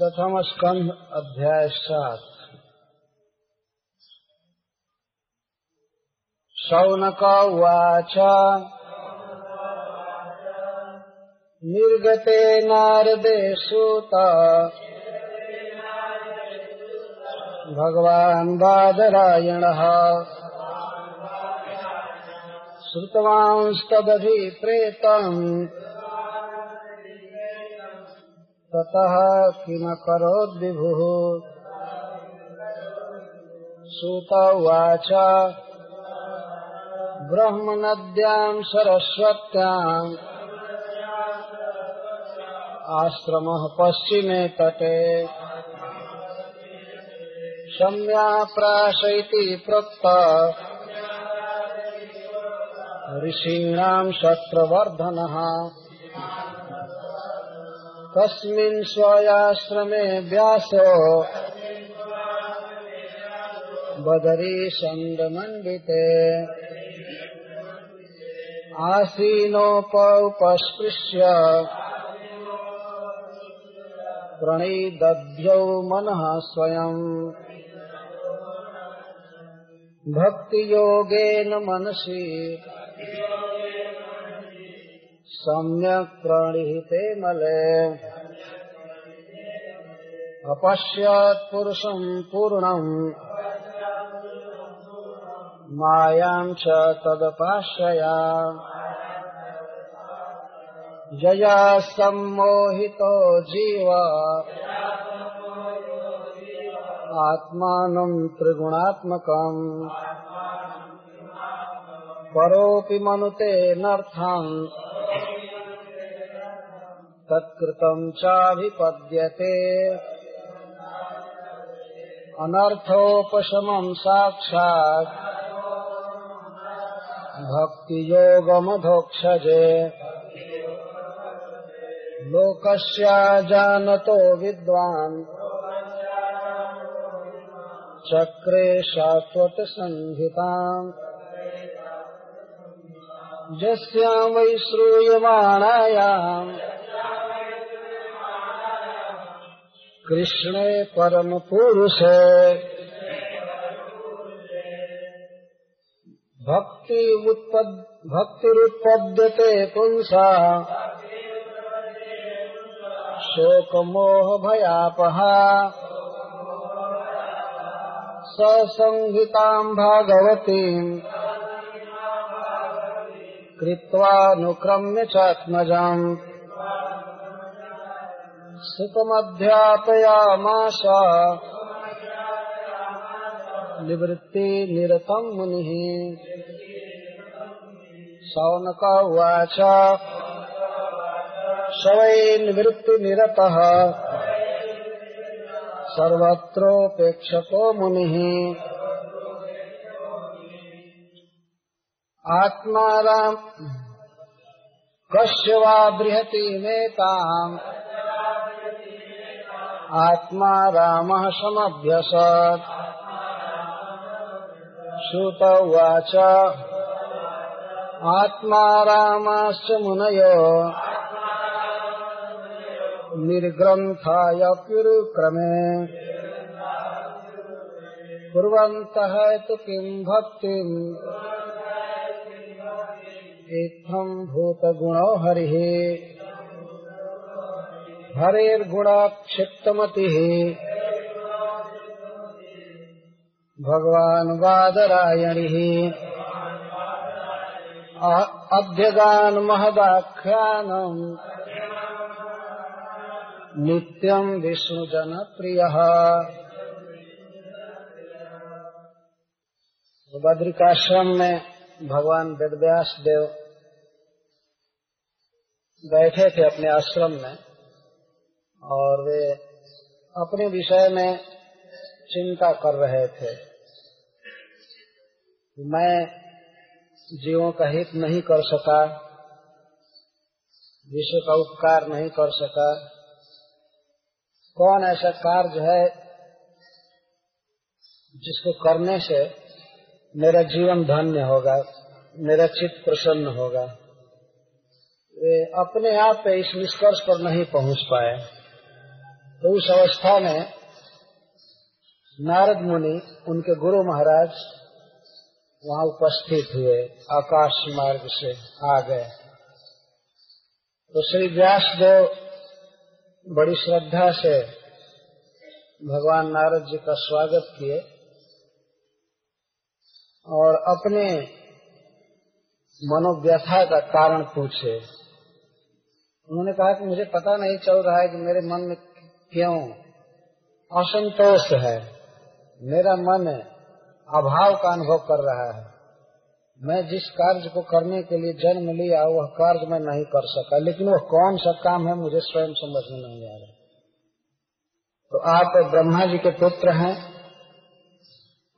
प्रथम स्कंध अध्याय सात। शौनक उवाच। निर्गते नारदे सूत भगवान् बादरायणः। श्रुतवांस्तदभिप्रेतम्। ततः किमकरोद्विभुः सूत उवाच। ब्रह्मनद्याम् सरस्वत्याम् आश्रमः पश्चिमे तटे। शम्या प्राशैति प्रोक्त। ऋषीणाम् शस्त्रवर्धनः तस्मिन् स्वयाश्रमे व्यासो। बदरी सन्दमण्डिते। आसीनोपस्पृश्य प्रणीदध्यौ मनः स्वयम् भक्तियोगेन मनसि। सम्यक् प्रणीते मले। अपश्यत् पुरुषम् पूर्णम् मायाम् च तदपाश्रया। जया सम्मोहितो जीव। आत्मानम् त्रिगुणात्मकम्। परोऽपि मनुते नर्थम् तत्कृतम् चाभिपद्यते। अनर्थोपशमम् साक्षात् भक्तियोगमधोक्षजे। लोकस्याजानतो विद्वान्। चक्रे शाश्वतसंहिताम्। यस्याम् वै श्रूयमाणायाम्। कृष्णे परमपुरुषे भक्ति उत्पद् भक्तिरुत्पद्यते पुंसा। शोकमोहभयापहा ससंहिताम् भागवतीम् कृत्वानुक्रम्य चात्मजाम्। सुतमध्यापयामास निवृत्तिनिरतम् मुनिः। शौनक उवाच। शवै निवृत्तिनिरतः सर्वत्रोपेक्षको मुनिः। आत्मा राम कस्य वा बृहति नेताम्। आत्मा रामः समभ्यसत्। श्रुत उवाच। आत्मा रामाश्च मुनयो। निर्ग्रन्थाय कुरुक्रमे कुर्वन्तः तु किम् भक्तिम्। इत्थम् भूतगुणो हरिः। हरेर्गुणाक्षिप्तमतिः। भगवान् वादरायणिः अभ्यगान् महदाख्यानम् नित्यम् विष्णुजनप्रियः। बद्रिकाश्रम में भगवान वेदव्यास देव बैठे थे अपने आश्रम में। और वे अपने विषय में चिंता कर रहे थे। मैं जीवों का हित नहीं कर सका, विश्व का उपकार नहीं कर सका। कौन ऐसा कार्य है जिसको करने से मेरा जीवन धन्य होगा, मेरा चित्त प्रसन्न होगा? वे अपने आप पे इस निष्कर्ष पर नहीं पहुँच पाए। तो उस अवस्था में नारद मुनि, उनके गुरु महाराज वहाँ उपस्थित हुए, आकाश मार्ग से आ गए। तो श्री व्यास देव बड़ी श्रद्धा से भगवान नारद जी का स्वागत किए और अपने मनोव्यथा का कारण पूछे। उन्होंने कहा कि मुझे पता नहीं चल रहा है कि मेरे मन में क्यों? असंतोष है। मेरा मन अभाव का अनुभव कर रहा है। मैं जिस कार्य को करने के लिए जन्म लिया, वह कार्य मैं नहीं कर सका। लेकिन वह कौन सा काम है, मुझे स्वयं समझ में नहीं आ रहा। तो आप ब्रह्मा जी के पुत्र हैं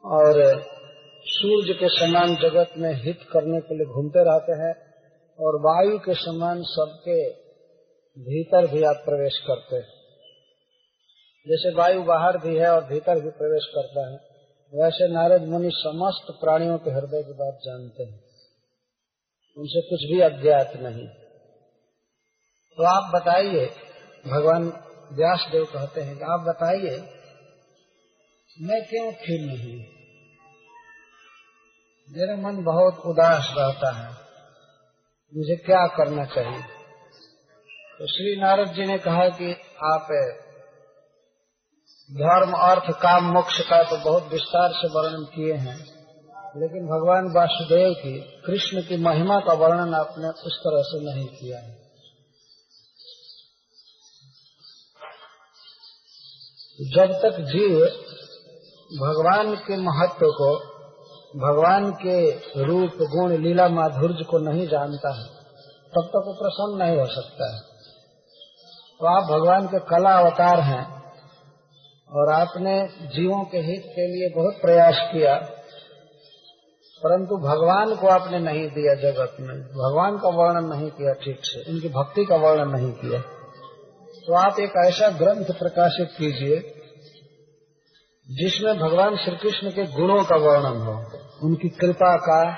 और सूर्य के समान जगत में हित करने के लिए घूमते रहते हैं और वायु के समान सबके भीतर भी आप प्रवेश करते हैं। जैसे वायु बाहर भी है और भीतर भी प्रवेश करता है, वैसे नारद मुनि समस्त प्राणियों के हृदय की बात जानते हैं। उनसे कुछ भी अज्ञात नहीं। तो आप बताइए, भगवान व्यास देव कहते हैं कि आप बताइए, मैं क्यों खिन्न हूँ? मेरा मन बहुत उदास रहता है। मुझे क्या करना चाहिए? तो श्री नारद जी ने कहा कि आप धर्म, अर्थ, काम, मोक्ष का तो बहुत विस्तार से वर्णन किए हैं। लेकिन भगवान वासुदेव की, कृष्ण की महिमा का वर्णन आपने उस तरह से नहीं किया है। जब तक जीव भगवान के महत्व को, भगवान के रूप, गुण, लीला, माधुर्य को नहीं जानता है, तब तक वो प्रसन्न नहीं हो सकता है। तो आप भगवान के कला अवतार हैं और आपने जीवों के हित के लिए बहुत प्रयास किया, परंतु भगवान को आपने नहीं दिया जगत में। भगवान का वर्णन नहीं किया ठीक से, उनकी भक्ति का वर्णन नहीं किया। तो आप एक ऐसा ग्रंथ प्रकाशित कीजिए, जिसमें भगवान श्री कृष्ण के गुणों का वर्णन हो। उनकी कृपा का,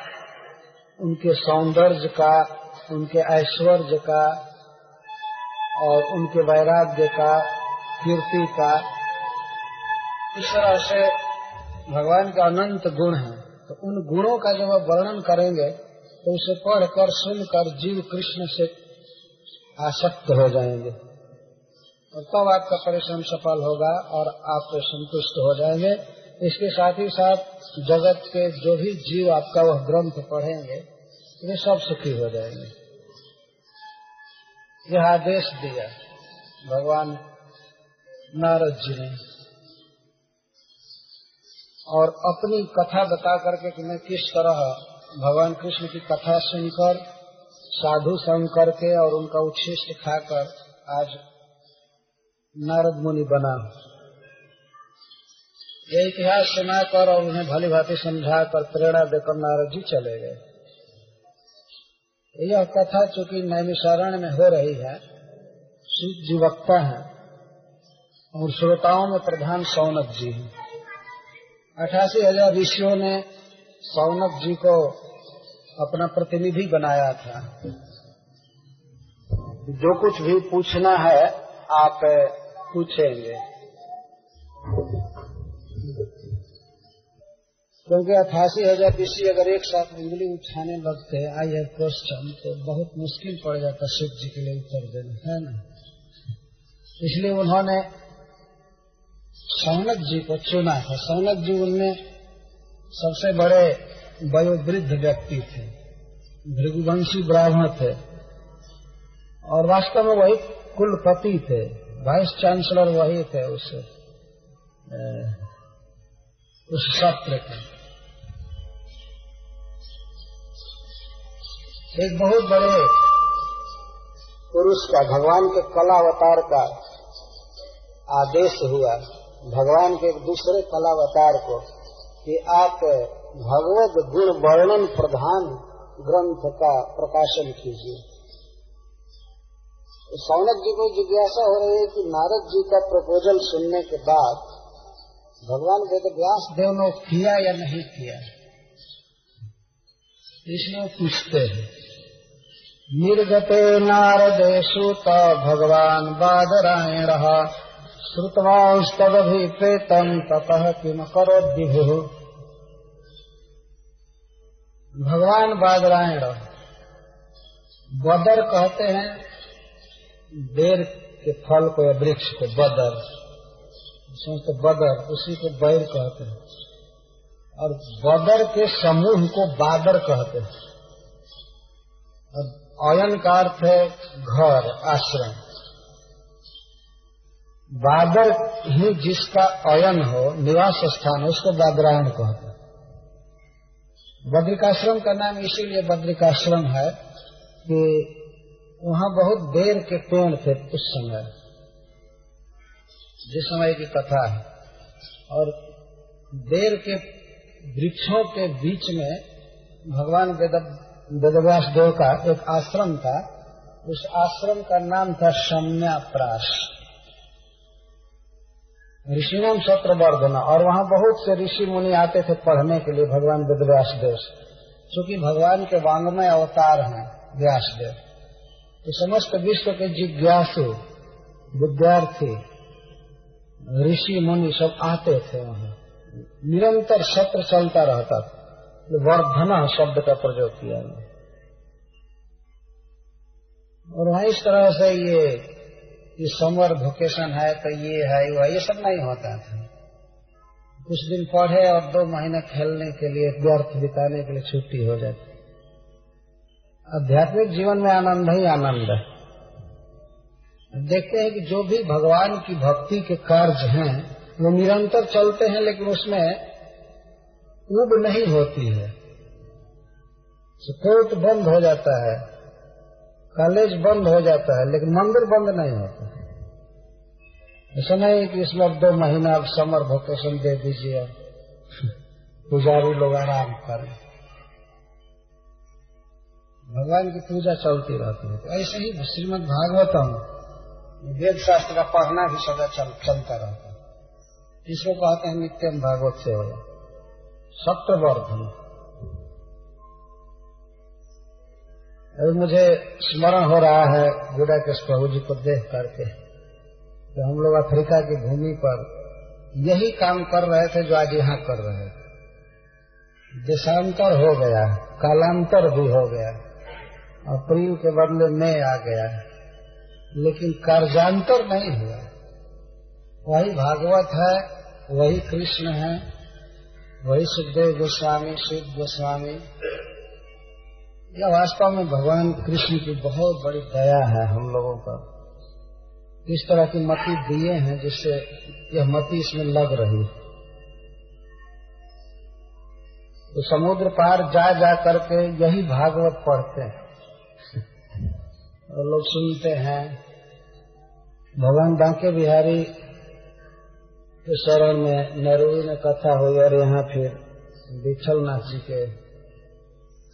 उनके सौंदर्य का, उनके ऐश्वर्य का, और उनके वैराग्य का, कीर्ति का इस तरह से भगवान का अनंत गुण है। तो उन गुणों का जब आप वर्णन करेंगे तो उसे पढ़कर, सुनकर जीव कृष्ण से आसक्त हो जाएँगे। और तब आपका परिश्रम सफल होगा और आप संतुष्ट हो जाएँगे। इसके साथ ही साथ जगत के जो भी जीव आपका वह ग्रंथ पढ़ेंगे, वे सब सुखी हो जाएँगे। यह आदेश दिया भगवान नारद जी ने। और अपनी कथा बता करके कि मैं किस तरह भगवान कृष्ण की कथा सुनकर, साधु संग करके और उनका उच्छिष्ट खाकर आज नारद मुनि बना ये इतिहास सुनाकर और उन्हें भली भांति समझा कर प्रेरणा देकर नारद जी चले गए। यह कथा चूँकि नैमिशारण में हो रही है शिव जी वक्ता है और श्रोताओं में प्रधान सौनक जी हैं। अठासी हज़ार ऋषियों ने सौनक जी को अपना प्रतिनिधि बनाया था। जो कुछ भी पूछना है, आप पूछेंगे। क्योंकि अठासी हज़ार ऋषि अगर एक साथ उंगली उठाने लगते आई है क्वेश्चन तो बहुत मुश्किल पड़ जाता शिव जी के लिए उत्तर देना, है ना? इसलिए उन्होंने सौनक जी को चुना था। सौनक जी उनमें सबसे बड़े वयोवृद्ध व्यक्ति थे। भृगुवंशी ब्राह्मण थे। और वास्तव में वही कुलपति थे। वाइस चांसलर वही थे उस उस सत्र के। एक बहुत बड़े पुरुष का, भगवान के कला अवतार का आदेश हुआ। भगवान के एक दूसरे कलावतार को कि आप भगवत गुण वर्णन प्रधान ग्रंथ का प्रकाशन कीजिए। सौनक जी को जिज्ञासा हो रही है कि नारद जी का प्रपोजल सुनने के बाद भगवान वेद व्यास देव ने किया या नहीं किया? इसमें पूछते हैं, निर्गते नारदेशु त भगवान बादरायण श्रुतवास्तदभिप्रेतम ततः किम विभु भगवान बादरायण बदर कहते हैं बेर के फल को या वृक्ष को बदर। तो बदर, उसी को बैर कहते हैं। और बदर के समूह को बादर कहते हैं। और अयन का अर्थ है घर, आश्रम। बादर ही जिसका अयन हो, निवास स्थान हो, उसको बादरायण कहते हैं। बद्रिकाश्रम का नाम इसीलिए बद्रिकाश्रम है कि वहाँ बहुत देर के पेड़ थे उस समय, जिस समय की कथा है। और देर के वृक्षों के बीच में भगवान वेदव्यास देव का एक आश्रम था। उस आश्रम का नाम था सम्याप्राश ऋषिनाम सत्र वर्धना और वहाँ बहुत से ऋषि मुनि आते थे पढ़ने के लिए भगवान वेदव्यास देव चूँकि भगवान के वांगमय अवतार हैं व्यास देव तो समस्त विश्व के जिज्ञासु विद्यार्थी ऋषि मुनि सब आते थे वहाँ। निरंतर सत्र चलता रहता था। वर्धना शब्द का प्रयोग किया और वहाँ इस तरह से ये ये समर वोकेशन है तो ये है वह ये सब नहीं होता था। कुछ दिन पढ़े और दो महीने खेलने के लिए व्यर्थ बिताने के लिए छुट्टी हो जाती। आध्यात्मिक जीवन में आनंद ही आनंद है। देखते हैं कि जो भी भगवान की भक्ति के कार्य हैं, वो निरंतर चलते हैं, लेकिन उसमें उब नहीं होती है। कोर्ट बंद हो जाता है। कॉलेज बंद हो जाता है लेकिन मंदिर बंद नहीं होता ऐसा नहीं कि इसमें दो महीना अब समर वेकेशन दे दीजिए पुजारी लोग आराम करें। भगवान की पूजा चलती रहती है। तो ऐसे ही श्रीमद भागवतम वेद शास्त्र का पढ़ना भी सदा चल, चलता रहता है। इसको कहते हैं नित्यम भागवत से होगा सत्यवर्धन अभी मुझे स्मरण हो रहा है गुड़ा के प्रभु जी को देख करके तो हम लोग अफ्रीका की भूमि पर यही काम कर रहे थे जो आज यहाँ कर रहे थे। देशांतर हो गया, कालांतर भी हो गया, अप्रैल के बदले मई आ गया, लेकिन कार्यांतर नहीं हुआ। वही भागवत है, वही कृष्ण है, वही सुखदेव गोस्वामी, शिव गोस्वामी यह वास्तव में भगवान कृष्ण की बहुत बड़ी दया है हम लोगों पर। इस तरह की मति दिए हैं जिससे यह मति इसमें लग रही है। तो समुद्र पार जा जा करके यही भागवत पढ़ते हैं। और लोग सुनते हैं, भगवान बांके बिहारी के शरण में नरोई में कथा हुई और यहाँ फिर विठल नाथ जी के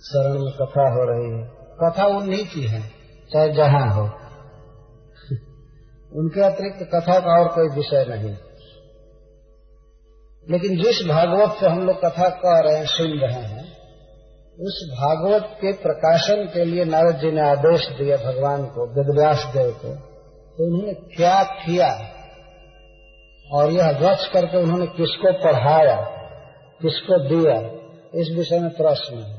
शरण में कथा हो रही है। कथा उन्हीं की है, चाहे जहाँ हो। उनके अतिरिक्त कथा का और कोई विषय नहीं। लेकिन जिस भागवत से हम लोग कथा कह रहे हैं, सुन रहे हैं, उस भागवत के प्रकाशन के लिए नारद जी ने आदेश दिया भगवान को, वेदव्यास देव को तो उन्होंने क्या किया और यह रच करके उन्होंने किसको पढ़ाया, किसको दिया, इस विषय में प्रश्न है।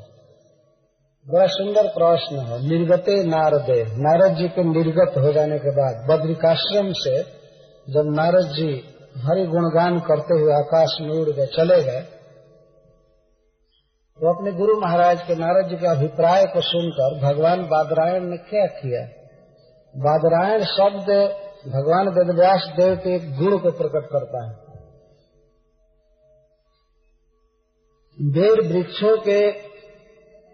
बड़ा सुंदर प्रश्न है। निर्गते नारदे। नारद जी के निर्गत हो जाने के बाद बद्रिकाश्रम से जब नारद जी हरि गुणगान करते हुए आकाश में उड़ गए, चले गए तो अपने गुरु महाराज के नारद जी के अभिप्राय को सुनकर भगवान बादरायण ने क्या किया? बादरायण शब्द भगवान वेदव्यास देव के एक गुण को प्रकट करता है। बेर वृक्षों के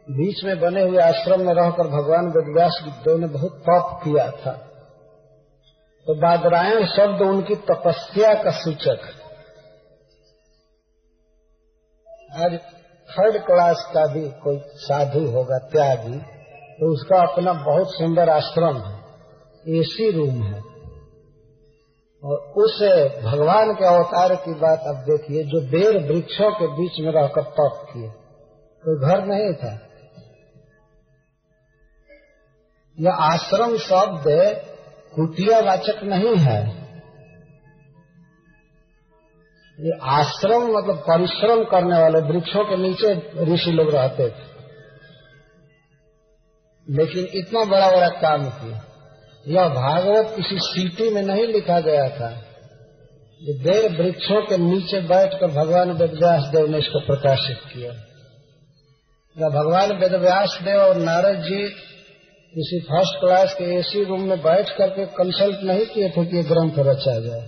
बीच में बने हुए आश्रम में रहकर भगवान वेदव्यास देव ने बहुत तप किया था। तो बादरायण शब्द उनकी तपस्या का सूचक है। आज थर्ड क्लास का भी कोई साधु होगा, त्यागी तो उसका अपना बहुत सुंदर आश्रम है, एसी रूम है। और उस भगवान के अवतार की बात अब देखिए, जो बेर वृक्षों के बीच में रहकर तप किए। कोई घर नहीं था। यह आश्रम शब्द कुटिया वाचक नहीं है। ये आश्रम मतलब परिश्रम करने वाले वृक्षों के नीचे ऋषि लोग रहते थे। लेकिन इतना बड़ा बड़ा काम किया। यह भागवत किसी सीटी में नहीं लिखा गया था। ये देर वृक्षों के नीचे बैठकर भगवान वेदव्यास देव ने इसको प्रकाशित किया। या भगवान वेदव्यास देव और नारद जी किसी फ़र्स्ट क्लास के एसी रूम में बैठ करके कंसल्ट नहीं किए थे कि ग्रंथ रचा जाए।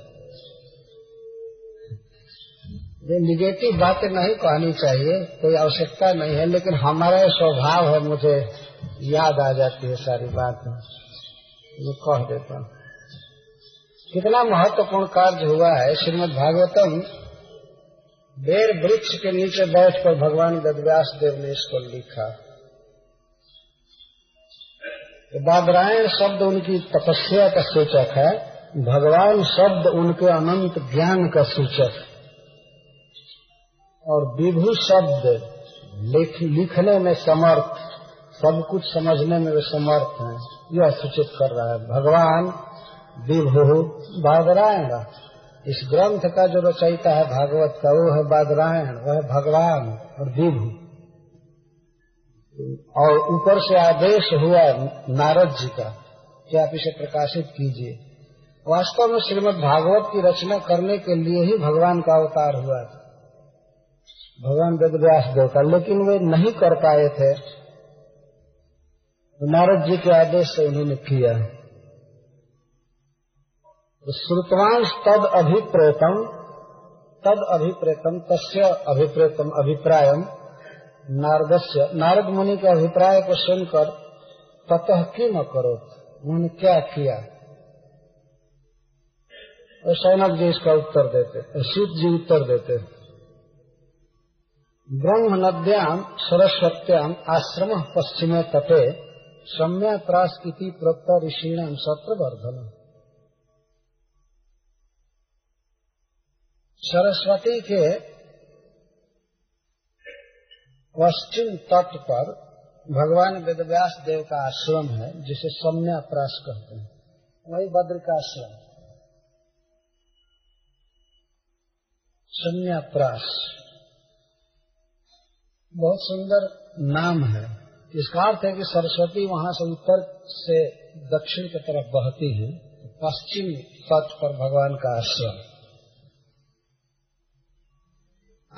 ये निगेटिव बातें नहीं कहनी चाहिए, कोई आवश्यकता नहीं है, लेकिन हमारा स्वभाव है, मुझे याद आ जाती है सारी बात। ये कह देता हूँ। कितना महत्वपूर्ण कार्य हुआ है, श्रीमद भागवतम बेर वृक्ष के नीचे बैठकर भगवान गदव्यास देव ने इसको लिखा। तो बादरायण शब्द उनकी तपस्या का सूचक है भगवान शब्द उनके अनंत ज्ञान का सूचक और विभु शब्द लिख, लिखने में समर्थ सब कुछ समझने में वे समर्थ हैं यह सूचित कर रहा है। भगवान विभु बादरायण इस ग्रंथ का जो रचयिता है भागवत का वो है बादरायण वह भगवान और विभु। और ऊपर से आदेश हुआ नारद जी का कि आप इसे प्रकाशित कीजिए। वास्तव में श्रीमद भागवत की रचना करने के लिए ही भगवान का अवतार हुआ था। भगवान वेदव्यास देव का लेकिन वे नहीं कर पाए थे। तो नारद जी के आदेश से उन्होंने किया। तो श्रुतवांश, तद अभिप्रेतम तद अभिप्रेतम, तस्य अभिप्रेतम, अभिप्रायम। नारदस्य नारद मुनि के अभिप्राय को सुनकर ततः क्यों न करो? उन्होंने क्या किया? और सौनक जी इसका उत्तर देते सूत जी उत्तर देते। ब्रह्म नद्याम सरस्वत्याम आश्रम पश्चिमे तटे सम्या त्रास की प्रोक्त ऋषिण सत्र सरस्वती के पश्चिम तट पर भगवान वेदव्यास देव का आश्रम है, जिसे सम्या प्रास कहते हैं। वही बद्र का आश्रम। सम्या प्रास बहुत सुंदर नाम है। इसका अर्थ है कि सरस्वती वहाँ से उत्तर से दक्षिण की तरफ़ बहती है, पश्चिम तट पर भगवान का आश्रम।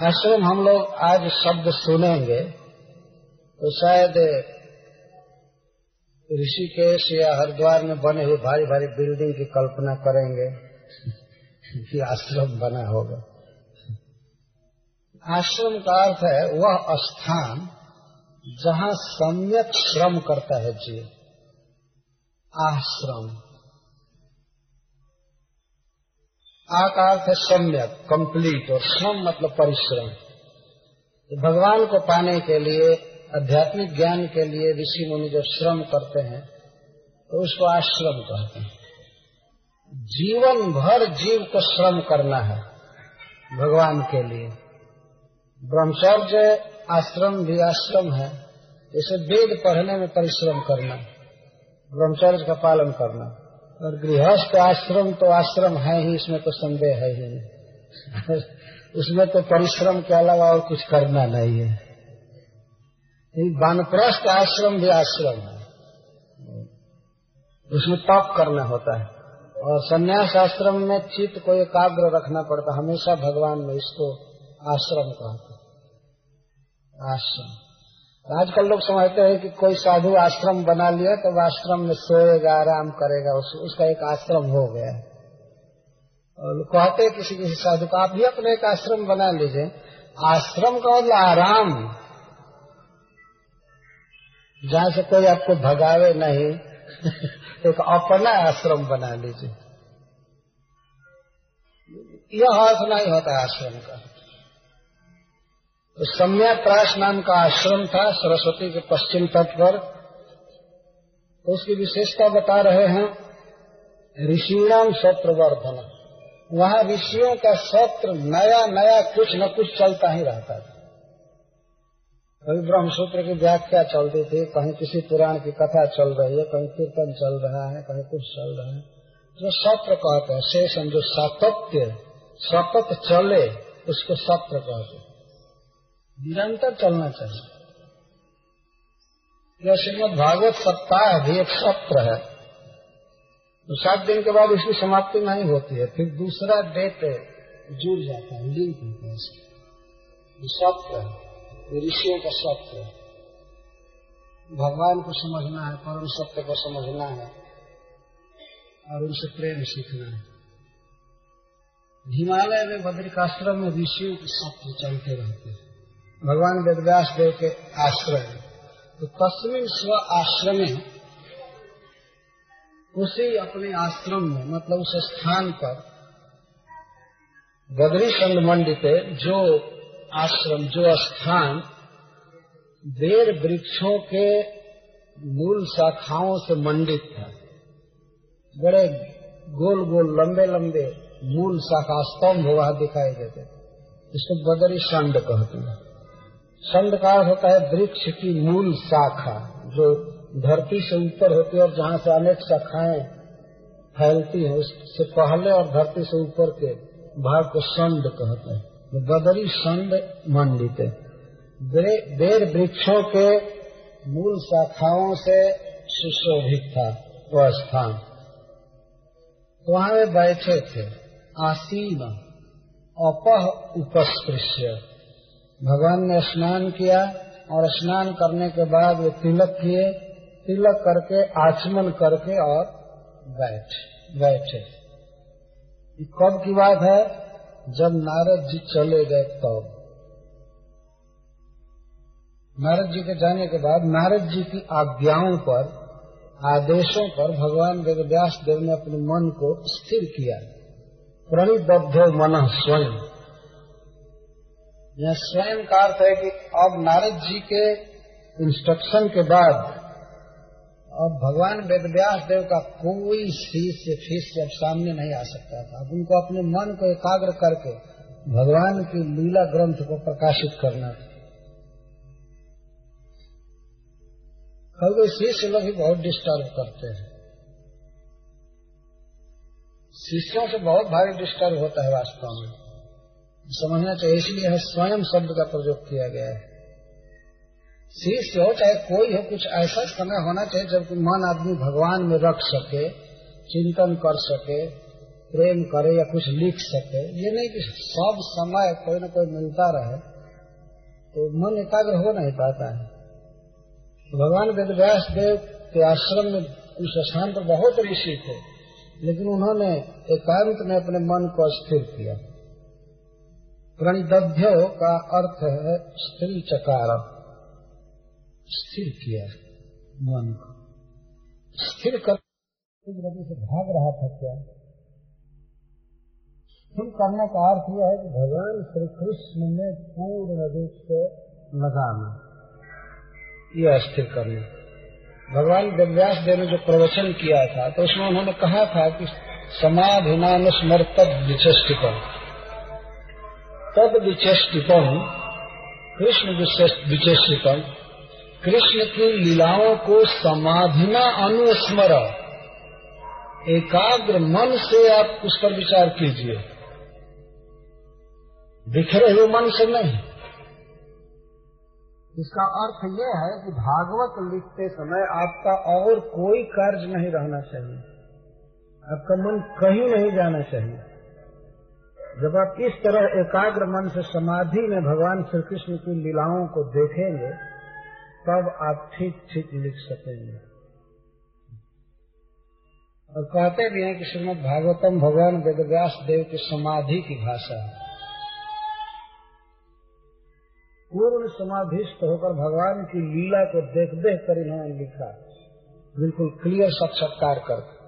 आश्रम हम लोग आज शब्द सुनेंगे तो शायद ऋषिकेश या हरिद्वार में बने हुए भारी भारी बिल्डिंग की कल्पना करेंगे कि आश्रम बना होगा। आश्रम का अर्थ है वह स्थान जहाँ सम्यक श्रम करता है जीव। आश्रम। आकार है सम्यक कंप्लीट और श्रम मतलब परिश्रम। तो भगवान को पाने के लिए, आध्यात्मिक ज्ञान के लिए ऋषि मुनि जब श्रम करते हैं तो उसको आश्रम कहते हैं। जीवन भर जीव को श्रम करना है भगवान के लिए। ब्रह्मचर्य आश्रम भी आश्रम है जैसे वेद पढ़ने में परिश्रम करना, ब्रह्मचर्य का पालन करना। और गृहस्थ आश्रम तो आश्रम है ही, इसमें तो संदेह है ही उसमें तो परिश्रम के अलावा और कुछ करना नहीं है। वानप्रस्थ आश्रम भी आश्रम है। उसमें तप करना होता है। और संन्यास आश्रम में चित्त को एकाग्र रखना पड़ता हमेशा भगवान में इसको आश्रम कहते आश्रम। आजकल लोग समझते हैं कि कोई साधु आश्रम बना लिया तो आश्रम में सोएगा आराम करेगा उस, उसका एक आश्रम हो गया। और कहते हैं किसी किसी साधु को आप भी अपने एक आश्रम बना लीजिए। आश्रम का मतलब आराम। जहाँ से कोई आपको भगावे नहीं एक अपना आश्रम बना लीजिए। यह अर्थ नहीं होता आश्रम का। तो सम्या प्राश नाम का आश्रम था, सरस्वती के पश्चिम तट पर। तो उसकी विशेषता बता रहे हैं ऋषिणाम सत्र वर्धन वहाँ ऋषियों का सत्र नया नया कुछ न कुछ चलता ही रहता था। कभी ब्रह्मसूत्र की व्याख्या चलती थी, कहीं किसी पुराण की कथा चल रही है, कहीं कीर्तन चल रहा है, कहीं कुछ चल रहा है। जो सत्र कहते हैं शेषम जो सातत्य, सतत चले, उसको सत्र कहते निरंतर चलना चाहिए। यह श्रीमद भागवत सप्ताह भी एक सत्र है। तो सात दिन के बाद इसकी समाप्ति नहीं होती है, फिर दूसरा डेट जुड़ जाता है लिंक होता है सत्र है ऋषियों का सत्य भगवान को समझना है, परम सत्य को समझना है, और उनसे प्रेम सीखना है। हिमालय में बद्रिकाश्रम में ऋषियों के सत्य चलते रहते हैं। भगवान वेदव्यास देव के आश्रय। तो तस्मिन स्व आश्रम उसी अपने आश्रम में मतलब उस स्थान पर बद्री मंडित जो आश्रम, जो स्थान बेर वृक्षों के मूल शाखाओं से मंडित था। बड़े गोल गोल, लंबे लंबे मूल शाखा, स्तंभ वहाँ दिखाई देते। इसको बदरी संड कहते हैं। संड का होता है वृक्ष की मूल शाखा, जो धरती से ऊपर होती है और जहाँ से अनेक शाखाएँ फैलती है, उससे पहले और धरती से ऊपर के भाग को संड कहते हैं। बदरी संड मंडित बेर वृक्षों के मूल शाखाओं से सुशोभित था, वह स्थान। वहाँ वे बैठे थे। आसीन, अपह उपस्पृश्य। भगवान ने स्नान किया और स्नान करने के बाद वे तिलक किए, तिलक करके आचमन करके और बैठ, बैठे। कब की बात है? जब नारद जी चले गए तब। तो। नारद जी के जाने के बाद नारद जी की आज्ञाओं पर, आदेशों पर भगवान वेदव्यास देव ने अपने मन को स्थिर किया। प्रणिबद्ध मन स्वयं। यह स्वयं का अर्थ है कि अब नारद जी के इंस्ट्रक्शन के बाद, अब भगवान वेदव्यास देव का कोई शिष्य शिष्य अब सामने नहीं आ सकता था। अब उनको अपने मन को एकाग्र करके भगवान की लीला ग्रंथ को प्रकाशित करना था कभी शिष्य लोग भी बहुत डिस्टर्ब करते हैं। शिष्यों से बहुत भारी डिस्टर्ब होता है वास्तव में। समझना चाहिए, इसलिए स्वयं शब्द का प्रयोग किया गया है। शिष्य हो, चाहे कोई हो, कुछ ऐसा समय होना चाहिए जब मन आदमी भगवान में रख सके, चिंतन कर सके, प्रेम करे या कुछ लिख सके। ये नहीं कि सब समय कोई न कोई मिलता रहे तो मन एकाग्र हो नहीं पाता है। भगवान वेदव्यास देव के आश्रम में उस स्थान पर बहुत ऋषि थे, लेकिन उन्होंने एकांत में अपने मन को स्थिर किया। प्रणिदभ्य का अर्थ है स्त्री चकार। स्थिर किया मन को। स्थिर कर से भाग रहा था क्या? स्थिर करने का अर्थ यह है कि भगवान श्री कृष्ण में पूर्ण रूप से लगाना। यह स्थिर करना। भगवान वेदव्यास देव ने जो प्रवचन किया था तो उसमें उन्होंने कहा था कि समाधिनान स्मर्तद विचेष्टिपम तद विचेष्टिपम कृष्ण विचेष्टिपम कृष्ण की लीलाओं को समाधिना अनुस्मर। एकाग्र मन से आप उस पर विचार कीजिए। बिखरे हुए मन से नहीं? इसका अर्थ यह है कि भागवत लिखते समय आपका और कोई कार्य नहीं रहना चाहिए। आपका मन कहीं नहीं जाना चाहिए। जब आप इस तरह एकाग्र मन से समाधि में भगवान श्री कृष्ण की लीलाओं को देखेंगे, तब आप ठीक ठीक लिख सकेंगे। और कहते भी हैं कि श्रीमद भागवतम भगवान वेदव्यास देव की समाधि की भाषा है। पूर्ण समाधिस्थ होकर भगवान की लीला को देख देख कर इन्होंने लिखा। बिल्कुल क्लियर साक्षात्कार कर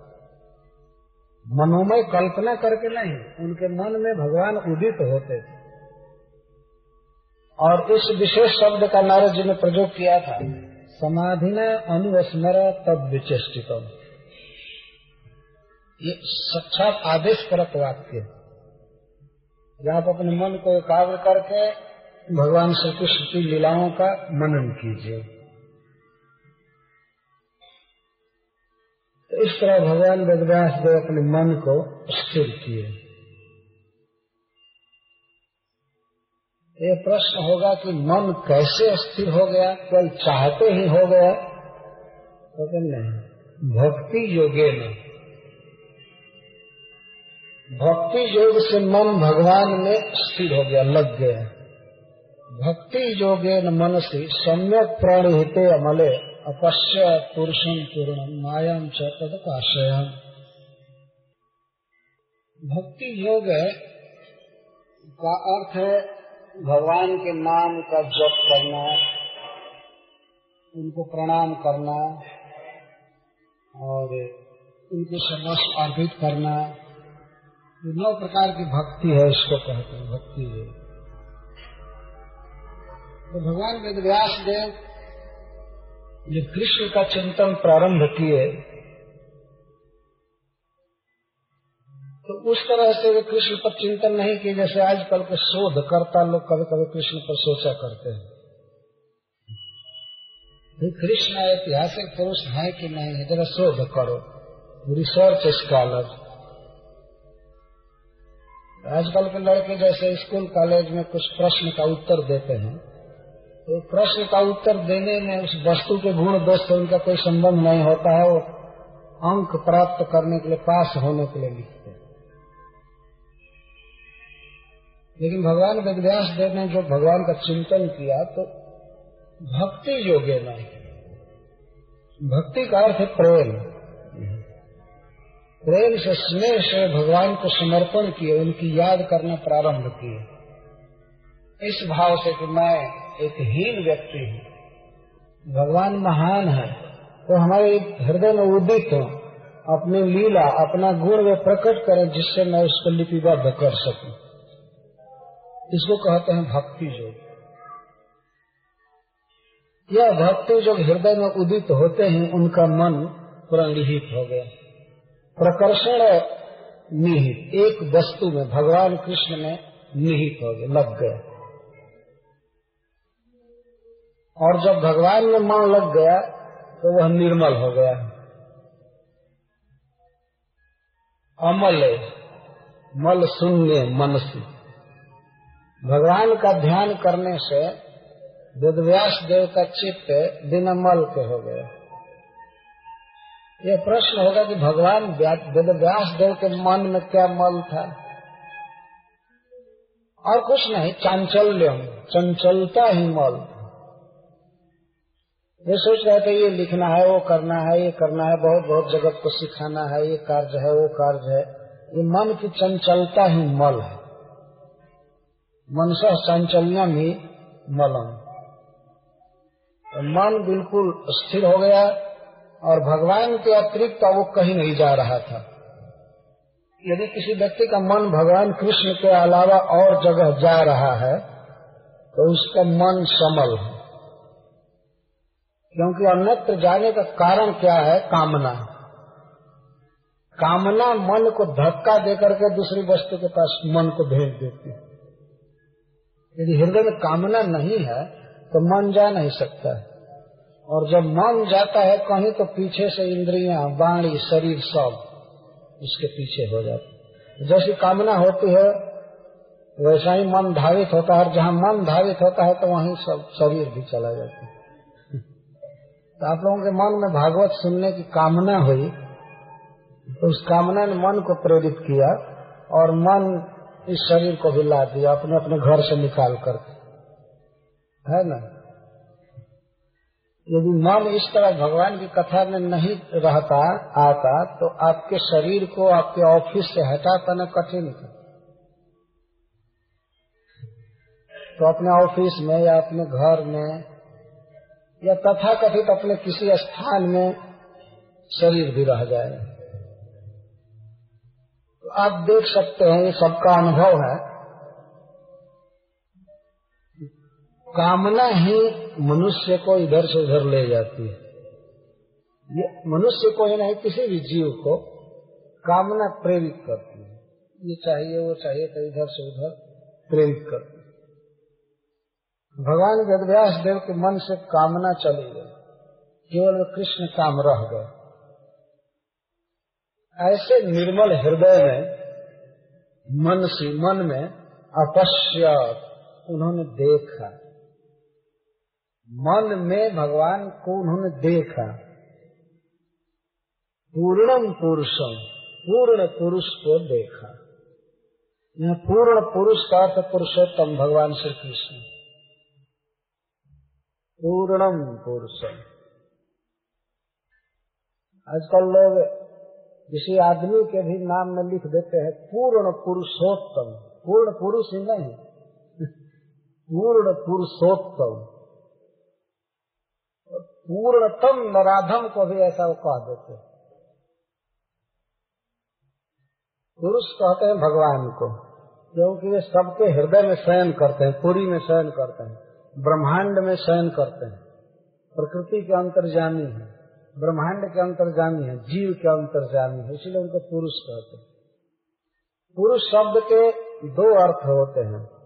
मनोमय कल्पना करके नहीं, उनके मन में भगवान उदित होते थे। और इस विशेष शब्द का नारद जी ने प्रयोग किया था समाधि न अनुस्मर तब विचेषितम ये साक्षात आदेश परक वाक्य आप अपने मन को एकाग्र करके भगवान श्री कृष्ण की लीलाओं का मनन कीजिए। तो इस तरह भगवान वेदव्यास देव अपने मन को स्थिर किए। ये प्रश्न होगा कि मन कैसे स्थिर हो गया? केवल चाहते ही हो गया? तो नहीं, भक्ति योगे में भक्ति योग से मन भगवान में स्थिर हो गया, लग गया। भक्ति योगे न मन से सम्यक प्रणहिते अमले। अपश्य पुरुषम पूर्ण मायाम च तद तदपाशय भक्ति योग का अर्थ है भगवान के नाम का जप करना, उनको प्रणाम करना, और उनके समस्त अर्पित करना। ये नौ प्रकार की भक्ति है, इसको कहते हैं, भक्ति है तो भगवान वेद व्यास देव जो कृष्ण का चिंतन प्रारंभ किए तो उस तरह से वे कृष्ण पर चिंतन नहीं किए, जैसे आजकल के शोध करता लोग कभी कभी कृष्ण पर सोचा करते हैं। कृष्ण ऐतिहासिक पुरुष है कि नहीं है जरा शोध करो। रिसर्च स्कॉलर आजकल के लड़के जैसे स्कूल कॉलेज में कुछ प्रश्न का उत्तर देते हैं। तो प्रश्न का उत्तर देने में उस वस्तु के गुण दोष से उनका कोई संबंध नहीं होता है, वो अंक प्राप्त करने के लिए पास होने के लिए लिखते हैं। लेकिन भगवान वेदव्यास देव ने जो भगवान का चिंतन किया तो भक्ति योग्य नहीं भक्ति का अर्थ है प्रेम। प्रेम से स्नेह से भगवान को समर्पण किए, उनकी याद करना प्रारंभ किए। इस भाव से कि मैं एक हीन व्यक्ति हूँ। भगवान महान है। तो हमारे हृदय में उदित हो, अपनी लीला, अपना गुण वे प्रकट करें, जिससे मैं उसको लिपिबद्ध कर सकूँ। इसको कहते हैं भक्ति योग। यह भक्ति जो हृदय में उदित होते हैं उनका मन प्रणिहित हो गया। प्रकर्षण निहित, एक वस्तु में भगवान कृष्ण में निहित हो गए लग गए और जब भगवान में मन लग गया तो वह निर्मल हो गया। अमल मल शून्य से भगवान का ध्यान करने से वेदव्यास देव का चित्त बिना मल के हो गया। यह प्रश्न होगा कि भगवान वेदव्यास देव के मन में क्या मल था? और कुछ नहीं, चांचल्यम, चंचलता ही मल। वे सोच रहे थे, ये लिखना है, वो करना है, ये करना है, बहुत बहुत जगत को सिखाना है, ये कार्य है, वो कार्य है। ये मन की चंचलता ही मल है। मनसा चांचल्यम ही मलम। तो मन बिल्कुल स्थिर हो गया और भगवान के अतिरिक्त वो कहीं नहीं जा रहा था। यदि किसी व्यक्ति का मन भगवान कृष्ण के अलावा और जगह जा रहा है तो उसका मन समल है। क्योंकि अन्यत्र जाने का कारण क्या है? कामना। कामना मन को धक्का देकर के दूसरी वस्तु के पास मन को भेज देती है। यदि हृदय में कामना नहीं है तो मन जा नहीं सकता है। और जब मन जाता है कहीं तो पीछे से इंद्रियाँ बाणी शरीर सब उसके पीछे हो जाते जैसी कामना होती है, वैसा ही मन धावित होता है। और जहाँ मन धावित होता है तो वहीं सब शरीर भी चला जाता है। तो आप लोगों के मन में भागवत सुनने की कामना हुई तो उस कामना ने मन को प्रेरित किया और मन इस शरीर को भी ला दिया अपने अपने घर से निकाल कर है ना? यदि मन इस तरह भगवान की कथा में नहीं रहता, आता तो आपके शरीर को आपके ऑफ़िस से हटा पाना कठिन था। तो अपने ऑफ़िस में या अपने घर में या तथा कथित अपने किसी स्थान में शरीर भी रह जाए। तो आप देख सकते हैं, ये सबका अनुभव है। कामना ही मनुष्य को इधर से उधर ले जाती है। ये मनुष्य को ही नहीं, किसी भी जीव को कामना प्रेरित करती है। ये चाहिए, वो चाहिए तो इधर से उधर प्रेरित करती है। भगवान वेदव्यास देव के मन से कामना चली गई। केवल कृष्ण काम रह गए। ऐसे निर्मल हृदय में, मन से मन में अपश्य उन्होंने देखा। मन में भगवान को उन्होंने देखा। पूर्णम पुरुषम, पूर्ण पुरुष को देखा। यह पूर्ण पुरुष का अर्थ पुरुषोत्तम भगवान श्री कृष्ण। पूर्णम पुरुषम। आजकल लोग किसी आदमी के भी नाम में लिख देते हैं, पूर्ण पुरुषोत्तम। पूर्ण पुरुष ही नहीं, पूर्ण पुरुषोत्तम। पूर्णतम नराधम को भी ऐसा वो कह देते पुरुष कहते हैं भगवान को, क्योंकि वे सबके हृदय में शयन करते हैं, पूरी में शयन करते हैं। ब्रह्मांड में शयन करते हैं। प्रकृति के अंतर्जामी है। ब्रह्मांड के अंतर्जामी है। जीव के अंतर्जामी है। इसलिए उनको पुरुष कहते हैं। पुरुष शब्द के दो अर्थ होते हैं।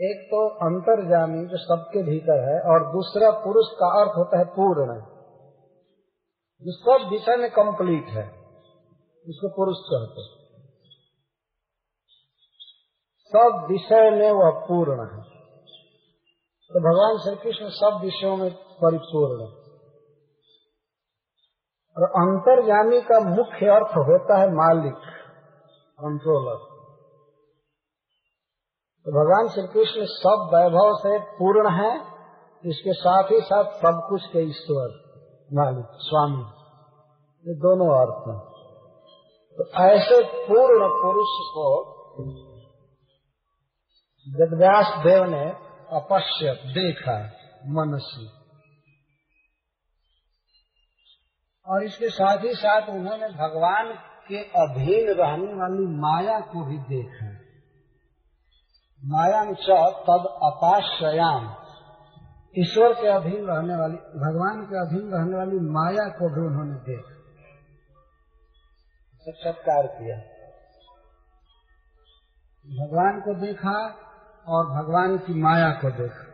एक तो अंतर्जामी, जो सबके भीतर है, और दूसरा पुरुष का अर्थ होता है पूर्ण। जो सब विषय में कंप्लीट है, इसको पुरुष कहते सब विषय में वह पूर्ण है। तो भगवान श्री कृष्ण सब विषयों में परिपूर्ण है। और अंतर्जामी का मुख्य अर्थ होता है मालिक कंट्रोलर तो भगवान श्री कृष्ण सब वैभव से पूर्ण है, इसके साथ ही साथ सब कुछ के ईश्वर, मालिक, स्वामी। ये दोनों अर्थ हैं। तो ऐसे पूर्ण पुरुष को वेदव्यास देव ने अपश्य देखा मनसी। और इसके साथ ही साथ उन्होंने भगवान के अधीन रहने वाली माया को भी देखा। माया च तद अपाश्रयाम। ईश्वर के अधीन रहने वाली, भगवान के अधीन रहने वाली माया को भी उन्होंने देखा। सत्कार किया। भगवान को देखा और भगवान की माया को देखा।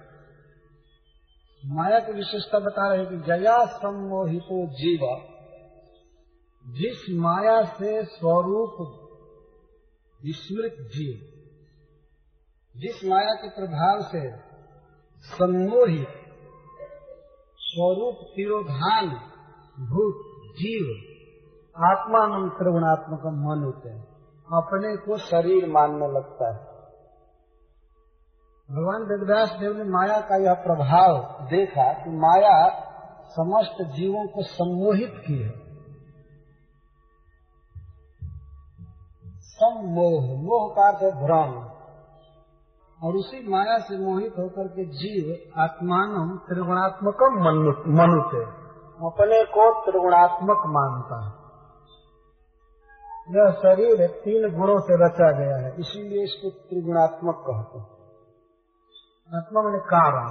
माया की विशेषता बता रहे कि जया सम्मोहितो जीव। जिस माया से स्वरूप विस्मृत जीव, जिस माया के प्रभाव से सम्मोहित स्वरूप तिरोधान भूत जीव आत्मान त्रिगुणात्मक मन होते हैं। अपने को शरीर मानने लगता है। भगवान वेदव्यास देव ने माया का यह प्रभाव देखा कि माया समस्त जीवों को सम्मोहित की है। सम्मोह, मोह का अर्थ भ्रम। और उसी माया से मोहित होकर के जीव आत्मान त्रिगुणात्मक मनुते। अपने को त्रिगुणात्मक मानता है। यह शरीर तीन गुणों से रचा गया है, इसीलिए इसको त्रिगुणात्मक कहते हैं। आत्मा मैंने कारण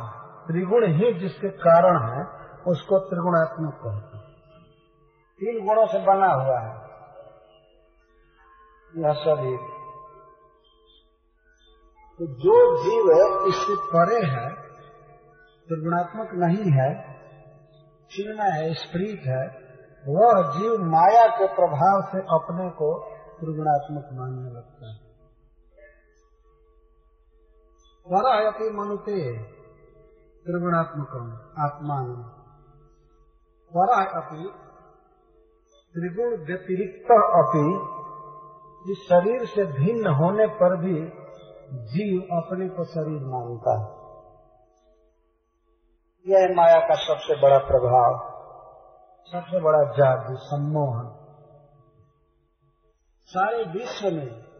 त्रिगुण ही जिसके कारण है, उसको त्रिगुणात्मक कहते हैं। तीन गुणों से बना हुआ है। यह शरीर तो जो जीव इससे परे है, त्रिगुणात्मक नहीं है चिन्ह है, स्प्रीत है, वह जीव माया के प्रभाव से अपने को त्रिगुणात्मक मानने लगता है। वरयति मनुते त्रिगुणात्मक आत्मान। वर अपनी त्रिगुण व्यतिरिक्त अपनी इस शरीर से भिन्न होने पर भी जीव अपने को शरीर मानता है। यह माया का सबसे बड़ा प्रभाव, सबसे बड़ा जादू, सम्मोहन। सारे विश्व में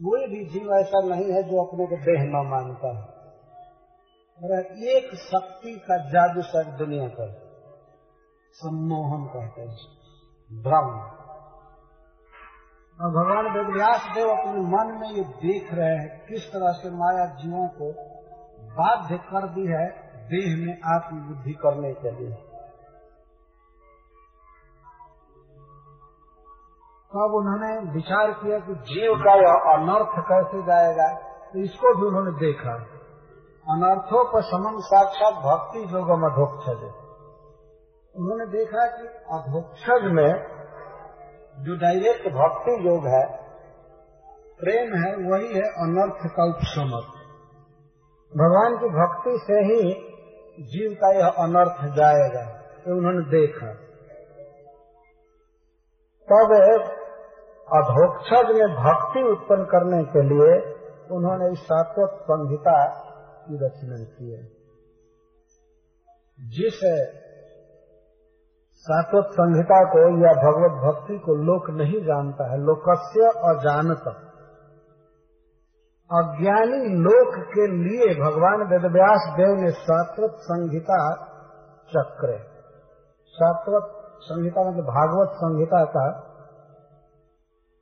कोई भी जीव ऐसा नहीं है जो अपने को देह न मानता है। और एक शक्ति का जादू सर दुनिया पर सम्मोहन कहते हैं भ्रम और भगवान वेदव्यास देव अपने मन में ये देख रहे हैं, किस तरह से माया जीवों को बाध्य कर दी है देह में आत्मबुद्धि करने के लिए। तब उन्होंने विचार किया कि जीव का यह अनर्थ कैसे जाएगा? तो इसको भी उन्होंने देखा। अनर्थों पर समन साक्षात भक्ति जोगम अधोक्षज। उन्होंने देखा कि अधोक्षज में जो डायरेक्ट भक्ति योग है, प्रेम है, वही है अनर्थ का उपशमक भगवान की भक्ति से ही जीव का यह अनर्थ जाएगा तो उन्होंने देखा। तब अधोक्षज में भक्ति उत्पन्न करने के लिए उन्होंने इस सात्वत संहिता की रचना की है। जिस सात्वत संहिता को या भगवत भक्ति को लोक नहीं जानता है, लोकस्य अजानत। अज्ञानी लोक के लिए भगवान वेदव्यास देव ने सात्वत संहिता चक्र सात्वत संहिता मतलब भागवत संहिता का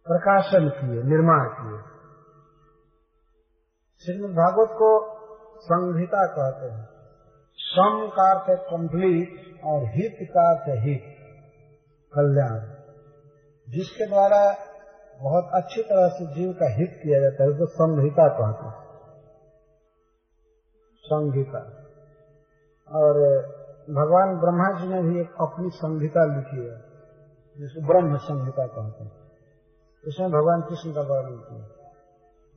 प्रकाशन किए, निर्माण किए। श्रीमद भागवत को संहिता कहते हैं। सम का अर्थ कंप्लीट और हित का अर्थ हित कल्याण। जिसके द्वारा बहुत अच्छी तरह से जीव का हित किया जाता है, उसको संहिता कहते हैं। संहिता। और भगवान ब्रह्मा जी ने भी एक अपनी संहिता लिखी है, जिसको ब्रह्म संहिता कहते हैं। इसमें भगवान कृष्ण का वर्णन किया।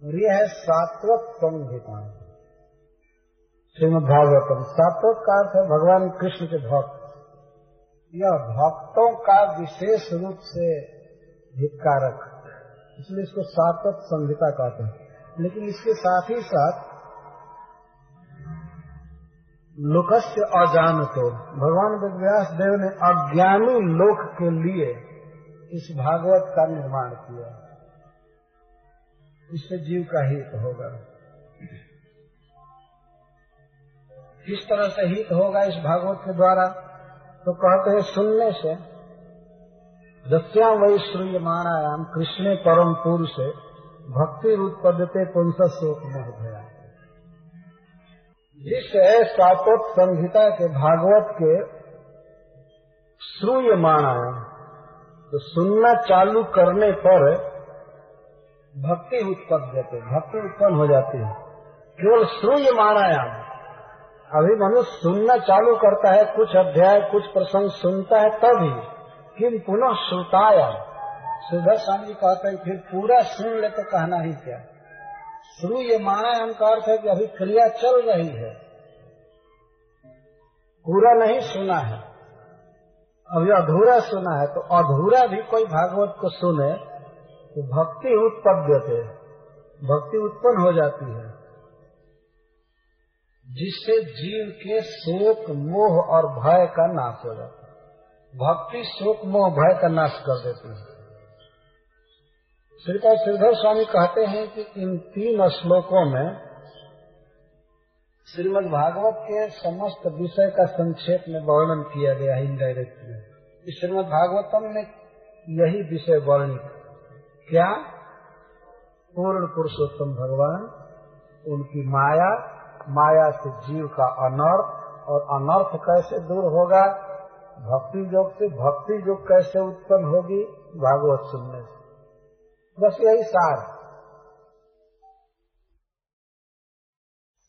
और यह है सात्वत संहिता श्रीमद भागवतम सात्वत का अर्थ है भगवान कृष्ण के भक्त। यह भक्तों का विशेष रूप से हितकारक इसलिए इसको सात्वत संहिता कहते हैं। लेकिन इसके साथ ही साथ लोकस्य अजानतो। भगवान वेदव्यास देव ने अज्ञानी लोक के लिए इस भागवत का निर्माण किया। इससे जीव का हित होगा। किस तरह से हित होगा इस भागवत के द्वारा? तो कहते हैं, सुनने से। दस्या वही श्रूय माणायाम कृष्ण परम पुरुष भक्ति उत्पदते पुंस शोक मोह भया जिस सातोत संहिता के भागवत के श्रूय माणायाम तो सुनना चालू करने पर भक्ति उत्पन्न देते भक्ति उत्पन्न हो जाती है। केवल श्रूय माणायाम अभी मनुष्य सुनना चालू करता है, कुछ अध्याय, कुछ प्रसंग सुनता है, तभी किम पुनः श्रुताया। सुधर स्वामी कहते हैं, फिर पूरा सुन ले तो कहना ही क्या। श्रूय माणायाम का अर्थ है कि अभी क्रिया चल रही है। पूरा नहीं सुना है। अभी अधूरा सुना है तो अधूरा भी कोई भागवत को सुने तो भक्ति उत्पन्न थे। भक्ति उत्पन्न हो जाती है। जिससे जीव के शोक, मोह और भय का नाश हो जाता है। भक्ति, शोक, मोह, भय का नाश कर देती है। श्रीपाद श्रीधर स्वामी कहते हैं कि इन तीन श्लोकों में श्रीमद भागवत के समस्त विषय का संक्षेप में वर्णन किया गया है इनडायरेक्टली श्रीमद भागवतम में यही विषय वर्णित क्या? पूर्ण पुरुषोत्तम भगवान, उनकी माया माया से जीव का अनर्थ, और अनर्थ कैसे दूर होगा? भक्ति योग से भक्ति योग कैसे उत्पन्न होगी? भागवत सुनने से। बस यही सार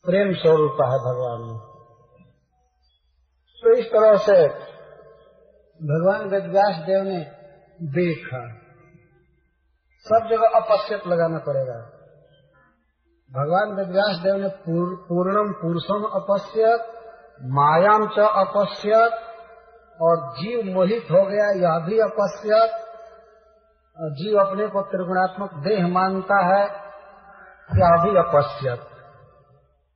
प्रेम स्वरूप है भगवान में। तो इस तरह से भगवान वेदव्यास देव ने देखा। सब जगह अपश्यत लगाना पड़ेगा। भगवान वेदव्यास देव ने पूर, पूर्णम पुरुषम अपश्यत मायाम च अपश्यत और जीव मोहित हो गया यह भी अपश्यत जीव अपने को त्रिगुणात्मक देह मानता है यह भी अपश्यत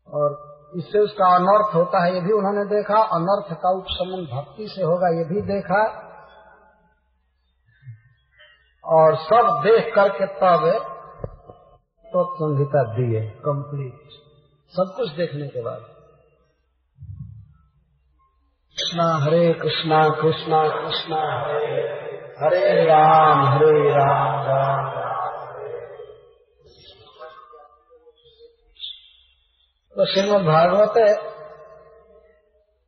और इससे उसका अनर्थ होता है ये भी उन्होंने देखा। अनर्थ का उपशमन भक्ति से होगा ये भी देखा। और सब देख करके तब तो संहिता दी है कंप्लीट सब कुछ देखने के बाद। कृष्णा हरे कृष्णा कृष्णा कृष्णा हरे हरे राम हरे राम राम, तो श्रीमद भागवत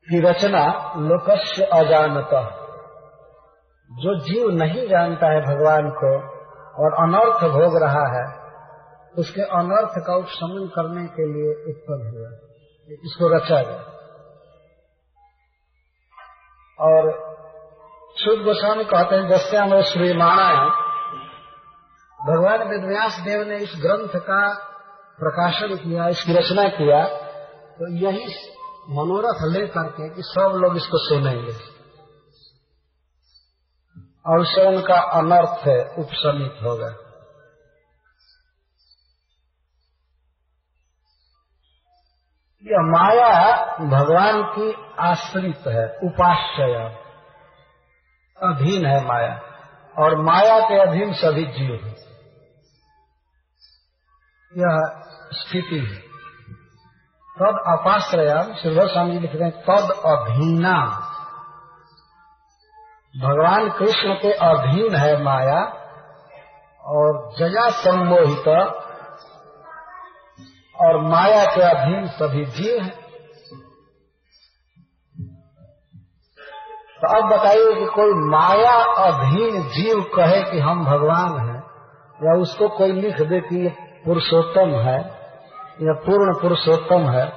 की रचना लोकस्य अजानता। जो जीव नहीं जानता है भगवान को और अनर्थ भोग रहा है, उसके अनर्थ का उपशमन करने के लिए उत्पन्न हुआ। इसको रचा गया। और शुद्ध गोस्वामी कहते हैं, जैसे हमें श्रीमाणा है, भगवान विद्यास देव ने इस ग्रंथ का प्रकाशन किया, इसकी रचना किया तो यही मनोरथ ले करके कि सब लोग इसको सुनेंगे। और उससे उनका अनर्थ है उपशमित होगा यह माया भगवान की आश्रित है, उपाश्रय, अधीन है माया, और माया के अधीन सभी जीव है। यह स्थिति है। तद अपाश्रयाम श्री स्वामी जी लिख रहे हैं, तद अधीना भगवान कृष्ण के अधीन है माया और जया सम्मोहित और माया के अधीन सभी जीव हैं। तो अब बताइए कि कोई माया अधीन जीव कहे कि हम भगवान हैं या उसको कोई लिख दे कि ये पुरुषोत्तम है? या पूर्ण पुरुषोत्तम है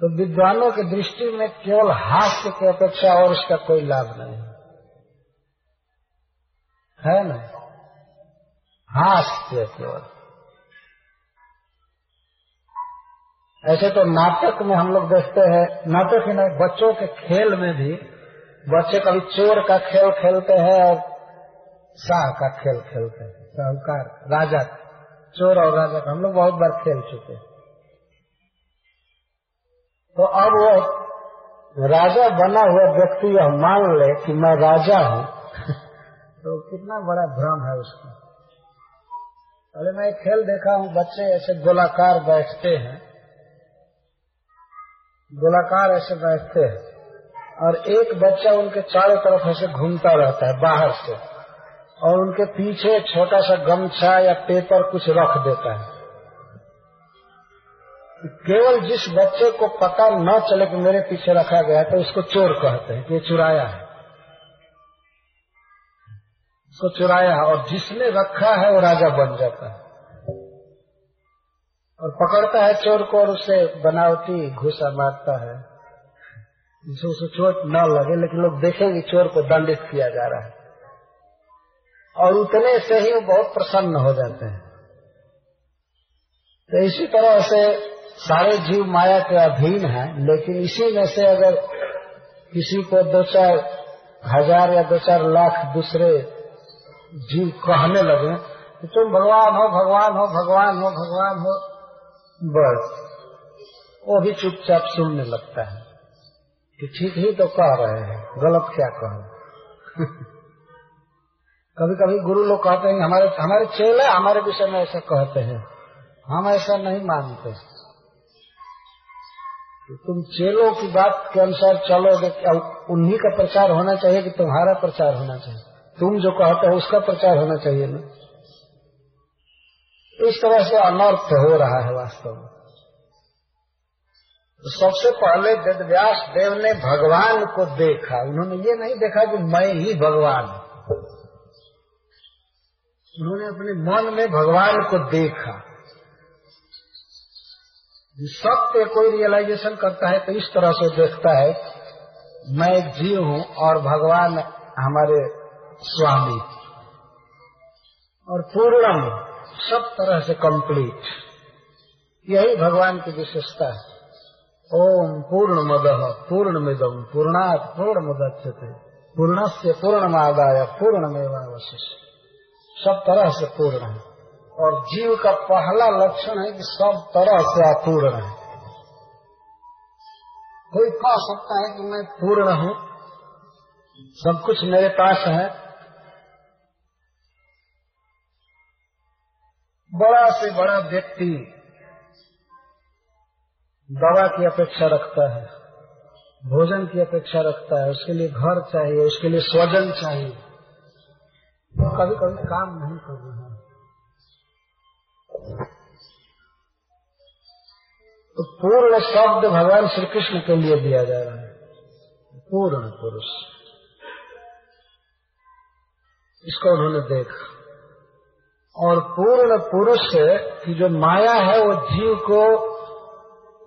तो विद्वानों की दृष्टि में केवल हास्य की अपेक्षा और उसका कोई लाभ नहीं है। ना? हास्य केवल। ऐसे तो नाटक में हम लोग देखते हैं, नाटक ही नहीं, बच्चों के खेल में भी, बच्चे कभी चोर का खेल खेलते हैं और शाह का खेल खेलते हैं, साहूकार, राजा चोर और राजा का हम लोग बहुत बार खेल चुके तो अब वो राजा बना हुआ व्यक्ति यह मान ले कि मैं राजा हूँ। तो कितना बड़ा भ्रम है उसका। पहले मैं एक खेल देखा हूँ, बच्चे ऐसे गोलाकार बैठते हैं। गोलाकार ऐसे बैठते हैं। और एक बच्चा उनके चारों तरफ़ ऐसे घूमता रहता है, बाहर से। और उनके पीछे छोटा सा गमछा या पेपर कुछ रख देता है। केवल जिस बच्चे को पता न चले कि मेरे पीछे रखा गया तो उसको चोर कहते हैं ये चुराया है। उसको चुराया है और जिसने रखा है, वो राजा बन जाता है। और पकड़ता है चोर को और उसे बनावटी घुसा मारता है। जिससे उसे चोट न लगे, लेकिन लोग देखेंगे चोर को दंडित किया जा रहा है। और उतने से ही वो बहुत प्रसन्न हो जाते हैं। तो इसी तरह से सारे जीव माया के अधीन है, लेकिन इसी में से अगर किसी को दो चार हज़ार या दो चार लाख दूसरे जीव कहने लगे, कि तुम भगवान हो भगवान हो भगवान हो भगवान हो, बस, वो भी चुपचाप सुनने लगता है कि ठीक ही तो कह रहे हैं, गलत क्या कहो? कभी कभी गुरु लोग कहते हैं, हमारे हमारे चेले हमारे विषय में ऐसा कहते हैं। हम ऐसा नहीं मानते। तो तुम चेलों की बात के अनुसार चलोगे उन्हीं का प्रचार होना चाहिए कि तुम्हारा प्रचार होना चाहिए। तुम जो कहते हो, उसका प्रचार होना चाहिए ना? इस तरह से अनर्थ हो रहा है वास्तव में। तो सबसे पहले वेदव्यास देव ने भगवान को देखा। उन्होंने ये नहीं देखा कि मैं ही भगवान हूँ। उन्होंने अपने मन में भगवान को देखा। सत्य कोई रियलाइजेशन करता है तो इस तरह से देखता है, मैं एक जीव हूँ और भगवान हमारे स्वामी। और पूर्णम, सब तरह से कंप्लीट यही भगवान की विशेषता है। ओम पूर्ण मद पूर्ण मिदम पूर्णात पूर्ण मुदच्यते पूर्ण से पूर्णमादाय, पूर्णमेवावशिष्य। सब तरह से पूर्ण है और जीव का पहला लक्षण है कि सब तरह से अपूर्ण है कोई कह सकता है कि मैं पूर्ण हूँ? सब कुछ मेरे पास है। बड़ा से बड़ा व्यक्ति दवा की अपेक्षा रखता है, भोजन की अपेक्षा रखता है, उसके लिए घर चाहिए, उसके लिए स्वजन चाहिए। कभी कभी काम नहीं कर रहे हैं। तो पूर्ण शब्द भगवान श्री कृष्ण के लिए दिया जा रहा है। पूर्ण पुरुष। इसको उन्होंने देखा। और पूर्ण पुरुष की जो माया है, वो जीव को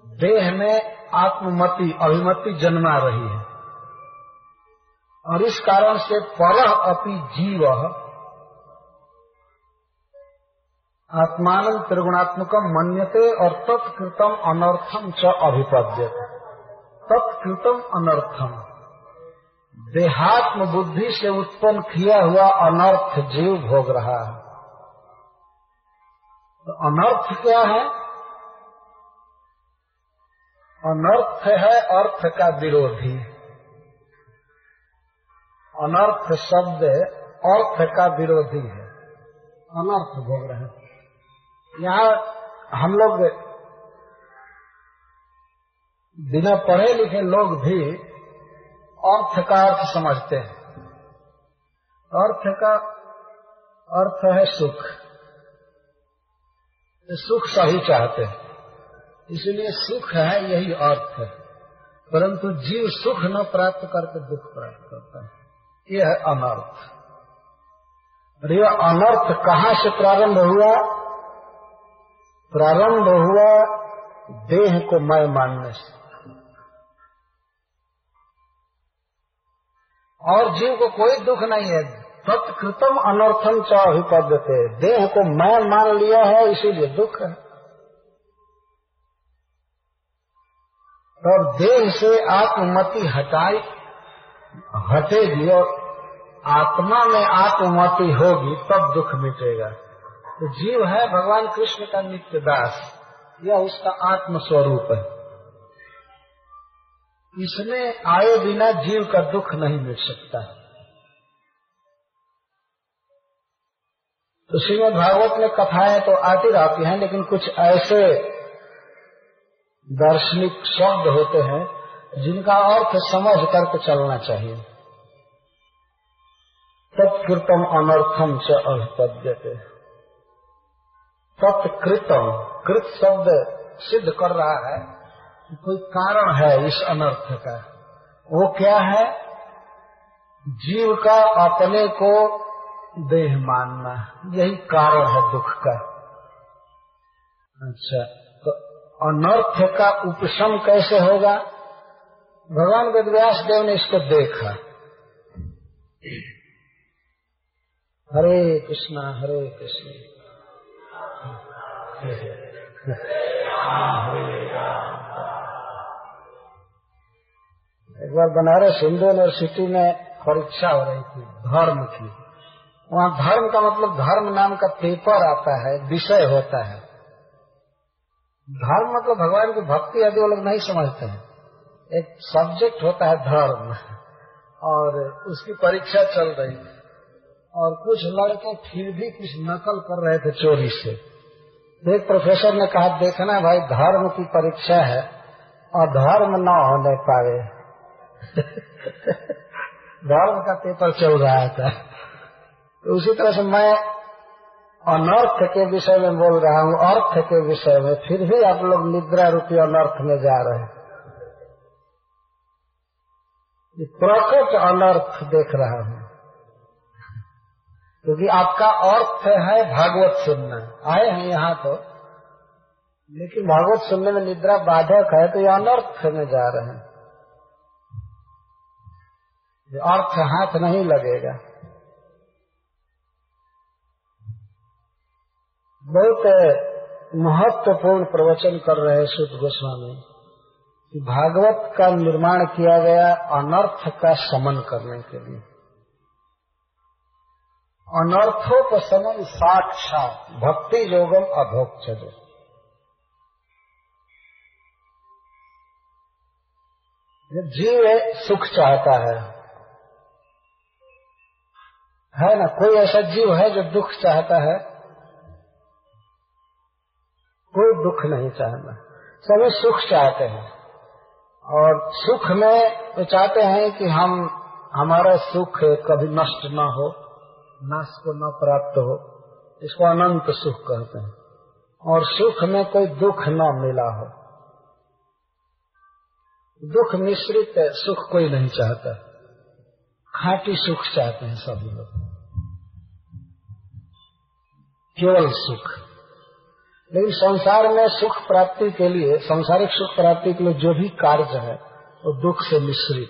देह में आत्ममति, अभिमति जन्मा रही है। और इस कारण से पर अपि जीव आत्मान त्रिगुणात्मकम मन्यते और तत्कृतम अनर्थम च अभिपद्य तत्कृतम अनर्थम। देहात्म बुद्धि से उत्पन्न किया हुआ अनर्थ जीव भोग रहा है। तो अनर्थ क्या है? अनर्थ है अर्थ का विरोधी। अनर्थ शब्द अर्थ का विरोधी है। अनर्थ भोग रहे हैं। यहाँ हम लोग बिना पढ़े लिखे लोग भी अर्थ का अर्थ समझते हैं। अर्थ का अर्थ है सुख। सुख सही चाहते हैं। इसलिए सुख है, यही अर्थ है। परंतु जीव सुख न प्राप्त करके दुख प्राप्त करता है। यह है अनर्थ। और यह अनर्थ कहाँ से प्रारंभ हुआ? प्रारंभ हुआ देह को मैं मानने से। और जीव को कोई दुख नहीं है। तत्कृतम अनर्थम च अभिपद्यते। देह को मैं मान लिया है, इसीलिए दुख है। और देह से आत्ममति हटाई हटेगी और आत्मा में आत्ममति होगी, तब दुख मिटेगा। तो जीव है भगवान कृष्ण का नित्य दास, यह उसका आत्म स्वरूप है। इसमें आए बिना जीव का दुख नहीं मिट सकता। तो श्रीमद भागवत में कथाएँ तो आती रहती हैं, लेकिन कुछ ऐसे दार्शनिक शब्द होते हैं जिनका अर्थ समझ करके चलना चाहिए। तत्कृतम अनर्थम च अभिपद्यते तत्कृतम, कृत शब्द सिद्ध कर रहा है कोई कारण है इस अनर्थ का। वो क्या है? जीव का अपने को देह मानना। यही कारण है दुख का। अच्छा तो अनर्थ का उपशम कैसे होगा? भगवान वेदव्यास देव ने इसको देखा। हरे कृष्णा, हरे कृष्ण। एक बार बनारस हिंदू यूनिवर्सिटी में परीक्षा हो रही थी, धर्म की। वहाँ धर्म का मतलब धर्म नाम का पेपर आता है, विषय होता है। धर्म मतलब भगवान की भक्ति आदि वो लोग नहीं समझते हैं। एक सब्जेक्ट होता है धर्म, और उसकी परीक्षा चल रही थी और कुछ लड़के फिर भी कुछ नकल कर रहे थे चोरी से। एक प्रोफेसर ने कहा, देखना भाई, धर्म की परीक्षा है और धर्म न होने पाए। धर्म का पेपर चल रहा था। तो उसी तरह से मैं अनर्थ के विषय में बोल रहा हूँ, अर्थ के विषय में। फिर भी आप लोग निद्रा रूपी अनर्थ में जा रहे हैं। प्रकट अनर्थ देख रहा हूँ। क्योंकि आपका अर्थ है भागवत सुनना। आए हैं यहाँ तो। लेकिन भागवत सुनने में निद्रा बाधक है तो ये अनर्थ में जा रहे हैं। अर्थ हाथ नहीं लगेगा। बहुत महत्वपूर्ण प्रवचन कर रहे हैं सुध गोस्वामी। कि भागवत का निर्माण किया गया अनर्थ का समन करने के लिए। अनर्थों का अनर्थोपशमन साक्षात भक्ति योगम अभोक्ष जीव सुख चाहता है। है ना? कोई ऐसा जीव है जो दुख चाहता है? कोई दुख नहीं चाहता। सभी सुख चाहते हैं। और सुख में तो चाहते हैं कि हम, हमारा सुख कभी नष्ट न हो, नाश को न प्राप्त हो, इसको अनंत सुख कहते हैं। और सुख में कोई दुख न मिला हो। दुख मिश्रित सुख कोई नहीं चाहता। खाटी सुख चाहते हैं सभी लोग। केवल सुख। लेकिन संसार में सुख प्राप्ति के लिए, संसारिक सुख प्राप्ति के लिए जो भी कार्य है, वो दुख से मिश्रित।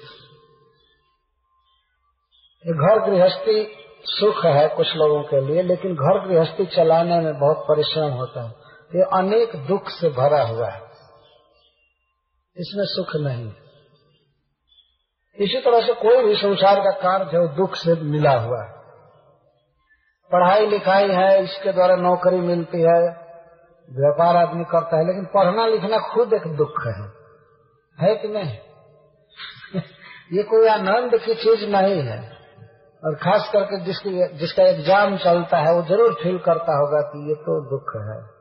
घर गृहस्थी सुख है कुछ लोगों के लिए, लेकिन घर गृहस्थी चलाने में बहुत परिश्रम होता है। ये अनेक दुख से भरा हुआ है। इसमें सुख नहीं। इसी तरह से कोई भी संसार का कार्य है, वो दुख से मिला हुआ है। पढ़ाई लिखाई है, इसके द्वारा नौकरी मिलती है व्यापार आदमी करता है, लेकिन पढ़ना लिखना खुद एक दुख है। है कि नहीं? ये कोई आनंद की चीज़ नहीं है। और खास करके जिसकी, जिसका एग्ज़ाम चलता है, वो ज़रूर फील करता होगा कि ये तो दुख है।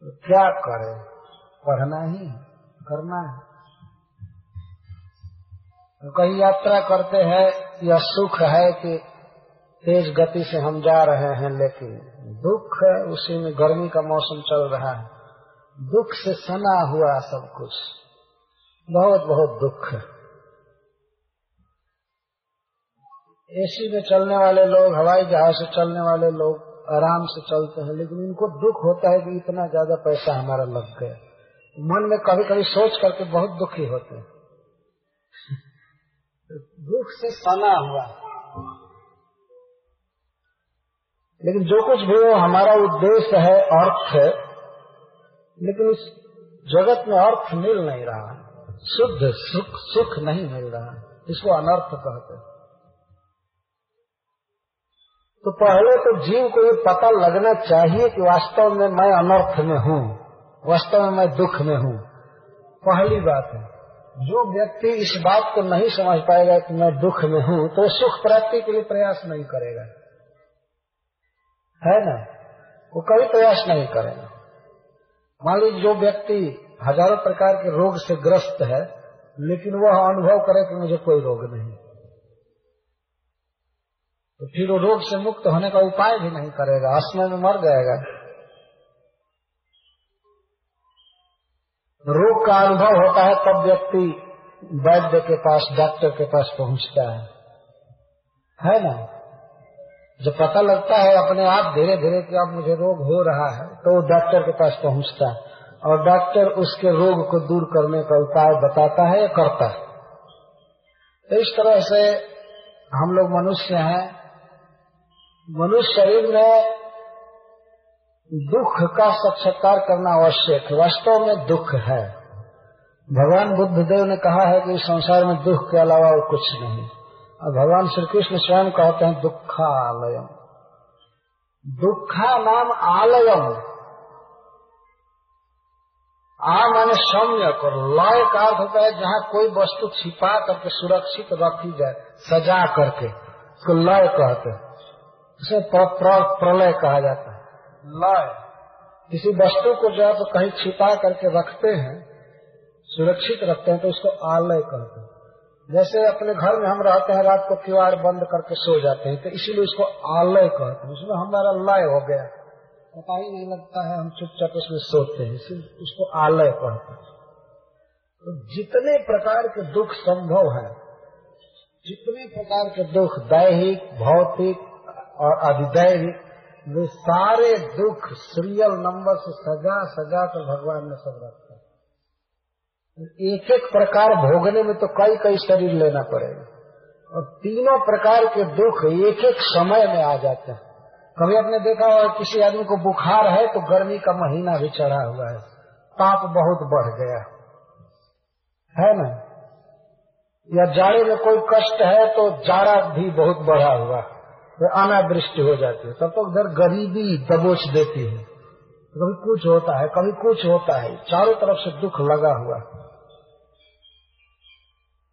तो क्या करे? पढ़ना ही, करना है। तो कहीं यात्रा करते हैं यह सुख है कि तेज गति से हम जा रहे हैं, लेकिन दुख है, उसी में गर्मी का मौसम चल रहा है। दुख से सना हुआ सब कुछ। बहुत बहुत दुख है। एसी में चलने वाले लोग, हवाई जहाज़ से चलने वाले लोग आराम से चलते हैं, लेकिन इनको दुख होता है कि इतना ज़्यादा पैसा हमारा लग गया। मन में कभी कभी सोच करके बहुत दुखी होते हैं। दुख से सना हुआ। लेकिन जो कुछ भी हो, हमारा उद्देश्य है अर्थ है, लेकिन इस जगत में अर्थ मिल नहीं रहा शुद्ध सुख सुख नहीं मिल रहा इसको अनर्थ कहते तो पहले तो जीव को ये पता लगना चाहिए कि वास्तव में मैं अनर्थ में हूँ, वास्तव में मैं दुख में हूँ। पहली बात है, जो व्यक्ति इस बात को नहीं समझ पाएगा कि मैं दुख में हूँ तो सुख प्राप्ति के लिए प्रयास नहीं करेगा। है ना? वो कभी प्रयास नहीं करेगा मान लीजिए जो व्यक्ति हज़ारों प्रकार के रोग से ग्रस्त है, लेकिन वह अनुभव करे कि मुझे कोई रोग नहीं। तो फिर वो रोग से मुक्त होने का उपाय भी नहीं करेगा आसमय में मर जाएगा। रोग का अनुभव होता है तब व्यक्ति वैद्य के पास, डॉक्टर के पास पहुँचता है। है ना? जब पता लगता है अपने आप धीरे धीरे कि अब मुझे रोग हो रहा है तो वो डॉक्टर के पास पहुँचता है। और डॉक्टर उसके रोग को दूर करने का उपाय बताता है या करता है। तो इस तरह से हम लोग मनुष्य हैं। मनुष्य शरीर में दुख का साक्षात्कार करना आवश्यक, वास्तव में दुख है। भगवान बुद्ध देव ने कहा है कि संसार में दुख के अलावा और कुछ नहीं। और भगवान श्री कृष्ण स्वयं कहते हैं दुखालयम। दुखा नाम आलयम। आ माने सम्यक। और लय का अर्थ होता है जहाँ कोई वस्तु छिपा करके सुरक्षित रखी जाए, सजा करके, उसको लय कहते हैं। उसे प्रलय कहा जाता है। लय। किसी वस्तु को जो है तो कहीं छिपा करके रखते हैं, सुरक्षित रखते हैं तो उसको आलय कहते हैं। जैसे अपने घर में हम रहते हैं, रात को किवाड़ बंद करके सो जाते हैं तो इसीलिए उसको आलय कहते हैं। उसमें हमारा लय हो गया। पता ही नहीं लगता है हम चुपचाप उसमें सोते हैं, इसलिए उसको आलय कहते हैं। तो जितने प्रकार के दुख संभव है, जितने प्रकार के दुख दैहिक, भौतिक और अधिदैविक वे सारे दुख सीरियल नंबर से सजा सजा कर भगवान ने सब रखा एक एक प्रकार भोगने में तो कई कई शरीर लेना पड़ेगा। और तीनों प्रकार के दुख एक एक समय में आ जाते हैं। कभी आपने देखा होगा किसी आदमी को बुखार है तो गर्मी का महीना भी चढ़ा हुआ है। ताप बहुत बढ़ गया। है ना? या जाड़े में कोई कष्ट है तो जाड़ा भी बहुत बढ़ा हुआ। तो अनावृष्टि हो जाती है। तब तो उधर गरीबी दबोच देती है। कभी कुछ होता है, कभी कुछ होता है, चारों तरफ़ से दुख लगा हुआ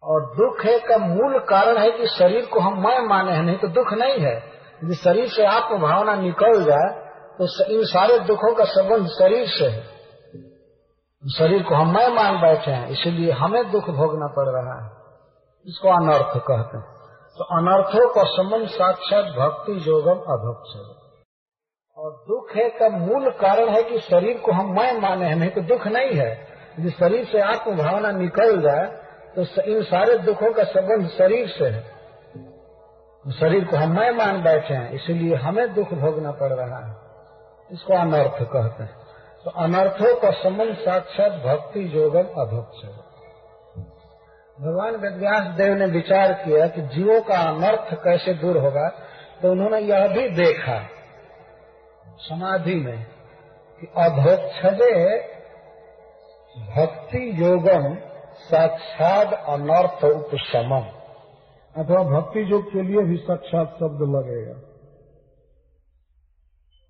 और दुख है का मूल कारण है कि शरीर को हम मैं माने हैं, नहीं तो दुख नहीं है। यदि शरीर से आत्म भावना निकल जाए तो इन सारे दुखों का संबंध शरीर से है। शरीर को हम मैं मान बैठे हैं, इसीलिए हमें दुख भोगना पड़ रहा है। इसको अनर्थ कहते हैं। तो अनर्थों का संबंध साक्षात भक्ति योगम अभक्ष और दुख है का मूल कारण है कि शरीर को हम मैं माने हैं, नहीं तो दुख नहीं है। यदि शरीर से आत्म भावना निकल जाए तो इन सारे दुखों का संबंध शरीर से है। शरीर को हम मैं मान बैठे हैं, इसलिए हमें दुख भोगना पड़ रहा है। इसको अनर्थ कहते हैं। तो अनर्थों का संबंध साक्षात भक्ति योगम अभक्ष भगवान वेदव्यास देव ने विचार किया कि जीवों का अनर्थ कैसे दूर होगा तो उन्होंने यह भी देखा। समाधि में कि अधोक्षजे भक्ति योगम साक्षात अनर्थ उपशमन अथवा भक्ति योग के लिए भी साक्षात शब्द लगेगा।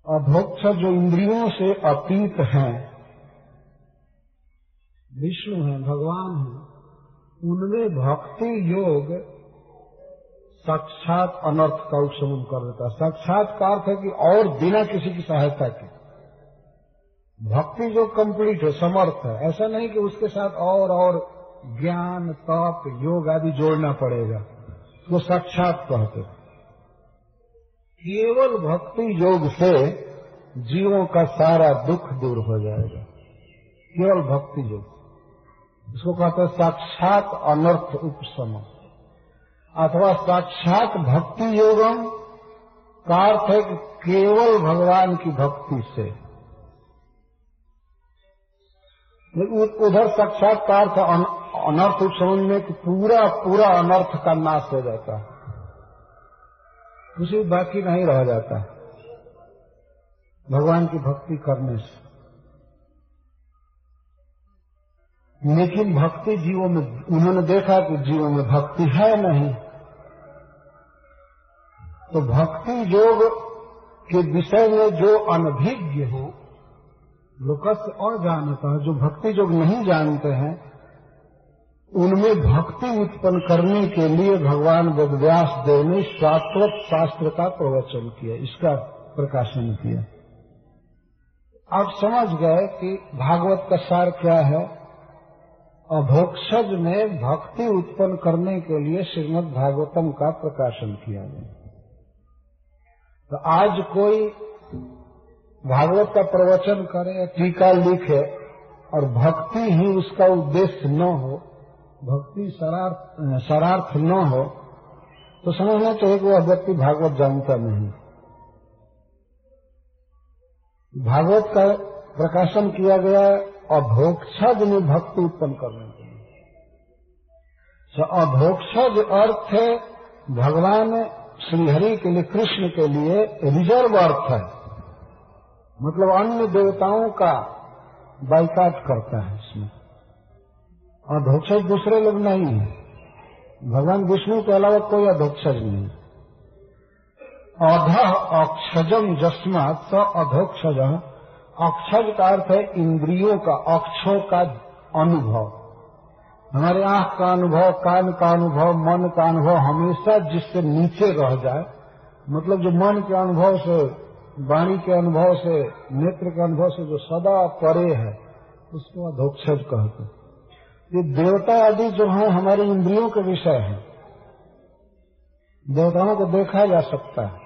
अधोक्ष जो इंद्रियों से अतीत हैं, विष्णु हैं, भगवान हैं, उनमें भक्ति योग साक्षात अनर्थ का उपशमन कर देता है। साक्षात का अर्थ है कि और बिना किसी की सहायता के। भक्ति जो कंप्लीट है, समर्थ है, ऐसा नहीं कि उसके साथ और और ज्ञान, तप, योग आदि जोड़ना पड़ेगा। वो तो साक्षात कहते केवल भक्ति योग से जीवों का सारा दुख दूर हो जाएगा। केवल भक्ति योग इसको कहते हैं साक्षात अनर्थ उपशमन। अथवा साक्षात भक्ति योगम का अर्थ है कि केवल भगवान की भक्ति से। उधर साक्षात्कार का अर्थ अनर्थ उपशमन में कि पूरा पूरा अनर्थ का नाश हो जाता है। कुछ भी बाकी नहीं रह जाता। भगवान की भक्ति करने से। लेकिन भक्ति जीवों में, उन्होंने देखा कि जीवों में भक्ति है नहीं। तो भक्ति योग के विषय में जो अनभिज्ञ है लोकस अजानता है जो भक्ति योग नहीं जानते हैं, उनमें भक्ति उत्पन्न करने के लिए भगवान वेदव्यास देव ने शाश्वत शास्त्र का प्रवचन किया, इसका प्रकाशन किया। आप समझ गए कि भागवत का सार क्या है? अभोक्षज में भक्ति उत्पन्न करने के लिए श्रीमद भागवतम का प्रकाशन किया गया तो आज कोई भागवत का प्रवचन करे या टीका लिखे और भक्ति ही उसका उद्देश्य न हो, भक्ति शरार्थ शरार्थ न हो तो समझना चाहिए कि वह व्यक्ति भागवत जानता नहीं। भागवत का प्रकाशन किया गया अभोक्षज में भक्ति उत्पन्न करने के लिए। तो अभोक्षज अर्थ है, भगवान श्रीहरि के लिए, कृष्ण के लिए रिज़र्व अर्थ है। मतलब अन्य देवताओं का बाइकाट करता है इसमें। अधोक्षज दूसरे लोग नहीं है। भगवान विष्णु के अलावा कोई अधोक्षज नहीं। अध अक्षजम जस्मात स अधोक्षज अक्षज का अर्थ है इंद्रियों का, अक्षों का अनुभव। हमारे आँख का अनुभव, कान का अनुभव, मन का अनुभव हमेशा जिससे नीचे रह जाए मतलब जो मन के अनुभव से, वाणी के अनुभव से, नेत्र के अनुभव से जो सदा परे है, उसको अधोक्षज कहते ये देवता आदि जो है, हमारे इंद्रियों के विषय है। देवताओं को देखा जा सकता है।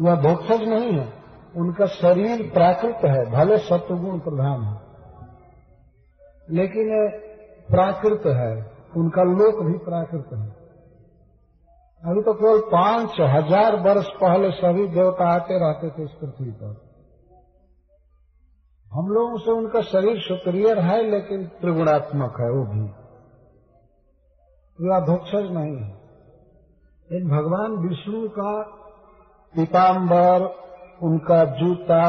वह धोक्षज नहीं है, उनका शरीर प्राकृत है, भले सत्वगुण प्रधान है। लेकिन प्राकृत है, उनका लोक भी प्राकृत है। अभी तो केवल पाँच हज़ार वर्ष पहले सभी देवता आते रहते थे इस पृथ्वी पर। हम लोगों से उनका शरीर सुप्रियर है, लेकिन त्रिगुणात्मक है वो भी। अधोक्षज नहीं है। इन भगवान विष्णु का पीताम्बर, उनका जूता,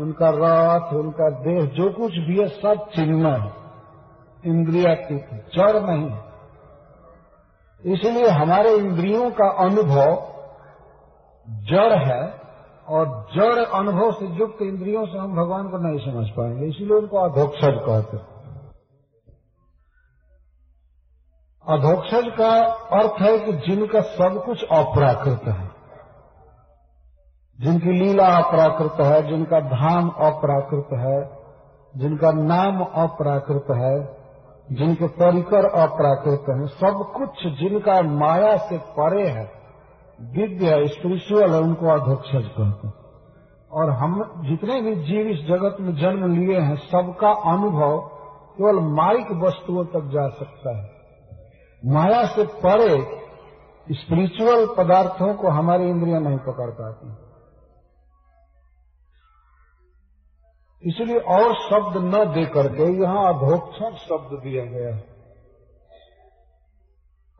उनका रथ, उनका देह, जो कुछ भी है, सब चिन्ह है इंद्रिया जड़ नहीं है। इसलिए हमारे इंद्रियों का अनुभव जड़ है और जड़ अनुभव से युक्त इंद्रियों से हम भगवान को नहीं समझ पाएँगे, इसलिए उनको अधोक्षज कहते अधोक्षज का अर्थ है कि जिनका सब कुछ अप्राकृत है, जिनकी लीला अपराकृत है, जिनका धाम अपराकृत है, जिनका नाम अपराकृत है जिनके परिकर अप्राकृत हैं, सब कुछ जिनका माया से परे है, दिव्य है, स्पिरिचुअल है, उनको अधोक्षज कहते हैं। और हम जितने भी जीव इस जगत में जन्म लिए हैं, सबका अनुभव केवल माइक वस्तुओं तक जा सकता है। माया से परे स्पिरिचुअल पदार्थों को हमारी इंद्रियाँ नहीं पकड़ पाती। इसलिए और शब्द न दे करके यहाँ अधोक्षण शब्द दिया गया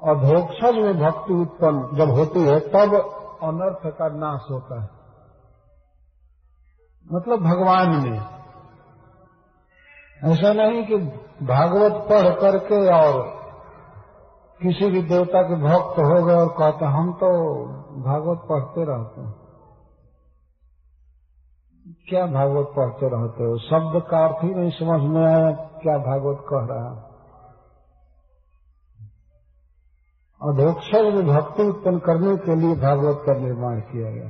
अधोक्षज में भक्ति उत्पन्न जब होती है, तब अनर्थ का नाश होता है। मतलब भगवान में। ऐसा नहीं कि भागवत पढ़ करके और किसी भी देवता के भक्त हो गए और कहते हम तो भागवत पढ़ते रहते हैं। क्या भागवत पढ़ते रहते हो? शब्द का अर्थ ही नहीं समझ में आया क्या भागवत कह रहा है। अधोक्षर में भक्ति उत्पन्न करने के लिए भागवत का निर्माण किया गया।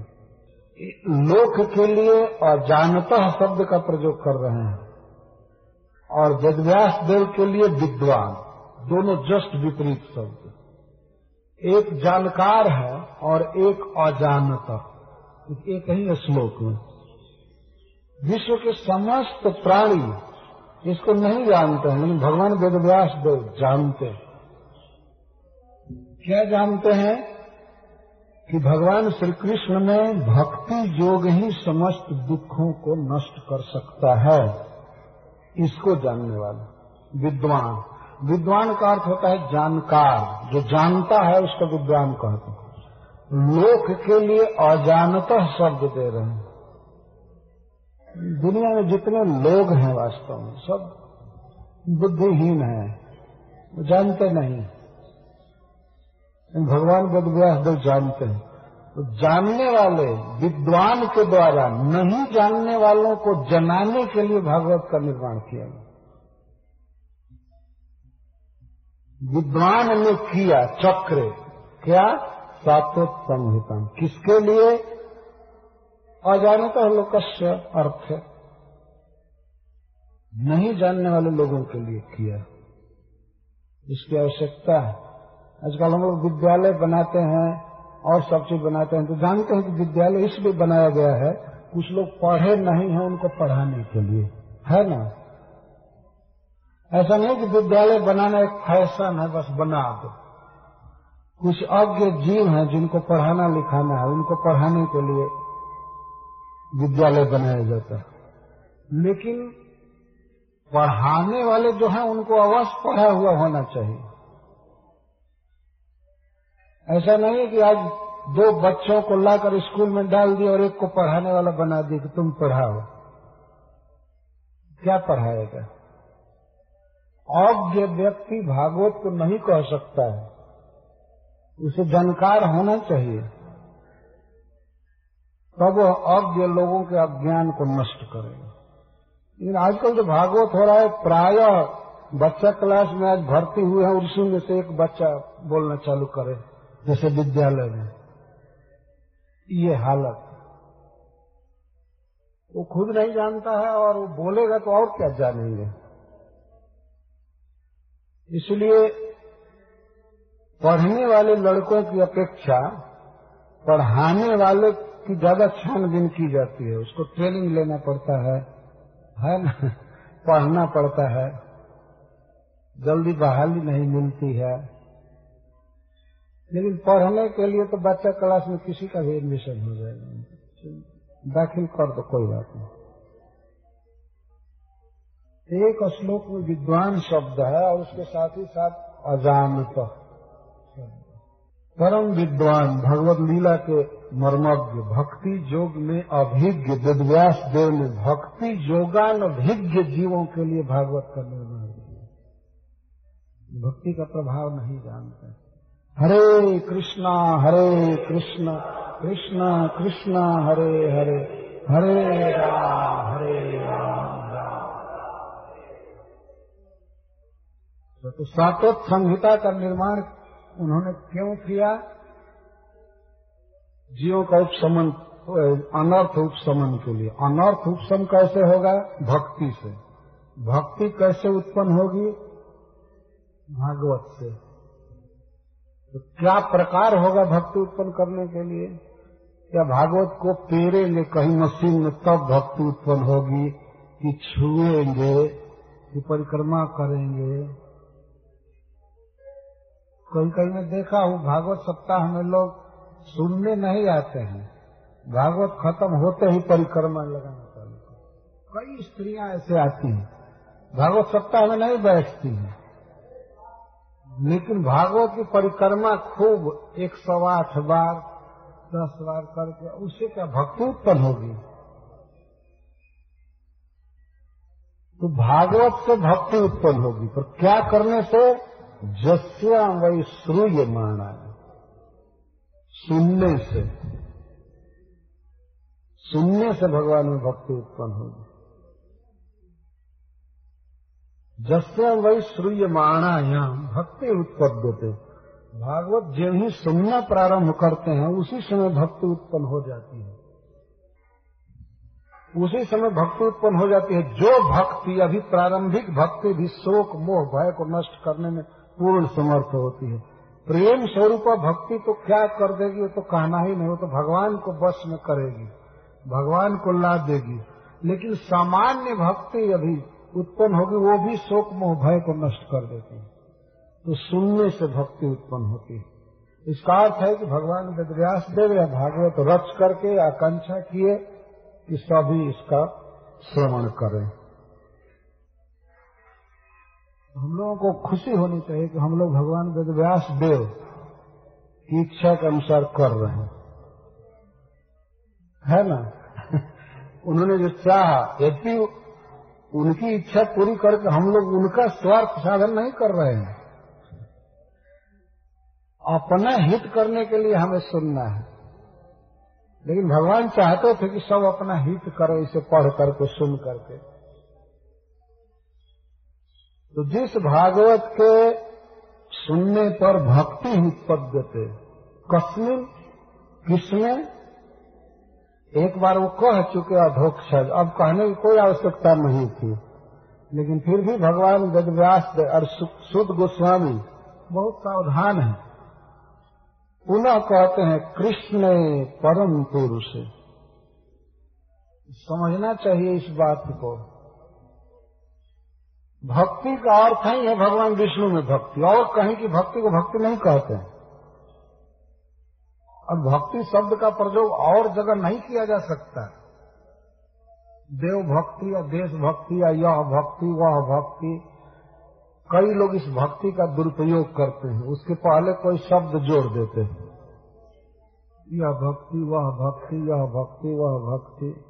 लोक के लिए अजानतः शब्द का प्रयोग कर रहे हैं। और वेदव्यास देव के लिए विद्वान, दोनों जस्ट विपरीत शब्द। एक जानकार है और एक अजानता। एक ही श्लोक में। विश्व के समस्त प्राणी इसको नहीं जानते हैं, लेकिन भगवान वेदव्यास देव जानते हैं। क्या जानते हैं? कि भगवान श्री कृष्ण में भक्ति योग ही समस्त दुखों को नष्ट कर सकता है। इसको जानने वाला। विद्वान। विद्वान का अर्थ होता है जानकार। जो जानता है, उसको विद्वान कहते हैं। लोक के लिए अजानतः शब्द दे रहे हैं। दुनिया में जितने लोग हैं वास्तव में, सब बुद्धिहीन हैं। वो जानते नहीं। भगवान वेदव्यास देव जानते हैं तो जानने वाले विद्वान के द्वारा नहीं जानने वालों को जनाने के लिए भागवत का निर्माण किया गया। विद्वान ने किया चक्र। क्या? सातोत संहिता किसके लिए? अजानता लोकस्य अर्थ नहीं जानने वाले लोगों के लिए किया। इसकी आवश्यकता है। आजकल हम लोग विद्यालय बनाते हैं और सब चीज़ बनाते हैं। तो जानते हैं कि विद्यालय इसलिए बनाया गया है, कुछ लोग पढ़े नहीं है उनको पढ़ाने के लिए। है ना? ऐसा नहीं कि विद्यालय बनाना एक फ़ैशन है, बस बना दो। कुछ अज्ञ जीव हैं जिनको पढ़ाना लिखाना है, उनको पढ़ाने के लिए विद्यालय बनाया जाता है। लेकिन पढ़ाने वाले जो हैं, उनको अवश्य पढ़ा हुआ होना चाहिए। ऐसा नहीं कि आज दो बच्चों को लाकर स्कूल में डाल दिया और एक को पढ़ाने वाला बना दिया कि तुम पढ़ाओ। क्या पढ़ाएगा? अज्ञ व्यक्ति भागवत को नहीं कह सकता है। उसे जानकार होना चाहिए। तब वह अज्ञ लोगों के अज्ञान को नष्ट करेगा लेकिन आजकल जो भागवत हो रहा है, प्राय बच्चा क्लास में आज भर्ती हुए हैं, उसी में से एक बच्चा बोलना चालू करे, जैसे विद्यालय में। ये हालत। वो खुद नहीं जानता है और वो बोलेगा तो और क्या जानेंगे। इसलिए पढ़ने वाले लड़कों की अपेक्षा, पढ़ाने वाले की ज़्यादा छानबीन की जाती है उसको ट्रेनिंग लेना पड़ता है है ना? पढ़ना पड़ता है। जल्दी बहाली नहीं मिलती है। लेकिन पढ़ने के लिए तो बच्चा क्लास में किसी का भी एडमिशन हो जाएगा दाखिल कर दो कोई बात नहीं। एक श्लोक में विद्वान शब्द है और उसके साथ ही साथ अजानत परम विद्वान भगवत लीला के मर्मज्ञ भक्ति योग में अभिज्ञ वेदव्यास देव ने भक्ति योगान अभिज्ञ जीवों के लिए भागवत का निर्माण किया। भक्ति का प्रभाव नहीं जानते। हरे कृष्णा, हरे कृष्ण कृष्ण कृष्ण, हरे हरे हरे राम हरे राम तो सातोत संहिता का निर्माण उन्होंने क्यों किया? जीवों का उपशमन अनर्थ उपशमन के लिए। अनर्थ उपशम कैसे होगा? भक्ति से। भक्ति कैसे उत्पन्न होगी? भागवत से। तो क्या प्रकार होगा भक्ति उत्पन्न करने के लिए? क्या भागवत को पेरेंगे कहीं मशीन में, तब भक्ति उत्पन्न होगी कि छुएँगे, कि परिक्रमा करेंगे? कहीं कहीं मैं देखा हूँ, भागवत सप्ताह में लोग सुनने नहीं आते हैं। भागवत खत्म होते ही परिक्रमा लगाना चालू कई स्त्रियाँ ऐसे आती हैं। भागवत सप्ताह में नहीं बैठती हैं। लेकिन भागवत की परिक्रमा खूब एक सौ आठ बार, दस बार करके उससे क्या भक्ति उत्पन्न होगी। तो भागवत से भक्ति उत्पन्न होगी। पर क्या करने से जस्या वही श्रूय माना सुनने से सुनने से भगवान में भक्ति उत्पन्न होगी। जस्या वही श्रूय माणायाम भक्ति उत्पन्न उत्पद्यते। भागवत जो ही सुनना प्रारंभ करते हैं, उसी समय भक्ति उत्पन्न हो जाती है। उसी समय भक्ति उत्पन्न हो जाती है। जो भक्ति, अभी प्रारंभिक भक्ति भी शोक, मोह, भय को नष्ट करने में पूर्ण समर्थ होती है। प्रेम स्वरूप भक्ति तो क्या कर देगी? वो तो कहना ही नहीं, वो तो भगवान को बस में करेगी, भगवान को ला देगी। लेकिन सामान्य भक्ति अभी उत्पन्न होगी, वो भी शोक मोह, भय को नष्ट कर देती है। तो सुनने से भक्ति उत्पन्न होती है। इसका अर्थ है कि भगवान वेदव्यास देव या भागवत रच करके आकांक्षा किए कि सभी इसका श्रवण करें। हम लोगों को खुशी होनी चाहिए कि हम लोग भगवान वेदव्यास देव की इच्छा के अनुसार कर रहे हैं। है ना? उन्होंने जो चाहा यदि उनकी इच्छा पूरी करके हम लोग उनका स्वार्थ साधन नहीं कर रहे हैं। अपना हित करने के लिए हमें सुनना है। लेकिन भगवान चाहते थे कि सब अपना हित करो, इसे पढ़ करके, सुन करके। तो जिस भागवत के सुनने पर भक्ति उत्पद्यते कस्मिन किसमें एक बार वो कह चुके अधोक्षज अब कहने की कोई आवश्यकता नहीं थी। लेकिन फिर भी भगवान वेदव्यास और सुद गोस्वामी बहुत सावधान है। पुनः कहते हैं, कृष्ण परम पुरुष। समझना चाहिए इस बात को। भक्ति का अर्थ ही है भगवान विष्णु में भक्ति। और कहीं की भक्ति को भक्ति नहीं कहते हैं। अब भक्ति शब्द का प्रयोग और जगह नहीं किया जा सकता। देव भक्ति या देश भक्ति या यह भक्ति, वह भक्ति। कई लोग इस भक्ति का दुरुपयोग करते हैं। उसके पहले कोई शब्द जोड़ देते हैं। यह भक्ति, वह भक्ति, यह भक्ति, वह भक्ति।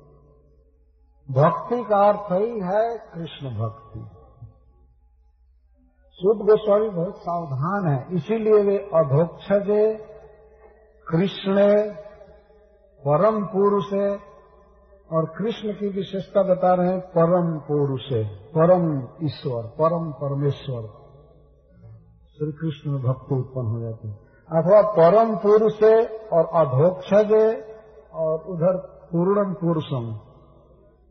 भक्ति का अर्थ ही है कृष्ण भक्ति। शुद्ध गोस्वामी बहुत सावधान है। इसीलिए वे अधोक्षजे, कृष्ण परम पुरुष है और कृष्ण की विशेषता बता रहे हैं परम पुरुष है परम ईश्वर, परम परमेश्वर। श्री कृष्ण में भक्ति उत्पन्न हो जाते हैं। अथवा परम पुरुष है और अधोक्षज और उधर पूर्णम पुरुषम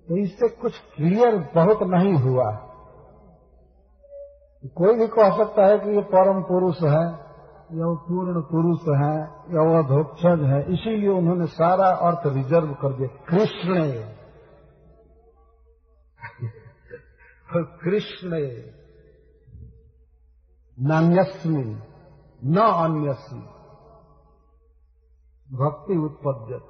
तो इससे कुछ क्लियर बहुत नहीं हुआ। कोई भी कह सकता है कि ये परम पुरुष है, या वो पूर्ण पुरुष है, या वो अधोक्षज है, इसीलिए उन्होंने सारा अर्थ रिज़र्व कर दिया। कृष्ण। कृष्ण। नान्यस्मी। न अन्यस्मी। भक्ति उत्पद्यत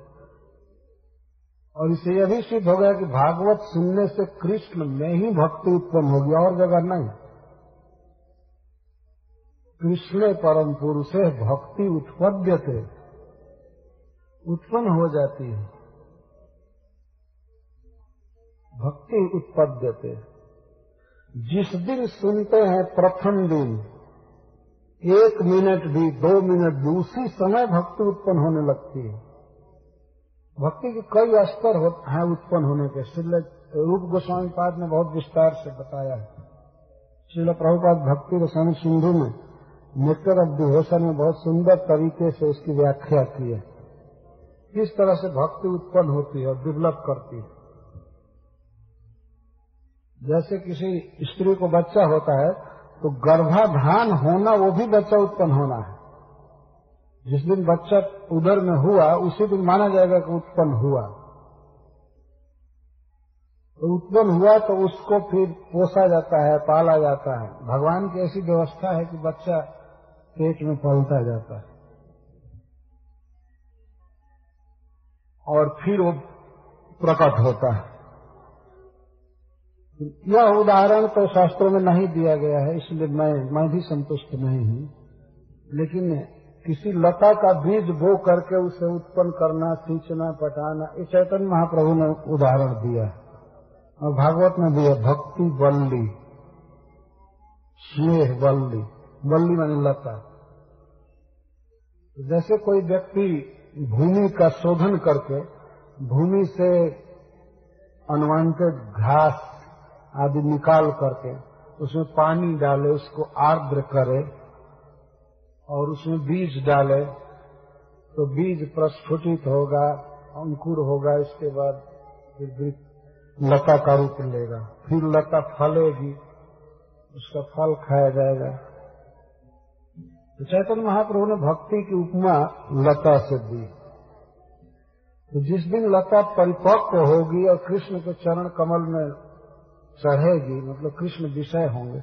और इसे यह भी सिद्ध हो गया कि भागवत सुनने से कृष्ण में ही भक्ति उत्पन्न होगी, और जगह नहीं। कृष्ण परम पुरुषे भक्ति उत्पद्यते। उत्पन्न हो जाती है। भक्ति उत्पद्यते। जिस दिन सुनते हैं प्रथम दिन, एक मिनट भी, दो मिनट भी, उसी समय भक्ति उत्पन्न होने लगती है। भक्ति के कई स्तर हैं उत्पन्न होने के। श्रील रूप गोस्वामी पाद ने बहुत विस्तार से बताया है। श्रील प्रभुपाद भक्ति गोस्वामी सिंधु में नेचर ऑफ़ डिवोशन में बहुत सुंदर तरीके से उसकी व्याख्या की है। किस तरह से भक्ति उत्पन्न होती है और डेवलप करती है। जैसे किसी स्त्री को बच्चा होता है तो गर्भाधान होना, वो भी बच्चा उत्पन्न होना है। जिस दिन बच्चा उधर में हुआ, उसी दिन माना जाएगा कि उत्पन्न हुआ। तो उत्पन्न हुआ तो उसको फिर पोसा जाता है, पाला जाता है। भगवान की ऐसी व्यवस्था है कि बच्चा पेट में पलता जाता है। और फिर वो प्रकट होता है। यह उदाहरण तो शास्त्रों में नहीं दिया गया है, इसलिए मैं मैं भी संतुष्ट नहीं हूँ। लेकिन किसी लता का बीज बो करके उसे उत्पन्न करना, सींचना, पटाना, ये चैतन्य महाप्रभु ने उदाहरण दिया और भागवत में दिया भक्ति बल्ली, स्नेह बल्ली। बल्ली मानी लता। जैसे कोई व्यक्ति भूमि का शोधन करके, भूमि से अनवांटेड घास आदि निकाल करके, उसमें पानी डाले, उसको आर्द्र करे, और उसमें बीज डाले तो बीज प्रस्फुटित होगा, अंकुर होगा, इसके बाद फिर लता का रूप लेगा। फिर लता फलेगी, उसका फल खाया जाएगा। तो चैतन्य महाप्रभु ने भक्ति की उपमा लता से दी। तो जिस दिन लता परिपक्व होगी और कृष्ण के चरण कमल में चढ़ेगी मतलब कृष्ण विषय होंगे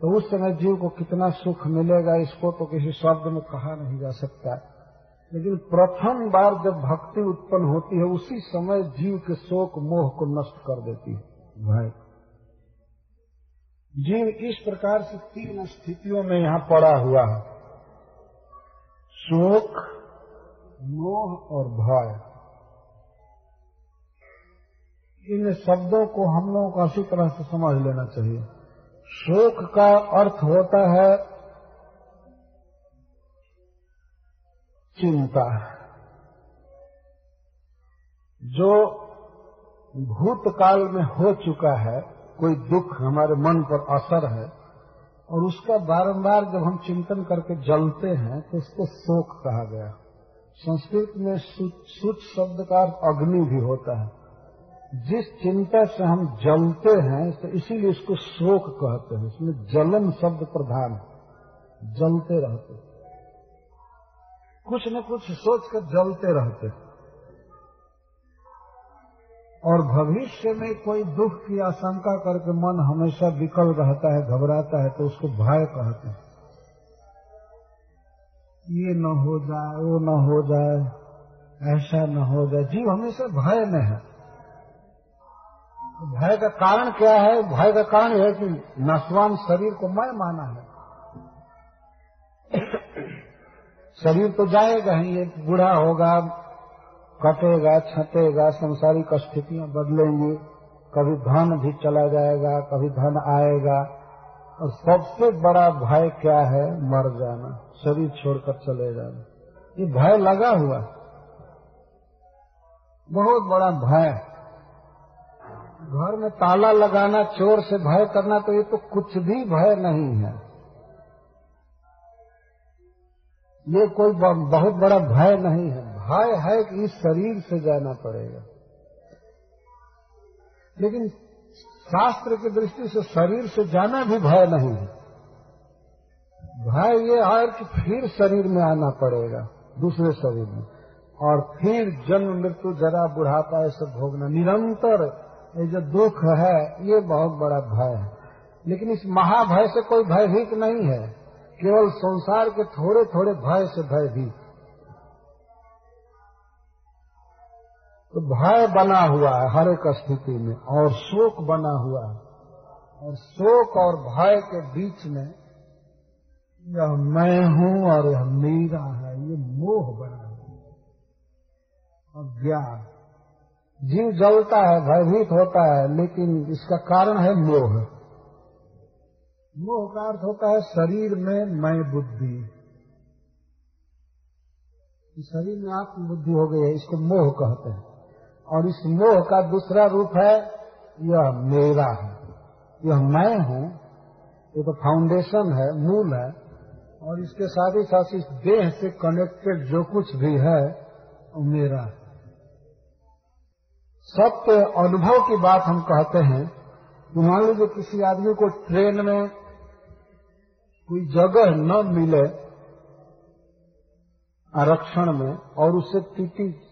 तो उस समय जीव को कितना सुख मिलेगा, इसको तो किसी शब्द में कहा नहीं जा सकता। लेकिन प्रथम बार जब भक्ति उत्पन्न होती है, उसी समय जीव के शोक, मोह को नष्ट कर देती है, भाई। जीव इस प्रकार से तीन स्थितियों में यहाँ पड़ा हुआ है। शोक, मोह और भय। इन शब्दों को हम लोगों को अच्छी तरह से समझ लेना चाहिए। शोक का अर्थ होता है चिंता। जो भूतकाल में हो चुका है, कोई दुख हमारे मन पर असर है और उसका बारंबार जब हम चिंतन करके जलते हैं तो उसको शोक कहा गया। संस्कृत में सुच शब्द का अग्नि भी होता है। जिस चिंता से हम जलते हैं तो इसीलिए इसको शोक कहते हैं। इसमें जलन शब्द प्रधान है। जलते रहते। कुछ न कुछ सोच कर जलते रहते और भविष्य में कोई दुख की आशंका करके मन हमेशा विकल रहता है, घबराता है तो उसको भय कहते हैं। ये न हो जाए, वो न हो जाए, ऐसा न हो जाए। जीव हमेशा भय में है। भय का कारण क्या है? भय का कारण है कि नस्वान शरीर को मैं माना है। शरीर तो जाएगा ही ये बूढ़ा होगा कटेगा, छटेगा, संसारिक स्थितियाँ बदलेंगी। कभी धन भी चला जाएगा, कभी धन आएगा। और सबसे बड़ा भय क्या है? मर जाना, शरीर छोड़कर चले जाना। ये भय लगा हुआ बहुत बड़ा भय। घर में ताला लगाना, चोर से भय करना तो ये तो कुछ भी भय नहीं है। ये कोई बहुत बड़ा भय नहीं है। भय है कि इस शरीर से जाना पड़ेगा। लेकिन शास्त्र की दृष्टि से शरीर से जाना भी भय नहीं है। भय ये है कि फिर शरीर में आना पड़ेगा, दूसरे शरीर में। और फिर जन्म, मृत्यु, जरा, बुढ़ापा ऐसे भोगना। निरंतर ये जो दुख है, ये बहुत बड़ा भय है। लेकिन इस महाभय से कोई भयभीत नहीं है। केवल संसार के थोड़े थोड़े भय से भयभीत। तो भय बना हुआ है हर एक स्थिति में, और शोक बना हुआ है। और शोक और भय के बीच में यह मैं हूँ और यह मेरा है, ये मोह बना हुआ और ज्ञान जीव जलता है, भयभीत होता है, लेकिन इसका कारण है मोह। मोह का अर्थ होता है शरीर में मैं बुद्धि। शरीर में आत्म बुद्धि हो गई है, इसको मोह कहते हैं। और इस मोह का दूसरा रूप है, यह मेरा है। यह मैं हूँ। ये तो फाउंडेशन है, मूल है। और इसके साथ ही साथ इस देह से कनेक्टेड जो कुछ भी है, वो मेरा है। सत्य अनुभव की बात हम कहते हैं। कि मान लीजिए किसी आदमी को ट्रेन में कोई जगह न मिले आरक्षण में और उसे टीटी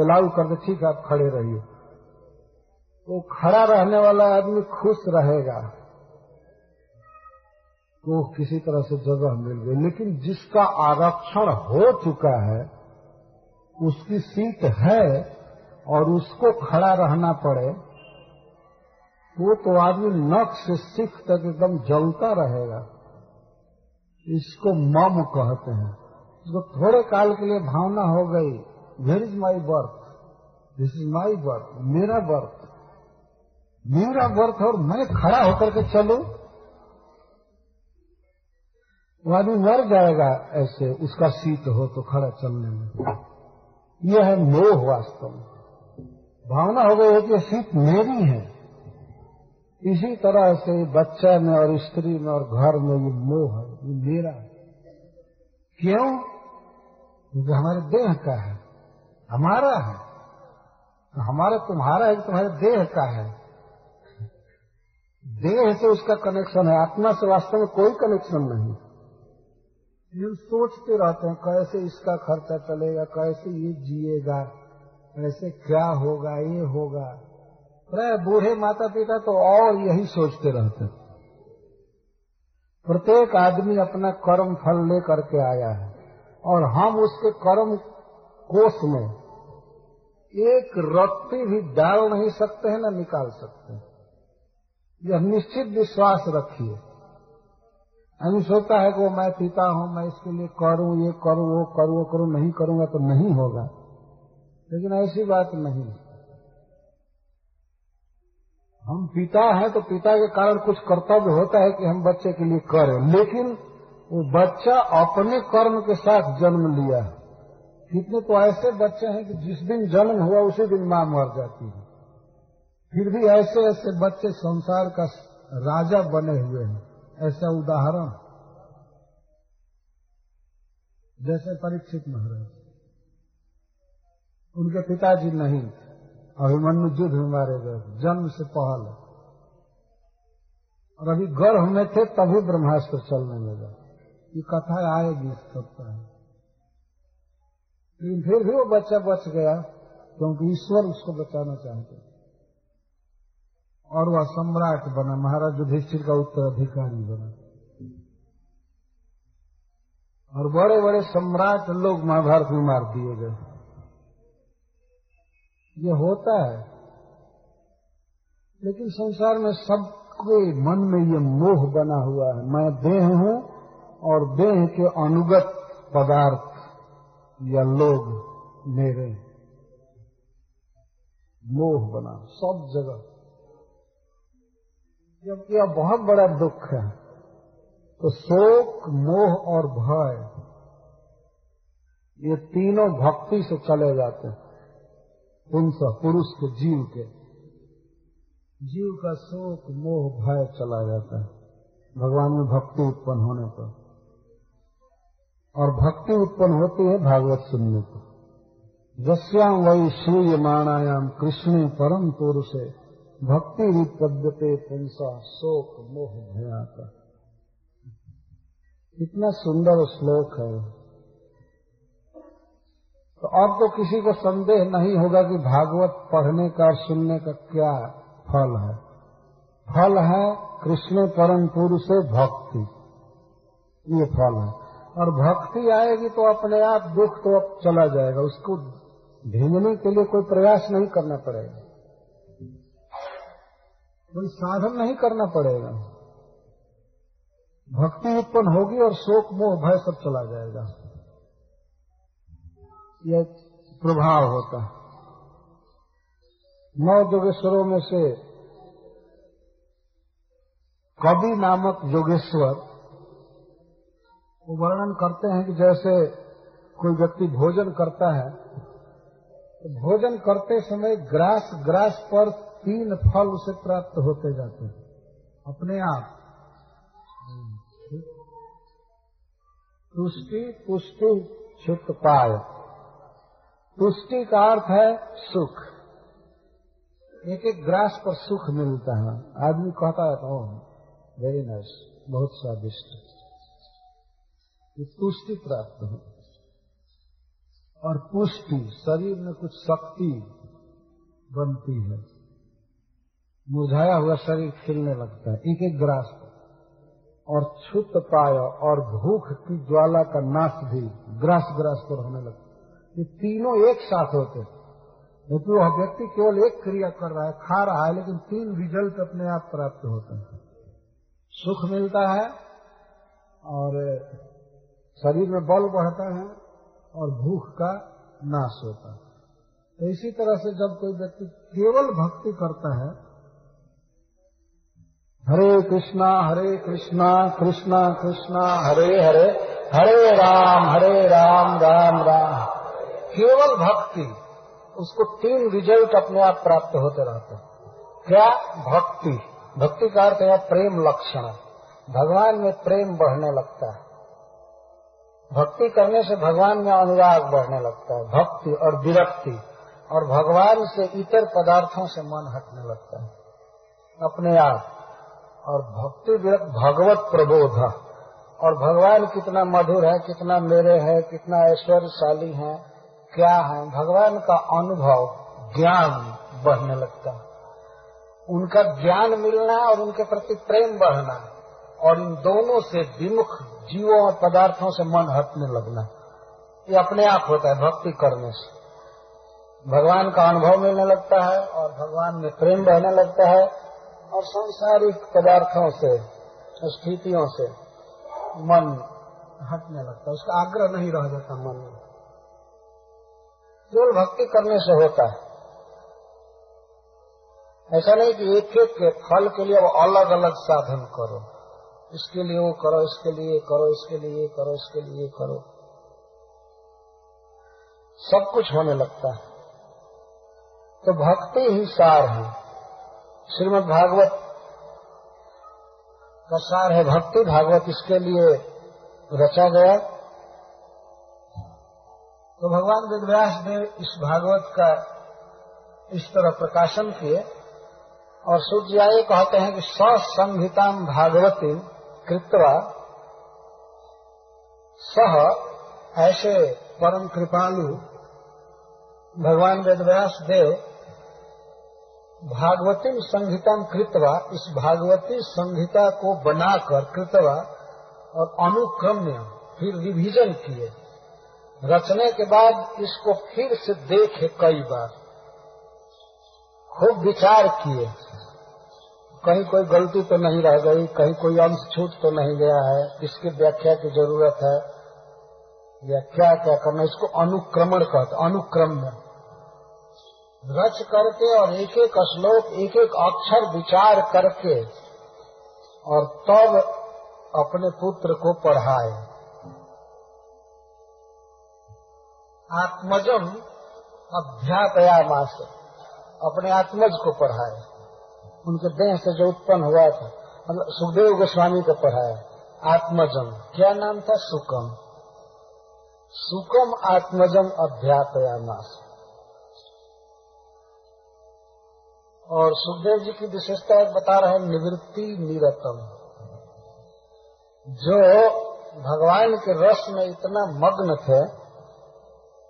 अलाउ कर दे, ठीक है, आप खड़े रहिए। तो खड़ा रहने वाला आदमी खुश रहेगा। तो किसी तरह से जगह मिल गई। लेकिन जिसका आरक्षण हो चुका है, उसकी सीट है और उसको खड़ा रहना पड़े, वो तो आदमी नख से सिख तक एकदम जलता रहेगा। इसको मम कहते हैं। इसको थोड़े काल के लिए भावना हो गई। Where is my berth this is my berth मेरा बर्थ मेरा बर्थ और मैं खड़ा होकर के चलू? वो आदमी मर जाएगा ऐसे, उसका सीट हो तो खड़ा चलने में। यह है मोह वास्तव में। भावना हो गई है कि सीट मेरी है। इसी तरह से बच्चा में और स्त्री में और घर में ये मोह है, ये मेरा है। क्यों? क्योंकि हमारे देह का है। हमारा है। तो हमारा तुम्हारा है तुम्हारे देह का है। देह से उसका कनेक्शन है। आत्मा से वास्तव में कोई कनेक्शन नहीं। ये सोचते रहते हैं, कैसे इसका खर्चा चलेगा, कैसे ये जिएगा, कैसे क्या होगा, ये होगा। प्राय बूढ़े माता पिता तो और यही सोचते रहते प्रत्येक आदमी अपना कर्म फल ले करके आया है। और हम उसके कर्म कोष में एक रत्ती भी डाल नहीं सकते हैं, न निकाल सकते हैं। यह निश्चित विश्वास रखिए। अभी सोचता है कि वो मैं पिता हूँ, मैं इसके लिए करूँ, ये करूँ, वो करूँ वो करूँ, नहीं करूँगा तो नहीं होगा। लेकिन ऐसी बात नहीं। हम पिता हैं तो पिता के कारण कुछ कर्तव्य होता है कि हम बच्चे के लिए करें। लेकिन वो बच्चा अपने कर्म के साथ जन्म लिया है। कितने तो ऐसे बच्चे हैं कि जिस दिन जन्म हुआ, उसी दिन माँ मर जाती है। फिर भी ऐसे ऐसे बच्चे संसार का राजा बने हुए हैं। ऐसा उदाहरण। जैसे परीक्षित महाराज। उनके पिताजी नहीं अभिमन्यु युद्ध में मारे गए जन्म से पहले। और अभी गर्भ में थे, तभी ब्रह्मास्त्र चलने लगा। ये कथा आएगी इस सप्ताह। लेकिन फिर भी वो बच्चा बच गया, क्योंकि ईश्वर उसको बचाना चाहते और वह सम्राट बना, महाराज युधिष्ठिर का उत्तराधिकारी बना। और बड़े बड़े सम्राट लोग महाभारत में मार दिए गए। ये होता है। लेकिन संसार में सबके मन में ये मोह बना हुआ है। मैं देह हूँ और देह के अनुगत पदार्थ या लोग मेरे मोह बना, सब जगह। जबकि यह बहुत बड़ा दुख है तो शोक, मोह और भय, ये तीनों भक्ति से चले जाते हैं। पुंस, पुरुष के जीव के। जीव का शोक, मोह, भय चला जाता है। भगवान में भक्ति उत्पन्न होने पर। और भक्ति उत्पन्न होती है भागवत सुनने को। जस्याम वही सूर्य माणायाम कृष्ण परम तोर से भक्ति विपद्यते पुंसा शोक मोह भयाता। कितना सुंदर श्लोक है। तो अब तो किसी को संदेह नहीं होगा कि भागवत पढ़ने का और सुनने का क्या फल है। फल है कृष्ण परम पुरुष भक्ति। ये फल है। और भक्ति आएगी तो अपने आप दुख तो अब चला जाएगा। उसको भेजने के लिए कोई प्रयास नहीं करना पड़ेगा। कोई साधन नहीं करना पड़ेगा। भक्ति उत्पन्न होगी और शोक, मोह, भय सब चला जाएगा। यह प्रभाव होता है। नौ जोगेश्वरों में से कवि नामक जोगेश्वर वो वर्णन करते हैं कि जैसे कोई व्यक्ति भोजन करता है तो भोजन करते समय ग्रास ग्रास पर तीन फल उसे प्राप्त होते जाते हैं। अपने आप। तुष्टि, पुष्टि छित पाय तुष्टि का अर्थ है सुख। एक एक ग्रास पर सुख मिलता है। आदमी कहता है, ओह वेरी नाइस बहुत स्वादिष्ट। तुष्टि प्राप्त हो। और पुष्टि शरीर में कुछ शक्ति बनती है। मुरझाया हुआ शरीर खिलने लगता है, एक एक ग्रास और छुत पाय और भूख की ज्वाला का नाश भी ग्रास ग्रास पर होने लगता है। ये तीनों एक साथ होते हैं। क्योंकि वह व्यक्ति केवल एक क्रिया कर रहा है, खा रहा है, लेकिन तीन रिज़ल्ट अपने आप प्राप्त होते हैं। सुख मिलता है और शरीर में बल बढ़ता है और भूख का नाश होता है। तो इसी तरह से जब कोई व्यक्ति केवल भक्ति करता है, हरे कृष्णा हरे कृष्णा कृष्णा कृष्णा, हरे हरे हरे राम हरे राम राम राम। केवल भक्ति, उसको तीन रिज़ल्ट अपने आप प्राप्त होते रहते हैं। क्या? भक्ति। भक्ति का अर्थ है प्रेम लक्षण। भगवान में प्रेम बढ़ने लगता है। भक्ति करने से भगवान में अनुराग बढ़ने लगता है। भक्ति और विरक्ति और भगवान से इतर पदार्थों से मन हटने लगता है। अपने आप। और भक्ति विरक्त भगवत प्रबोध। और भगवान कितना मधुर है, कितना मेरे है, कितना ऐश्वर्यशाली है, क्या है। भगवान का अनुभव, ज्ञान बढ़ने लगता है। उनका ज्ञान मिलना और उनके प्रति प्रेम बढ़ना और इन दोनों से विमुख जीवों और पदार्थों से मन हटने लगना। ये अपने आप होता है, भक्ति करने से। भगवान का अनुभव मिलने लगता है और भगवान में प्रेम बढ़ने लगता है और सांसारिक पदार्थों से, स्थितियों से मन हटने लगता है। उसका आग्रह नहीं रह जाता मन में। केवल भक्ति करने से होता है। ऐसा नहीं कि एक एक के फल के लिए वो अलग अलग साधन करो। इसके लिए वो करो, इसके लिए करो, इसके लिए करो, इसके लिए करो। सब कुछ होने लगता है। तो भक्ति ही सार है। श्रीमद भागवत का सार है भक्ति। भागवत इसके लिए रचा गया। तो भगवान वेदव्यास ने इस भागवत का इस तरह प्रकाशन किए और सूर्य सूर्याय कहते हैं कि ससंहिताम भागवती। कृत्वा सह ऐसे परम कृपालु भगवान वेदव्यास देव भागवती संहिता कृतवा, इस भागवती संहिता को बनाकर कृतवा और अनुक्रम्य फिर रिविजन किए। रचने के बाद इसको फिर से देखे कई बार। खूब विचार किए। कहीं कोई गलती तो नहीं रह गई, कहीं कोई अंश छूट तो नहीं गया है। इसकी व्याख्या की ज़रूरत है। या क्या करना इसको अनुक्रमण कहते अनुक्रम्य। रच करके और एक एक श्लोक, एक एक अक्षर विचार करके और तब अपने पुत्र को पढ़ाए। आत्मजम अध्यापयामास अपने आत्मज को पढ़ाए। उनके देह से जो उत्पन्न हुआ था मतलब सुखदेव गोस्वामी को पढ़ाया, आत्मजम। क्या नाम था? सुकम सुकम आत्मजम अध्यापयामास। और सुखदेव जी की विशेषता एक बता रहे हैं, निवृत्ति निरतम। जो भगवान के रस में इतना मग्न थे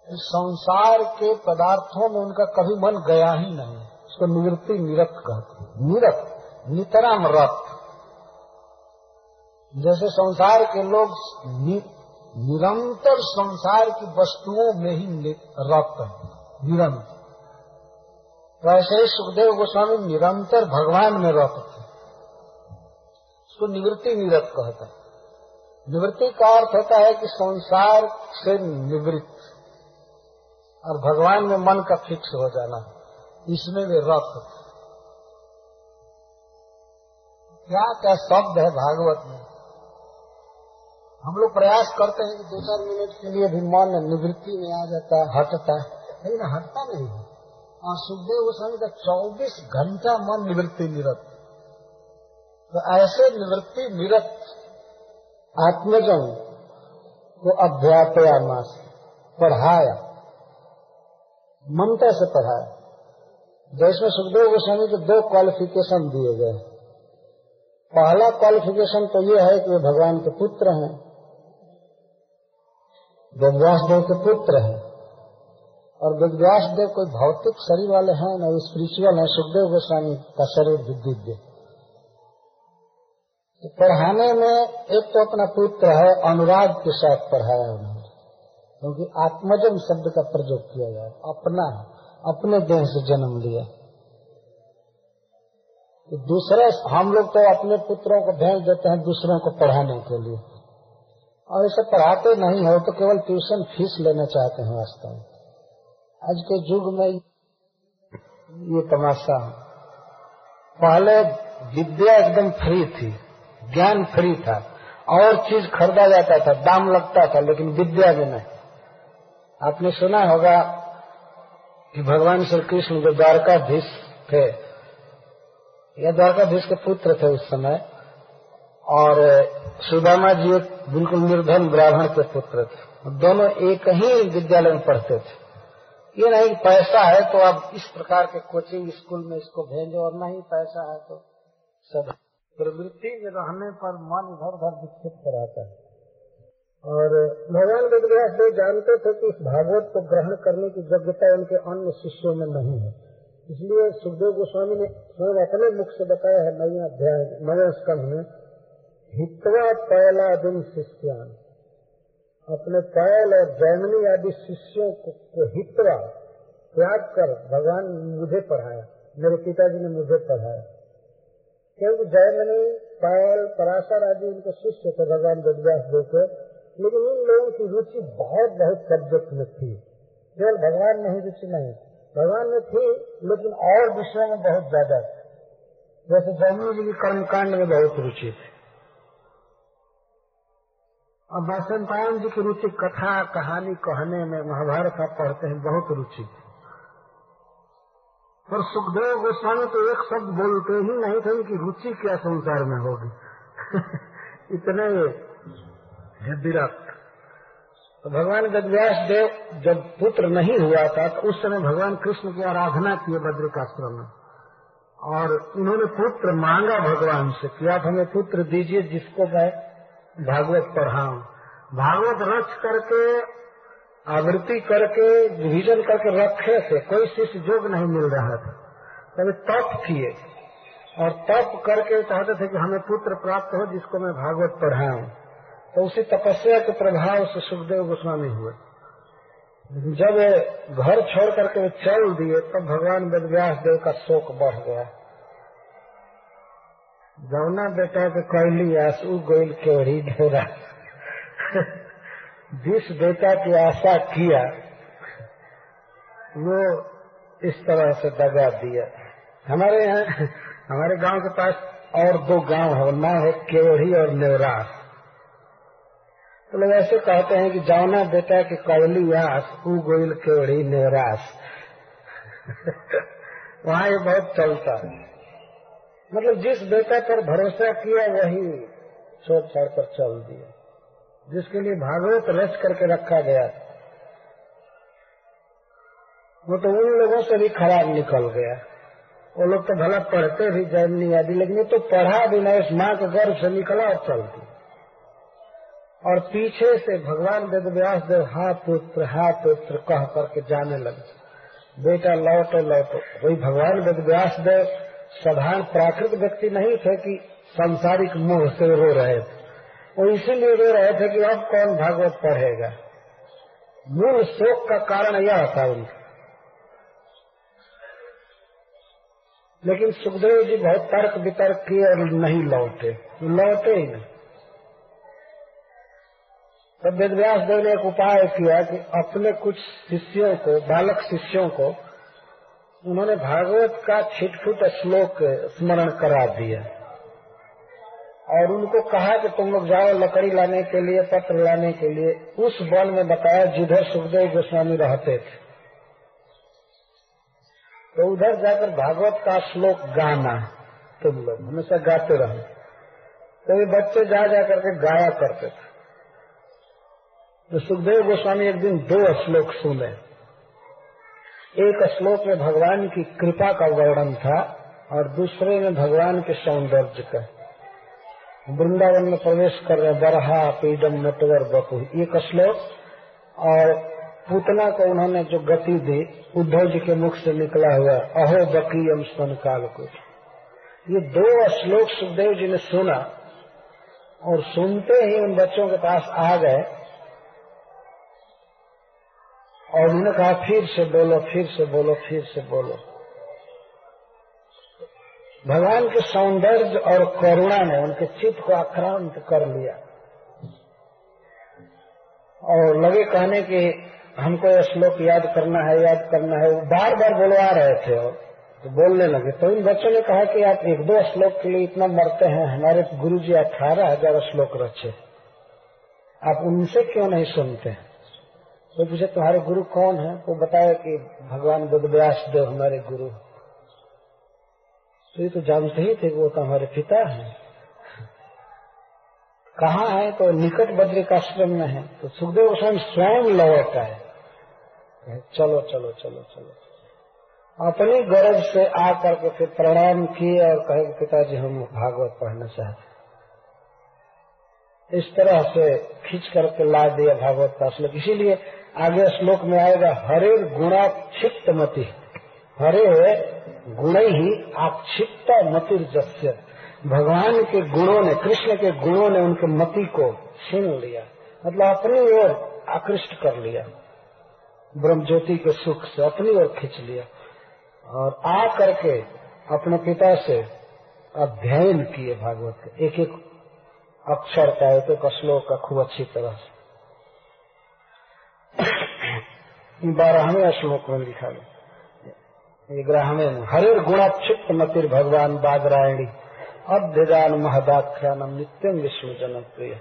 संसार के पदार्थों में उनका कभी मन गया ही नहीं, उसको निवृत्ति निरत कहते निरत नितराम रत जैसे संसार के लोग नि, निरंतर संसार की वस्तुओं में ही रत है निरंतर वैसे ही सुखदेव गोस्वामी निरंतर भगवान में रहते थे। उसको निवृत्ति निरत कहता है। निवृत्ति का अर्थ होता है कि संसार से निवृत्त। और भगवान में मन का फिक्स हो जाना इसमें वे रत थे। क्या क्या शब्द है भागवत में? हम लोग प्रयास करते हैं कि दो चार मिनट के लिए भी मन निवृत्ति में आ जाता है, हटता है। लेकिन हटता नहीं है। और सुखदेव गोस्वामी का चौबीस घंटा मन निवृत्ति निरत। तो ऐसे निवृत्ति निरत आत्मजन को अध्यापया मास पढ़ाया ममता से पढ़ाया। जिसमें सुखदेव गोस्वामी के दो क्वालिफिकेशन दिए गए पहला क्वालिफिकेशन तो ये है कि वे भगवान के पुत्र हैं। वेदव्यास देव के पुत्र हैं। और वेदव्यास देव कोई भौतिक शरीर वाले हैं, ना स्पिरिचुअल है सुखदेव गोस्वामी का शरीर दिव्य तो पढ़ाने में एक तो अपना पुत्र है, अनुराग के साथ पढ़ाया उन्होंने। क्योंकि आत्मजन शब्द का प्रयोग किया जाए, अपना अपने देह से जन्म लिया। दूसरे, हम लोग तो अपने पुत्रों को भेज देते हैं दूसरों को पढ़ाने के लिए। और इसे पढ़ाते नहीं हो तो केवल ट्यूशन फ़ीस लेना चाहते हैं वास्तव में। आज के युग में ये तमाशा। पहले विद्या एकदम फ्री थी, ज्ञान फ्री था। और चीज़ खरीदा जाता था, दाम लगता था, लेकिन विद्या में नहीं। आपने सुना होगा कि भगवान श्री कृष्ण जो द्वारकाधीश थे या द्वारकाधीश के पुत्र थे उस समय, और सुदामा जी एक बिल्कुल निर्धन ब्राह्मण के पुत्र थे। दोनों एक ही विद्यालय में पढ़ते थे। ये नहीं, पैसा है तो आप इस प्रकार के कोचिंग स्कूल में इसको भेजो, और नहीं पैसा है तो सब प्रवृत्ति रहने पर मन इधर उधर विक्षिप्त कराता है। और भगवान देव जानते थे कि इस भागवत को ग्रहण करने की योग्यता उनके अन्य शिष्यों में नहीं है। इसलिए सुखदेव गोस्वामी ने स्वयं अपने मुख से बताया है नया अध्याय नवे स्कंध में, हितवा पहला दिन शिष्यान। अपने पैल और जैमनी आदि शिष्यों को को हितवा त्याग कर भगवान मुझे पढ़ाया, मेरे पिताजी ने मुझे पढ़ाया। क्योंकि जैमनी पैल पराशर आदि उनके शिष्य थे, भगवान वेदव्यास देव के लेकिन इन लोगों की रुचि बहुत बहुत सब्जेक्ट में थी। केवल भगवान में ही रुचि नहीं भगवान में थी लेकिन और विषयों में बहुत ज़्यादा। थी जैसे जैमिनी जी की कर्मकांड में बहुत रुचि थी। और वैशंतायन जी की रुचि कथा, कहानी कहने में महाभारत आप पढ़ते हैं, बहुत रुचि थी। और सुखदेव गोस्वामी तो एक शब्द बोलते ही नहीं थे उनकी रुचि क्या संसार में होगी। इतने विरक्त तो भगवान वेदव्यास देव जब पुत्र नहीं हुआ था तो उस समय भगवान कृष्ण की आराधना किए बद्रिकाश्रम में। और इन्होंने पुत्र मांगा भगवान से कि आप हमें पुत्र दीजिए जिसको मैं भागवत पढ़ाऊं। भागवत रच करके, आवृत्ति करके रिविजन करके रखे थे, कोई शिष्य जोग नहीं मिल रहा था। तभी तप किए। और तप करके चाहते थे कि हमें पुत्र प्राप्त हो जिसको मैं भागवत पढ़ाऊं। तो उसी तपस्या के प्रभाव से सुखदेव गोस्वामी हुए। जब घर छोड़ करके वे चल दिए, तब भगवान वेदव्यास देव का शोक बढ़ गया। जौना बेटा के कहली, आँसू गोल केवड़ी ढोरा। जिस बेटा की आशा किया, वो इस तरह से दगा दिया। हमारे यहाँ, हमारे गाँव के पास और दो गाँव है, नाम है केवड़ी और नेवरास तो लोग ऐसे कहते हैं कि जाना बेटा की कौली आस ऊ गोइल केवड़ी नेवरास वहाँ ये बहुत चलता है। मतलब जिस बेटा पर भरोसा किया, वही छोड़ छाड़ कर चल दिया। जिसके लिए भागवत रच करके रखा गया वो तो उन लोगों से भी खराब निकल गया। वो लोग तो भला पढ़ते भी जैमनी आदि, लेकिन तो पढ़ा भी नहीं उस माँ के गर्भ से निकला और चलती और पीछे से भगवान वेद व्यास देव हा पुत्र हा पुत्र कह करके जाने लगे। बेटा लौटो लौटो। वही भगवान वेद व्यास देव साधारण प्राकृतिक व्यक्ति नहीं थे कि संसारिक मोह से रो रहे थे। वो इसीलिए रो रहे थे कि अब कौन भागवत पढ़ेगा। मूल शोक का कारण यह था उनका। लेकिन सुखदेव जी बहुत तर्क वितर्क किए और नहीं लौटे। लौटे ही नहीं। तब वेदव्यास देव ने एक उपाय किया कि अपने कुछ शिष्यों को, बालक शिष्यों को, उन्होंने भागवत का छिटफुट श्लोक स्मरण करा दिया। और उनको कहा कि तुम लोग जाओ लकड़ी लाने के लिए, पत्र लाने के लिए। उस वन में बताया, जिधर सुखदेव गोस्वामी रहते थे। तो उधर जाकर भागवत का श्लोक गाना, तुम लोग हमेशा गाते रहो। तो ये बच्चे जा जा करके गाया करते थे। तो सुखदेव गोस्वामी एक दिन दो श्लोक सुने। एक श्लोक में भगवान की कृपा का वर्णन था और दूसरे में भगवान के सौंदर्य का। वृंदावन में प्रवेश कर रहे बरहा, पीडम, नटवर, बपु एक श्लोक। और पूतना को उन्होंने जो गति दी, उद्धव जी के मुख से निकला हुआ, अहो बकीयम स्तन काल को। ये दो श्लोक सुखदेव जी ने सुना और सुनते ही उन बच्चों के पास आ गए। और उन्होंने कहा, फिर से बोलो, फिर से बोलो, फिर से बोलो। भगवान के सौंदर्य और करुणा ने उनके चित्त को आक्रांत कर लिया। और लगे कहने कि हमको यह श्लोक याद करना है, याद करना है। वो बार बार बोलवा रहे थे और तो बोलने लगे। तो इन बच्चों ने कहा कि आप एक दो श्लोक के लिए इतना मरते हैं, हमारे गुरु जी अठारह हज़ार श्लोक रचे। आप उनसे क्यों नहीं सुनते? हैं तो पूछे, तुम्हारे गुरु कौन है? वो बताया कि, भगवान बुद्धव्यास देव हमारे गुरु तो ये तो जानते ही थे वो तो हमारे पिता हैं। कहाँ है? तो निकट बद्रिकाश्रम में है। तो सुखदेव गोस्वामी स्वयं लौटा है चलो चलो चलो चलो। अपनी गरज से आकर के फिर प्रणाम किए और कहे पिताजी, हम भागवत पढ़ना चाहते इस तरह से खींच करके ला दिया भागवत का इसीलिए आगे श्लोक में आएगा, हरे गुणा क्षिप्त मति। हरे गुण ही आक्षिप्त मतिर जस्य भगवान के गुणों ने, कृष्ण के गुणों ने उनके मति को छीन लिया। मतलब अपनी ओर आकृष्ट कर लिया। ब्रह्म ज्योति के सुख से अपनी ओर खींच लिया। और आ करके अपने पिता से अध्ययन किए भागवत के। एक एक अक्षर का एक एक श्लोक का खूब अच्छी तरह से। बारहवें श्लोक में लिखा गया। ग्राहवें हरे गुणाक्षिप्त मतिर भगवान बागरायणी अभ्यदान महदाख्यानम नित्यम विष्णु जनप्रिय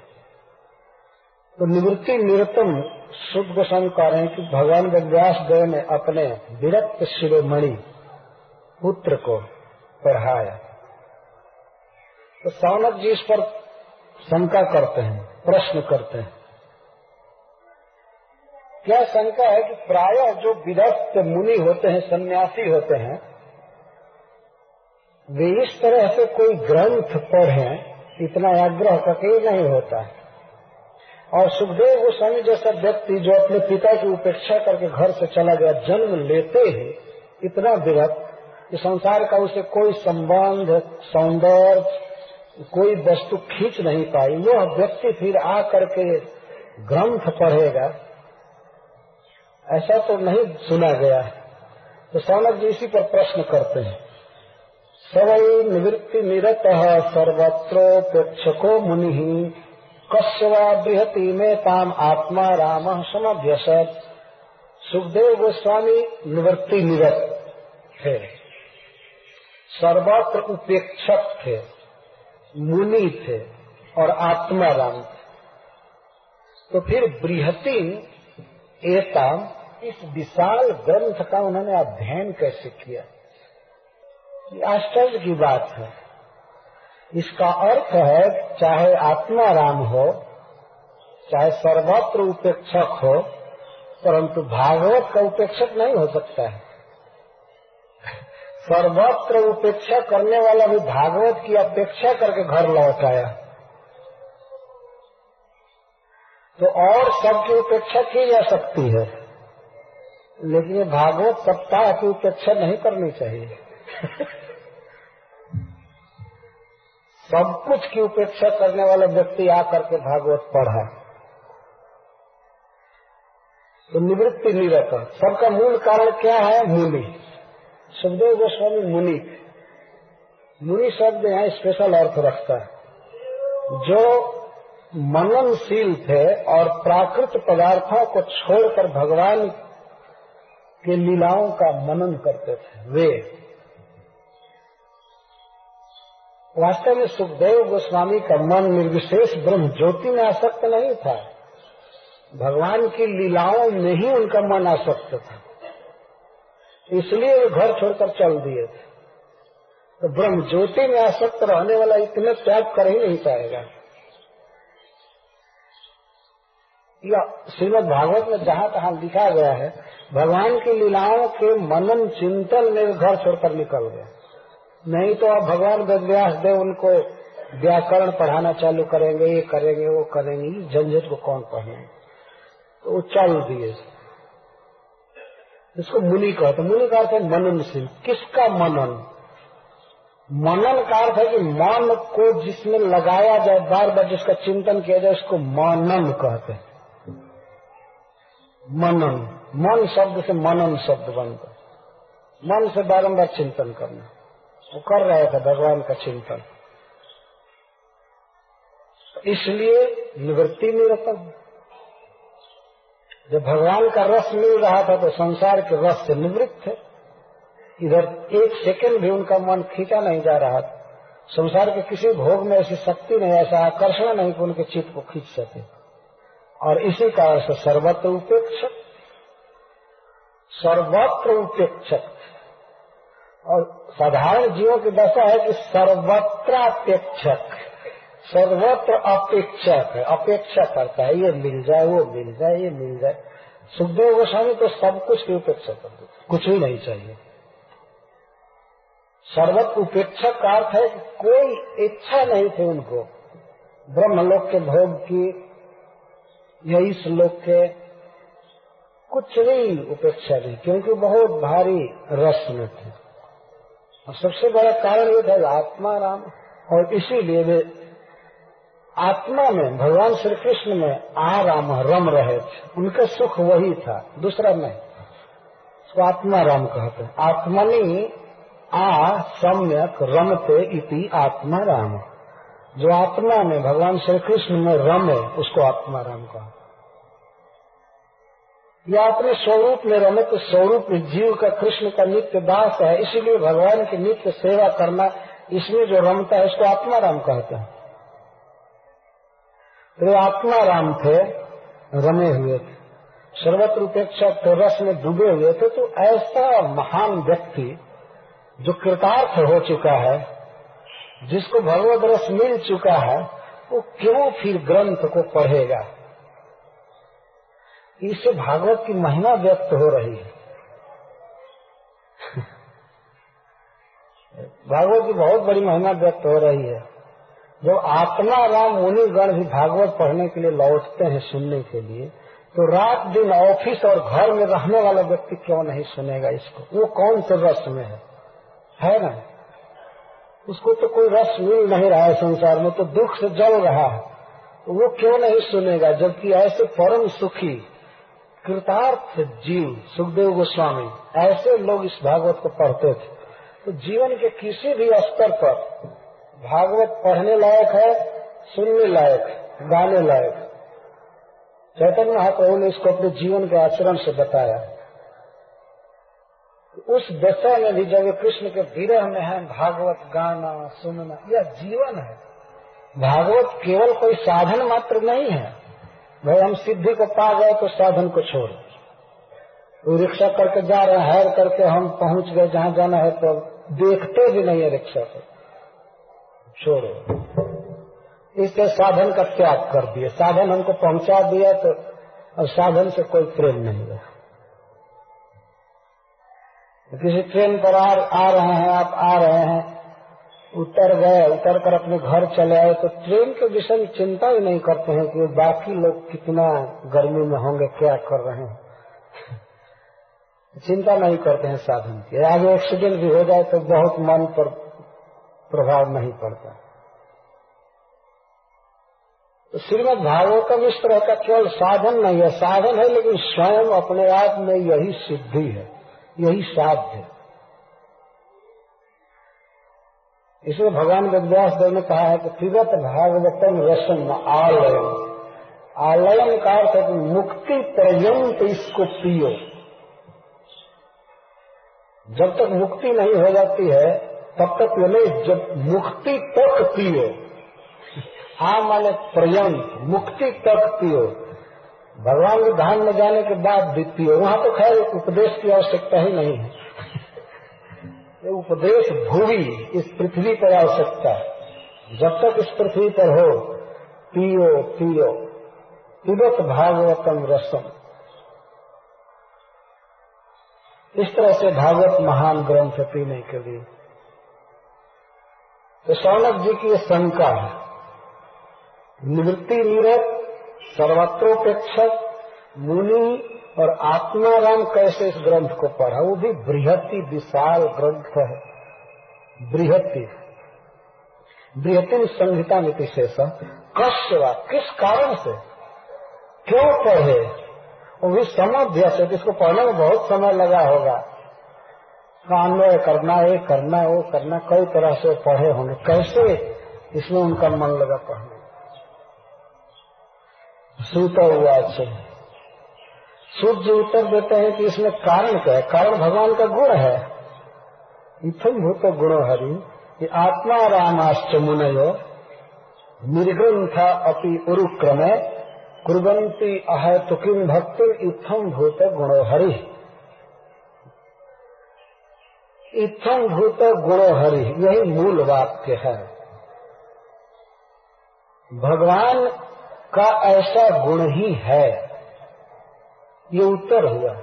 तो निवृत्ति निरतम शुद्ध गोस्वामी कह रहे हैं कि भगवान व्यास देव ने अपने विरक्त शिरोमणि पुत्र को पढ़ाया। तो सौनक जी इस पर शंका करते हैं, प्रश्न करते हैं। क्या शंका है कि प्रायः जो विरक्त मुनि होते हैं, सन्यासी होते हैं, वे इस तरह से कोई ग्रंथ पढ़े इतना आग्रह कभी नहीं होता। है और सुखदेव गोस्वामी जैसा व्यक्ति जो अपने पिता की उपेक्षा करके घर से चला गया, जन्म लेते ही इतना विरक्त कि संसार का उसे कोई संबंध, सौंदर्य, कोई वस्तु खींच नहीं पाई। वह व्यक्ति फिर आ करके ग्रंथ पढ़ेगा। ऐसा तो नहीं सुना गया है। तो सौनक जी इसी पर प्रश्न करते हैं। सवै निवृत्ति निरत सर्वत्रोपेक्षको मुनि कस्वा बृहति में ताम आत्मा राम समभ्यसत सुखदेव गोस्वामी निवृत्ति निरत थे सर्वत्र उपेक्षक थे मुनि थे और आत्मा राम थे। तो फिर बृहति एताम इस विशाल ग्रंथ का उन्होंने अध्ययन कैसे किया? ये आश्चर्य की बात है। इसका अर्थ है, चाहे आत्मा राम हो, चाहे सर्वत्र उपेक्षक हो, परंतु भागवत का उपेक्षक नहीं हो सकता है। सर्वत्र उपेक्षा करने वाला भी भागवत की अपेक्षा करके घर लौट आया। तो और सबकी उपेक्षा की जा सकती है। लेकिन ये भागवत सप्ताह की उपेक्षा नहीं करनी चाहिए। सब कुछ की उपेक्षा करने वाला व्यक्ति आकर के भागवत पढ़ा तो निवृत्ति निरत सबका मूल कारण क्या है? मुनि। सुखदेव गोस्वामी मुनि। मुनि शब्द यहाँ स्पेशल अर्थ रखता है। जो मननशील थे और प्राकृत पदार्थों को छोड़कर भगवान के लीलाओं का मनन करते थे, वे। वास्तव में सुखदेव गोस्वामी का मन निर्विशेष ब्रह्म ज्योति में आसक्त नहीं था। भगवान की लीलाओं में ही उनका मन आसक्त था। इसलिए वे घर छोड़कर चल दिए थे। तो ब्रह्म ज्योति में आसक्त रहने वाला इतने त्याग कर ही नहीं पाएगा। या श्रीमद भागवत में जहाँ तहाँ लिखा गया है, भगवान की लीलाओं के मनन, चिंतन में घर छोड़कर निकल गए नहीं तो अब भगवान वेदव्यास देव उनको व्याकरण पढ़ाना चालू करेंगे, ये करेंगे, वो करेंगे झंझट को कौन पढ़ने तो वो चल दिए। इसको मुनि कहते मुनि का अर्थ है मननशील। किसका मनन? मनन का अर्थ है कि मन को जिसमें लगाया जाए, बार बार जिसका चिंतन किया जाए, उसको मनन कहते हैं। मनन। मन शब्द से मनन शब्द बनता। मन से बारंबार चिंतन करना। वो कर रहे थे भगवान का चिंतन। इसलिए निवृत्ति निरतन जब भगवान का रस मिल रहा था तो संसार के रस से निवृत्त थे। इधर एक सेकंड भी उनका मन खींचा नहीं जा रहा था। संसार के किसी भोग में ऐसी शक्ति नहीं, ऐसा आकर्षण नहीं कि उनके चित्त को खींच सके। और इसी कारण से सर्वत्र उपेक्षक सर्वत्र उपेक्षक और साधारण जीवों की दशा है कि सर्वत्रापेक्षक सर्वत्र अपेक्षक है, अपेक्षा करता है, ये मिल जाए, वो मिल जाए, ये मिल जाए। सुखदेव गोस्वामी तो सब कुछ की उपेक्षा करते कुछ भी नहीं चाहिए। सर्वत उपेक्षक का अर्थ है कि कोई इच्छा नहीं थी उनको। ब्रह्मलोक के भोग की या श्लोक के कुछ नहीं उपेक्षा नहीं, क्योंकि बहुत भारी रस में थे। और सबसे बड़ा कारण ये था आत्मा राम और इसीलिए वे आत्मा में, भगवान श्री कृष्ण में आ राम रम रहे थे। उनका सुख वही था, दूसरा नहीं। उसको आत्मा राम कहते आत्मनि आ सम्यक रमते इति आत्मा राम। जो आत्मा में भगवान श्री कृष्ण में रमे उसको आत्मा राम कहा। या अपने स्वरूप में रमे तो स्वरूप में जीव का कृष्ण का नित्य दास है, इसीलिए भगवान की नित्य सेवा करना इसमें जो रमता है, उसको आत्मा राम कहते हैं। तो आत्मा राम थे, रमे हुए थे। सर्वत्र उपेक्षक थे रस में डूबे हुए थे तो ऐसा महान व्यक्ति जो कृतार्थ हो चुका है जिसको भगवत रस मिल चुका है, वो क्यों फिर ग्रंथ को पढ़ेगा? इससे भागवत की महिमा व्यक्त हो रही है। भागवत की बहुत बड़ी महिमा व्यक्त हो रही है। जब आत्मा राम मुनि गण भी भागवत पढ़ने के लिए लौटते हैं सुनने के लिए तो रात दिन ऑफ़िस और घर में रहने वाला व्यक्ति क्यों नहीं सुनेगा इसको? वो कौन से रस में है? है ना? उसको तो कोई रस मिल नहीं रहा है संसार में तो दुख से जल रहा है। तो वो क्यों नहीं सुनेगा, जबकि ऐसे परम सुखी, कृतार्थ जीव, सुखदेव गोस्वामी, ऐसे लोग इस भागवत को पढ़ते थे। तो जीवन के किसी भी स्तर पर भागवत पढ़ने लायक है, सुनने लायक गाने लायक चैतन्य महाप्रभु ने इसको अपने जीवन के आचरण से बताया। उस दशा में भी जब कृष्ण के विरह में है, भागवत गाना, सुनना, यह जीवन है। भागवत केवल कोई साधन मात्र नहीं है। भाई, हम सिद्धि को पा गए तो साधन को छोड़ वो रिक्शा करके जा रहे हैं हैर करके हम पहुँच गए, जहाँ जाना है तो देखते भी नहीं है रिक्शा को। छोड़ो। इससे साधन का त्याग कर दिए। साधन हमको पहुँचा दिया तो अब साधन से कोई प्रेम नहीं रहा किसी ट्रेन पर आ, आ रहे हैं आप आ रहे हैं उतर गए उतर कर अपने घर चले आए तो ट्रेन के विषय में चिंता ही नहीं करते हैं कि बाकी लोग कितना गर्मी में होंगे क्या कर रहे हैं। चिंता नहीं करते हैं साधन की। आगे एक्सीडेंट भी हो जाए तो बहुत मन पर प्रभाव नहीं पड़ता। तो श्रीमद भागवतम इस तरह का केवल साधन नहीं है। साधन है लेकिन स्वयं अपने आप में यही सिद्धि है। यही साध्य इसलिए भगवान वेदव्यास देव ने कहा है कि त्रिगत भागवतम रसम आलयम। आलयम का अर्थ है कि मुक्ति पर्यंत इसको पियो। जब तक मुक्ति नहीं हो जाती है, तब तक ये जब मुक्ति तक पियो। हाँ माने पर्यंत, मुक्ति तक पियो। भगवान के धाम में जाने के बाद पियो वहाँ तो खैर उपदेश की आवश्यकता ही नहीं है। ये उपदेश भूमि, इस पृथ्वी पर आवश्यकता है। जब तक इस पृथ्वी पर हो, पियो पियो। पिबत भागवतम रसम। इस तरह से भागवत महान ग्रंथ पीने के लिए। तो सौनक जी की शंका है। निवृत्ति निरत सर्वत्रोपेक्षक मुनि और आत्माराम कैसे इस ग्रंथ को पढ़ा? वो भी बृहति, विशाल ग्रंथ है। बृहति। बृहति संहिता में शेष कश्य किस कारण से? क्यों पढ़े? वो भी समभ्यस है इसको पढ़ने में बहुत समय लगा होगा। अन्वय करना ये करना वो करना कई तरह से पढ़े होंगे। कैसे? इसमें उनका मन लगा पढ़ने। सूता हुआ अच्छे सूर्य उत्तर देते हैं कि इसमें कारण क्या है? कारण भगवान का गुण है। इथम भूत गुणो हरि, कि आत्मा रामाश्च मुनयो निर्ग्रंथ अपनी उरुक्रमे कुरंती अह तो किम भक्ति इथम भूत गुणो हरि। इथम भूत गुणो हरि, यही मूल वाक्य है। भगवान का ऐसा गुण ही है। ये उत्तर हुआ।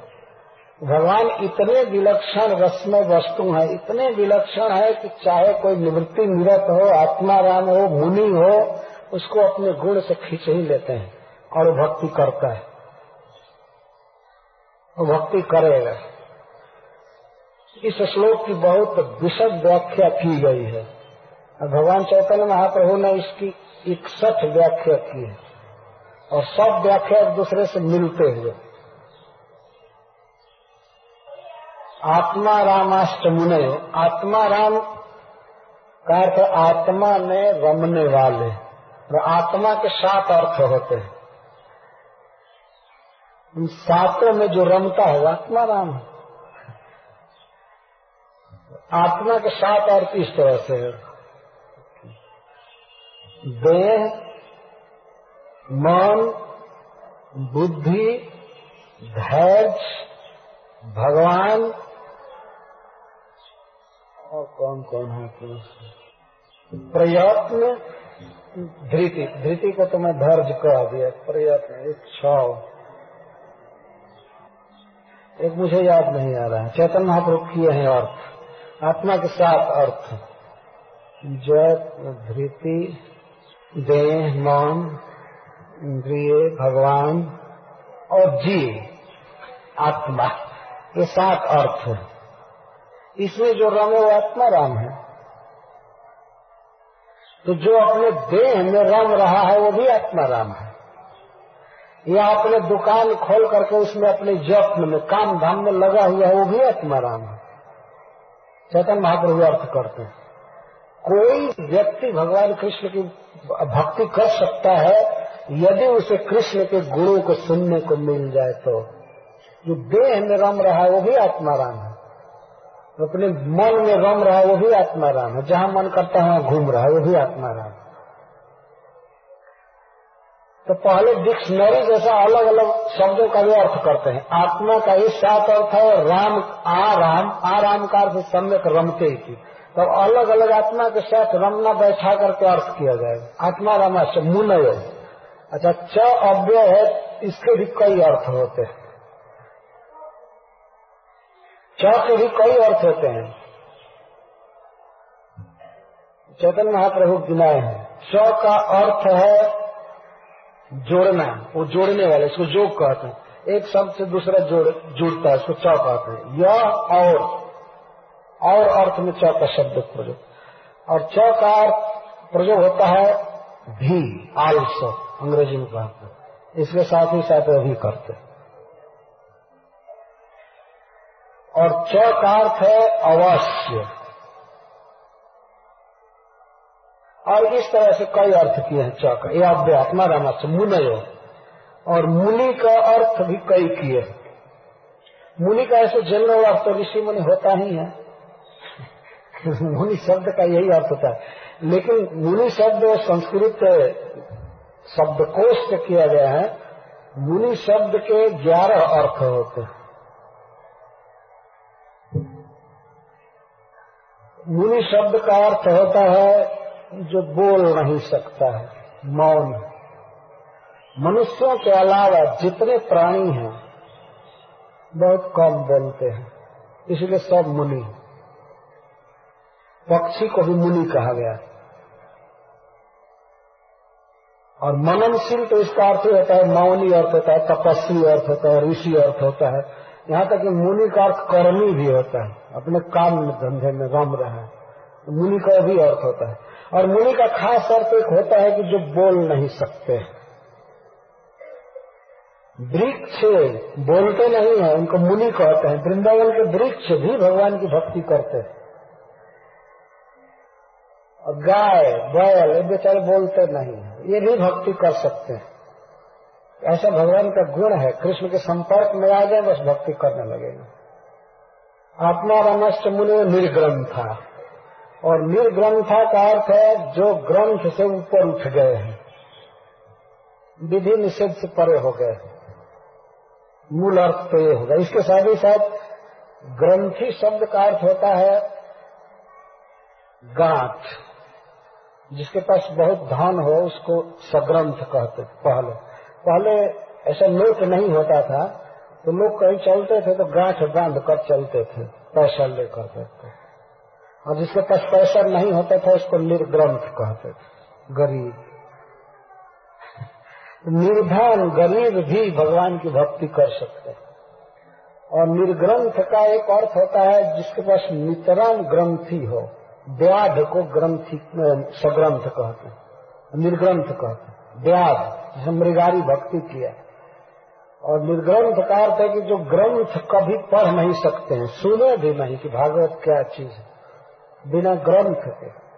भगवान इतने विलक्षण रस्म वस्तु हैं, इतने विलक्षण है कि चाहे कोई निवृत्ति निरत हो आत्मा राम हो, मुनि हो, उसको अपने गुण से खींच ही लेते हैं और भक्ति करता है। वो भक्ति करेगा। इस श्लोक की बहुत विशद व्याख्या की गई है। भगवान चैतन्य महाप्रभु ने इसकी इकसठ व्याख्या की है। और सब व्याख्या एक दूसरे से मिलते हुए। आत्मा रामाष्ट मुने आत्मा राम का अर्थ आत्मा में रमने वाले और आत्मा के सात अर्थ होते हैं। उन सातों में जो रमता है आत्मा राम है। आत्मा के सात अर्थ इस तरह से है। देह मन, बुद्धि, धैर्य, भगवान। और कौन कौन है प्रयत्न, धृति। धृति को तो मैं धैर्य कह दिया। प्रयत्न इच्छा एक मुझे याद नहीं आ रहा है। चैतन्य महाप्रभु किए हैं अर्थ। आत्मा के साथ अर्थ। जय धृति, देह, मन इंद्रिय, भगवान और जीव, आत्मा, ये सात अर्थ है। इसमें जो रंग है वो आत्मा राम है। तो जो अपने देह में रम रहा है, वो भी आत्मा राम है। या अपने दुकान खोल करके उसमें अपने जत्न में काम धाम में लगा हुआ है, वो भी आत्मा राम है। चैतन महाप्रभु अर्थ करते हैं। कोई व्यक्ति भगवान कृष्ण की भक्ति कर सकता है यदि उसे कृष्ण के गुणों को सुनने को मिल जाए तो जो देह में रम रहा है, वो भी आत्मा राम है। अपने मन में रम रहा है, वो भी आत्मा राम है। जहाँ मन करता है, वहाँ घूम रहा है, वो भी आत्मा राम तो पहले डिक्शनरी जैसा अलग अलग शब्दों का भी अर्थ करते हैं। आत्मा का ही सात अर्थ है, राम आ राम आ राम का अर्थ सम्यक रमते ही की तो अलग अलग आत्मा के साथ रमना बैठा करके अर्थ किया जाएगा आत्मा रामा से मुनय अच्छा च अव्यय है? इसके भी कई अर्थ होते हैं। च के भी कई अर्थ होते हैं? चैतन्य महाप्रभु गिनाए हैं। च का अर्थ है जोड़ना, वो जोड़ने वाले, इसको जोग कहते हैं। एक शब्द से दूसरा जोड़, जुड़ता है, इसको च कहते हैं। यह और और अर्थ में च का शब्द प्रयोग। और च का अर्थ प्रयोग होता है भी आल्सो अंग्रेज़ी में कहते इसके साथ ही साथ भी करते और च का अर्थ है अवश्य। और इस तरह से कई अर्थ किए हैं च का यह अव्यात्मा रामच मुनय और मुनि का अर्थ भी कई किए मुनि का ऐसे जनरल अर्थ तो ऋषि मुनि होता ही है। मुनि शब्द का यही अर्थ होता है। लेकिन मुनि शब्द संस्कृत शब्दकोश से किया गया है, मुनि शब्द के ग्यारह अर्थ होते हैं। मुनि शब्द का अर्थ होता है जो बोल नहीं सकता है, मौन। मनुष्यों के अलावा जितने प्राणी हैं, बहुत कम बोलते हैं, इसलिए सब मुनि पक्षी को भी मुनि कहा गया और मननशील तो इसका अर्थ होता है, मौनी अर्थ होता है, तपस्वी अर्थ होता है ऋषि अर्थ होता है। यहाँ तक कि मुनि का अर्थ कर्मी भी होता है, अपने काम में, धंधे में रम रहा मुनि का भी अर्थ होता है। और मुनि का खास अर्थ एक होता है कि जो बोल नहीं सकते। वृक्ष बोलते नहीं है, उनको मुनि कहते हैं। वृंदावन के वृक्ष भी भगवान की भक्ति करते हैं। और गाय, बैल, ये बेचारे बोलते नहीं है। ये भी भक्ति कर सकते हैं। ऐसा भगवान का गुण है, कृष्ण के संपर्क में आ जाए, बस भक्ति करने लगेगा। आत्मा रमस्त मुनि निर्ग्रंथा। और निर्ग्रंथा का अर्थ है, जो ग्रंथ से ऊपर उठ गए हैं, विधि निषेध से परे हो गए मूल अर्थ तो ये होगा। इसके साथ ही साथ ग्रंथी शब्द का अर्थ होता है, गांठ। जिसके पास बहुत धन हो, उसको सग्रंथ कहते पहले। पहले ऐसा नोट नहीं होता था तो लोग कहीं चलते थे तो गांठ बाँध कर चलते थे, पैसा लेकर करते और जिसके पास पैसा नहीं होता था, उसको निर्ग्रंथ कहते थे, गरीब। निर्धन गरीब भी भगवान की भक्ति कर सकते हैं। और निर्ग्रंथ का एक अर्थ होता है, जिसके पास नितराम ग्रंथी हो। व्याध को ग्रंथि सग्रंथ कहते हैं। निर्ग्रंथ कहते हैं। व्याध जिसे मृगारी भक्ति किया। और निर्ग्रंथ का अर्थ है कि जो ग्रंथ कभी पढ़ नहीं सकते हैं, सुने भी नहीं कि भागवत क्या चीज़ है। बिना ग्रंथ के।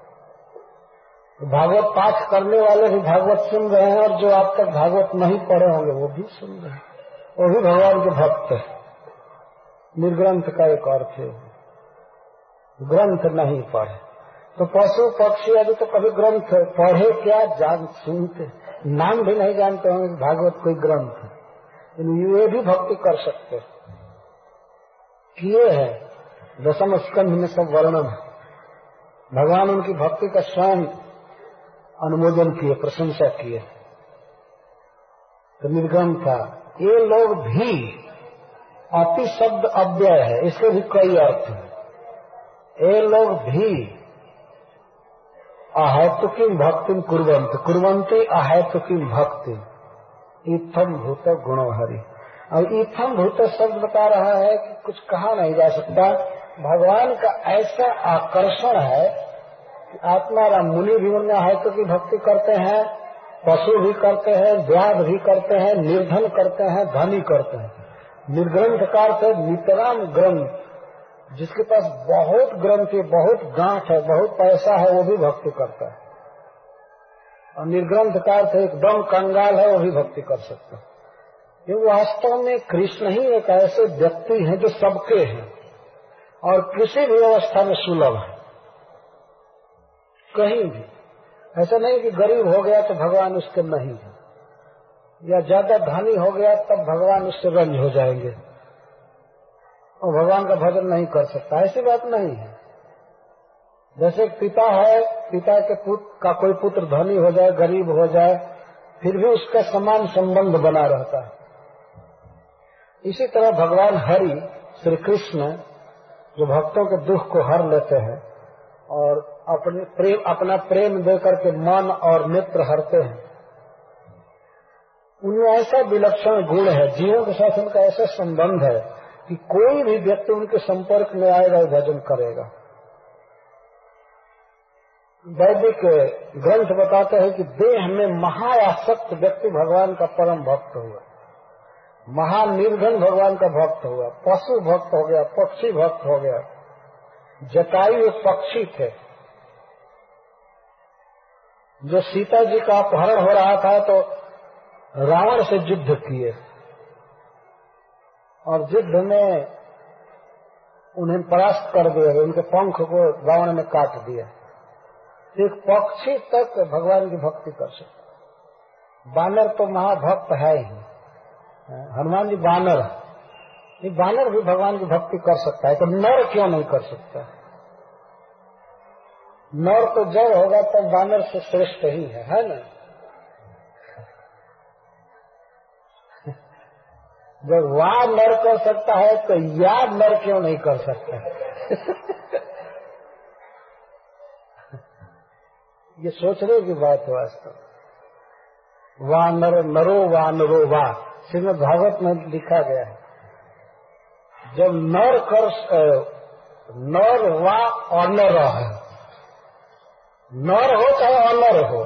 भागवत पाठ करने वाले भी भागवत सुन रहे हैं और जो आप तक भागवत नहीं पढ़े होंगे, वो भी सुन रहे हैं। वो भी भगवान के भक्त है। निर्ग्रंथ का एक अर्थ है। ग्रंथ नहीं पढ़े। तो पशु पक्षी अभी तो कभी ग्रंथ पढ़े, क्या जान सुनते? नाम भी नहीं जानते होंगे भागवत कोई ग्रंथ ये भी भक्ति कर सकते किए है दसम स्कंध में सब वर्णन है। भगवान उनकी भक्ति का स्वयं अनुमोदन किए, प्रशंसा किए। तो निर्गम था। ये लोग भी अति शब्द अव्यय है, इसके भी कई अर्थ हैं। ये लोग भी अहेतुकी भक्ति कुरंत कुरंती अहेतुकी भक्ति। इथम भूत गुणो हरि। अब इथम भूत शब्द बता रहा है कि कुछ कहा नहीं जा सकता। भगवान का ऐसा आकर्षण है कि आत्मा राम मुनि भी उनमें अहेतु की भक्ति करते हैं, पशु भी करते हैं, व्याध भी करते हैं, निर्धन करते हैं, धनी करते हैं। निर्ग्रंथ कार से नितराम ग्रंथ जिसके पास बहुत ग्रंथ है बहुत गांठ है, बहुत पैसा है, वो भी भक्ति करता है। और निर्ग्रंथ का अर्थ एकदम कंगाल है, वो भी भक्ति कर सकता है। ये वास्तव में कृष्ण ही एक ऐसे व्यक्ति हैं जो सबके हैं, और किसी भी अवस्था में सुलभ है। कहीं भी। ऐसा नहीं कि गरीब हो गया तो भगवान उसके नहीं है। या ज़्यादा धनी हो गया तब भगवान उससे रंज हो जाएँगे। और भगवान का भजन नहीं कर सकता, ऐसी बात नहीं है। जैसे पिता है, पिता के पुत्र का कोई पुत्र धनी हो जाए, गरीब हो जाए, फिर भी उसका समान संबंध बना रहता है। इसी तरह भगवान हरि, श्री कृष्ण, जो भक्तों के दुख को हर लेते हैं और अपने प्रेम, अपना प्रेम देकर के मन और नेत्र हरते हैं, उनमें ऐसा विलक्षण गुण है, जीवों के साथ उनका ऐसा संबंध है कि कोई भी व्यक्ति उनके संपर्क में आएगा भजन करेगा। वैदिक ग्रंथ बताते हैं कि देह में महायासक्त व्यक्ति भगवान का परम भक्त हुआ। महानिर्धन भगवान का भक्त हुआ। पशु भक्त हो गया, पक्षी भक्त हो गया। जटायु पक्षी थे। जो सीता जी का अपहरण हो रहा था तो रावण से युद्ध किए। और युद्ध में उन्हें परास्त कर दिया गया, उनके पंख को रावण ने काट दिया। एक पक्षी तक भगवान की भक्ति कर सकता बानर तो महाभक्त है ही। हनुमान जी बानर ये बानर भी भगवान की भक्ति कर सकता है तो नर क्यों नहीं कर सकता? नर तो जब होगा तब तो बानर से श्रेष्ठ ही है है ना? जब वाह नर कर सकता है तो या नर क्यों नहीं कर सकता? ये सोचने की बात है वास्तव? वा नर, नरो वा नरो वा श्रीमद भागवत में लिखा गया है। जब नर कर नर वा अनर है नर हो चाहे अनर हो।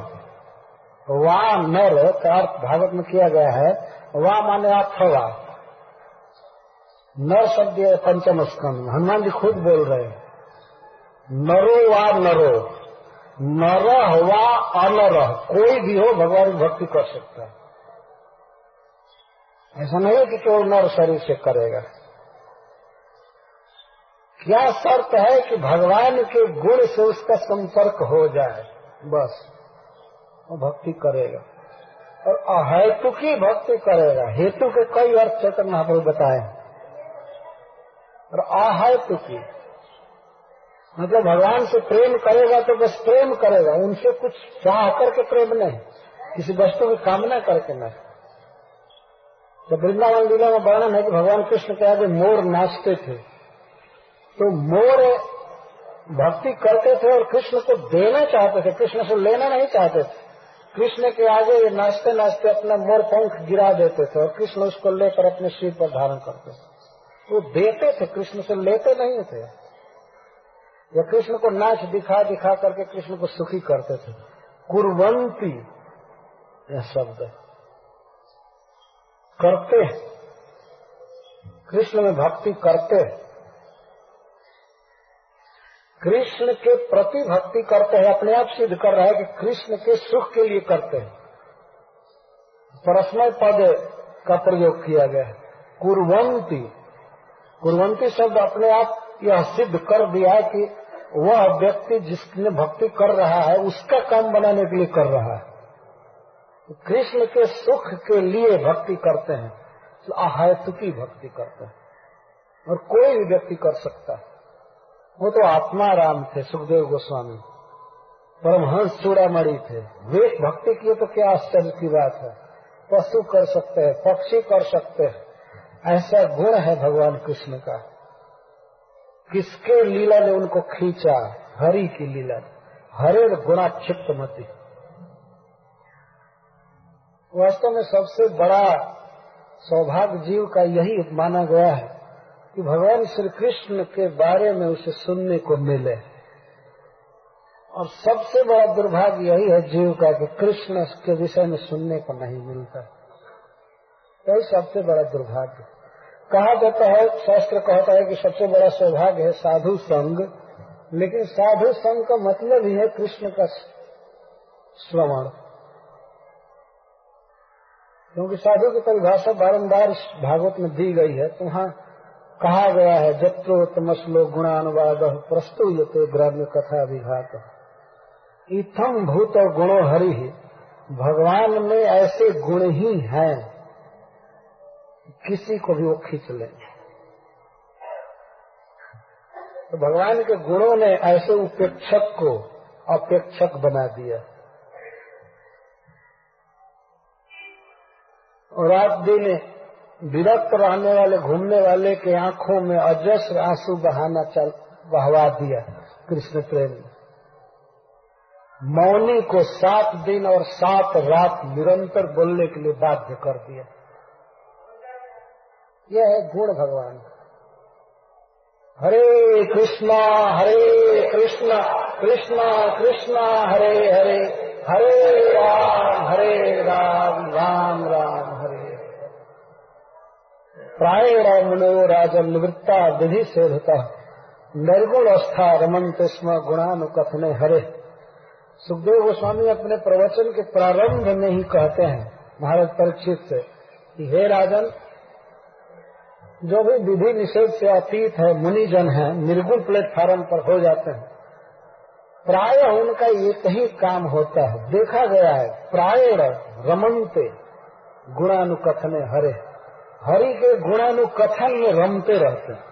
वा नर का अर्थ भागवत में किया गया है। वा माने अथवा नर शब्द पंचम स्कंद हनुमान जी खुद बोल रहे हैं, नरो वा नरो। नर वा अनर। कोई भी हो, भगवान भक्ति कर सकता है। ऐसा नहीं है कि केवल नर शरीर से करेगा। क्या शर्त है कि भगवान के गुण से उसका संपर्क हो जाए? बस। वो भक्ति करेगा। और अहेतु की भक्ति करेगा। हेतु के कई अर्थ चेतन महाप्रभु बताए और अहेतु की मतलब भगवान से प्रेम करेगा तो बस प्रेम करेगा, उनसे कुछ चाह करके प्रेम नहीं, किसी वस्तु की कामना करके नहीं। तो वृंदावन लीला में वर्णन है कि भगवान कृष्ण के आगे मोर नाचते थे तो मोर भक्ति करते थे और कृष्ण को देना चाहते थे, कृष्ण से लेना नहीं चाहते थे। कृष्ण के आगे ये नाचते नाचते अपना मोर पंख गिरा देते थे और कृष्ण उसको लेकर अपने सिर पर धारण करते थे। वो देते थे, कृष्ण से लेते नहीं थे। या कृष्ण को नाच दिखा दिखा करके कृष्ण को सुखी करते थे। कुरवंती, यह शब्द। करते कृष्ण में भक्ति करते कृष्ण के प्रति भक्ति करते हैं, अपने आप सिद्ध कर रहा है कि कृष्ण के सुख के लिए करते हैं। परस्मय पद का प्रयोग किया गया है। कुरवंती कुरवंती शब्द अपने आप यह सिद्ध कर दिया कि वह व्यक्ति जिसने भक्ति कर रहा है, उसका काम बनाने के लिए कर रहा है। कृष्ण के सुख के लिए भक्ति करते हैं। तो अहेतु की भक्ति करते हैं। और कोई भी व्यक्ति कर सकता है। वो तो आत्मा राम थे, सुखदेव गोस्वामी। परमहंस चूड़ामणि थे। वे भक्ति किए तो क्या आश्चर्य की बात है। पशु कर सकते हैं, पक्षी कर सकते हैं। ऐसा गुण है भगवान कृष्ण का। किसके लीला ने उनको खींचा? हरि की लीला। हरे गुणा क्षिप्त मती वास्तव में सबसे बड़ा सौभाग्य जीव का यही माना गया है कि भगवान श्री कृष्ण के बारे में उसे सुनने को मिले। और सबसे बड़ा दुर्भाग्य यही है जीव का कि कृष्ण के विषय में सुनने को नहीं मिलता। यही सबसे बड़ा दुर्भाग्य। कहा जाता है, शास्त्र कहता है कि सबसे बड़ा सौभाग्य है साधु संग, लेकिन साधु संग का मतलब ही है कृष्ण का श्रवण। क्योंकि साधु की परिभाषा बारंबार भागवत में दी गई है तो वहाँ कहा गया है जत्रो तमसलो गुणानुवाद प्रस्तुयते ग्राम्य कथा विघात इथम भूत गुणो हरि, भगवान में ऐसे गुण ही हैं। किसी को भी वो खींच ले। तो भगवान के गुणों ने ऐसे उपेक्षक को अपेक्षक बना दिया। रात दिन विरक्त रहने वाले, घूमने वाले के आँखों में अजस्र आँसू बहाना चल, बहवा दिया कृष्ण प्रेम मौनी को सात दिन और सात रात निरंतर बोलने के लिए बाध्य कर दिया। यह है गुण भगवान। हरे कृष्णा हरे कृष्णा कृष्णा कृष्णा, हरे हरे हरे राम हरे राम राम राम, हरे। प्रायण मुनो राजन निवृत्ता विधि सेधता निर्गुण अवस्था रमनते स्म गुणानुकथने हरे। सुखदेव गोस्वामी अपने प्रवचन के प्रारंभ में ही कहते हैं भारत परीक्षित से, कि हे राजन जो भी विधि निषेध से अतीत है, मुनिजन है, निर्गुण प्लेटफार्म पर हो जाते हैं। प्राय उनका एक ही काम होता है। देखा गया है प्राय रमनते गुणानुकथने हरे। हरि के गुणानुकथन में रमते रहते हैं।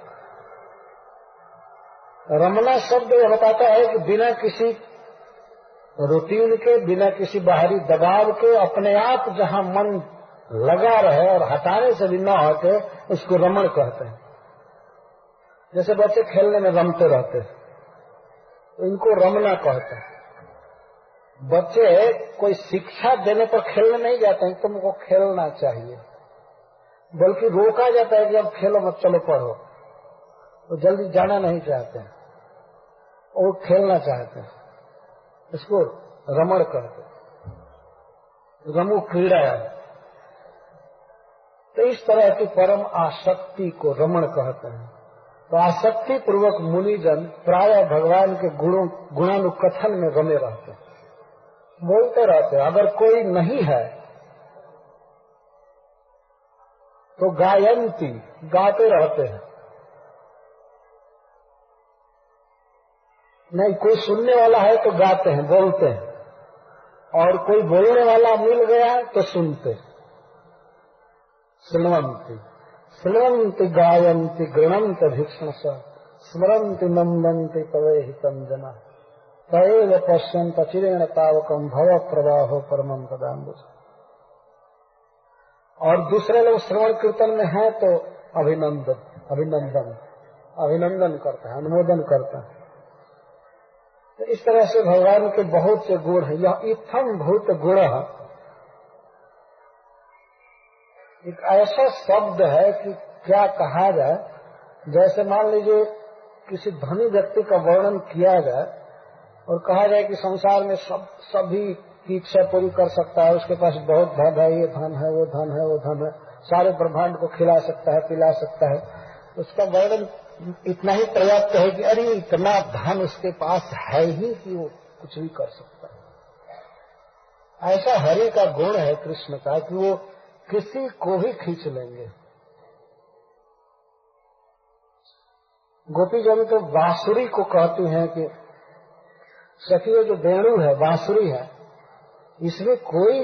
रमना शब्द यह बताता है कि बिना किसी रूटीन के, बिना किसी बाहरी दबाव के, अपने आप जहाँ मन लगा रहे और हटाने से भी न हटे उसको रमण कहते हैं। जैसे बच्चे खेलने में रमते रहते हैं तो इनको रमना कहते हैं। बच्चे कोई शिक्षा देने पर खेलने नहीं जाते हैं, तुमको खेलना चाहिए। बल्कि रोका जाता है कि अब खेलो मत, चलो पढ़ो। वो जल्दी जाना नहीं चाहते हैं। वो खेलना चाहते हैं। इसको रमण कहते रमु क्रीड़ा है। तो इस तरह की परम आसक्ति को रमण कहते हैं। तो आसक्ति पूर्वक मुनिजन प्राय भगवान के गुणों, गुणानुकथन में रमे रहते हैं। बोलते रहते हैं, अगर कोई नहीं है तो गायंती, गाते रहते हैं। नहीं, कोई सुनने वाला है तो गाते हैं, बोलते हैं। और कोई बोलने वाला मिल गया तो सुनते सुनवंती सुनवंती गायंती गृणंत भीक्षण स्मरंती नंदंती तवे हितम जना। तय पश्यंत चिरेण तावकम भव प्रवाहो परमम पदाम्बुज और दूसरे लोग श्रवण कीर्तन में है तो अभिनंदन अभिनंदन अभिनंदन करता है, अनुमोदन करता है। तो इस तरह से भगवान के बहुत से गुण हैं। यह इथम भूत गुण एक ऐसा शब्द है कि क्या कहा जाए? जैसे मान लीजिए किसी धनी व्यक्ति का वर्णन किया जाए और कहा जाए कि संसार में सब, सभी की इच्छा पूरी कर सकता है, उसके पास बहुत धन है, ये धन है, वो धन है, वो धन है, सारे ब्रह्मांड को खिला सकता है, पिला सकता है, उसका वर्णन इतना ही पर्याप्त है कि अरे इतना धन उसके पास है ही कि वो कुछ भी कर सकता है। ऐसा हरि का गुण है कृष्ण का कि वो किसी को भी खींच लेंगे। गोपी जन तो बांसुरी को कहती हैं कि सखी जो वेणु है, बांसुरी है, इसमें कोई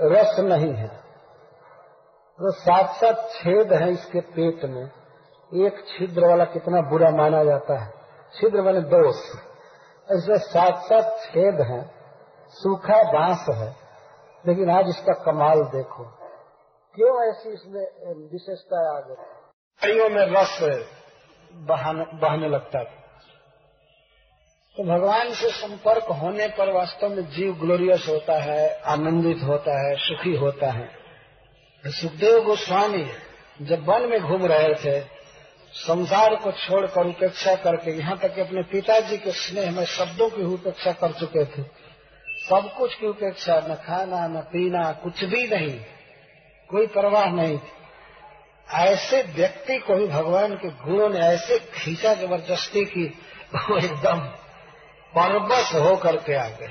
रस नहीं है। तो सात सात छेद है इसके पेट में। एक छिद्र वाला कितना बुरा माना जाता है। छिद्र मैंने दोष। ऐसे सात सात छेद है। सूखा बाँस है। लेकिन आज इसका कमाल देखो। क्यों ऐसी इसमें विशेषता आ गई कईयों में रस बहने लगता था। तो भगवान से संपर्क होने पर वास्तव में जीव ग्लोरियस होता है, आनंदित होता है, सुखी होता है। सुखदेव गोस्वामी जब वन में घूम रहे थे, संसार को छोड़कर उपेक्षा करके, यहाँ तक कि अपने पिताजी के स्नेह में शब्दों की उपेक्षा कर चुके थे। सब कुछ की उपेक्षा, न खाना, न पीना, कुछ भी नहीं। कोई परवाह नहीं थी। ऐसे व्यक्ति को भी भगवान के गुणों ने ऐसे खींचा ज़बरदस्ती की, वो एकदम परबस हो करके आ गए।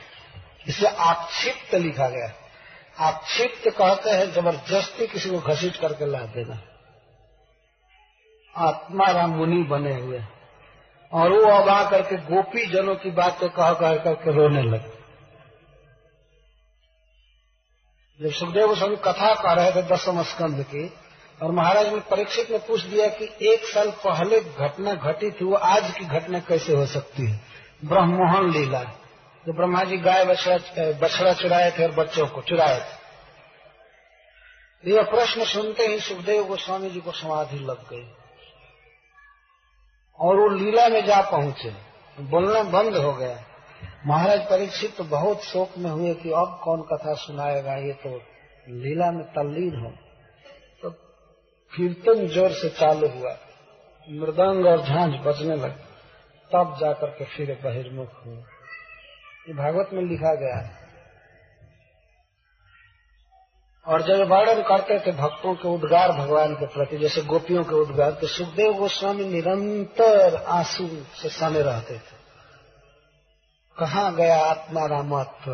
इसे आक्षिप्त लिखा गया। आक्षिप्त कहते हैं, ज़बरदस्ती किसी को घसीट करके ला देना। आत्माराम मुनि बने हुए। और वो अब आ करके गोपी जनों की बातें कह कह करके रोने लगे। जब सुखदेव स्वामी कथा कर रहे थे दसम स्कंद की, और महाराज ने परीक्षित ने पूछ दिया कि एक साल पहले घटना घटी थी, वो आज की घटना कैसे हो सकती है? ब्रह्मोहन लीला। जो ब्रह्मा जी गाय बछड़ा बछड़ा चुराए थे और बच्चों को चुराए थे। यह प्रश्न सुनते ही सुखदेव गोस्वामी जी को समाधि लग गई। और वो लीला में जा पहुँचे। बोलना बंद हो गया। महाराज परीक्षित तो बहुत शोक में हुए कि अब कौन कथा सुनाएगा, ये तो लीला में तल्लीन हो। तो कीर्तन ज़ोर से चालू हुआ। मृदंग और झांझ बजने लगे। तब जाकर के फिर बहिर्मुख हुए। ये भागवत में लिखा गया है। और जब वर्णन करते थे भक्तों के उद्गार भगवान के प्रति, जैसे गोपियों के उद्गार तो सुखदेव गोस्वामी निरंतर आँसू से सने रहते थे। कहा गया आत्मा रामत्व?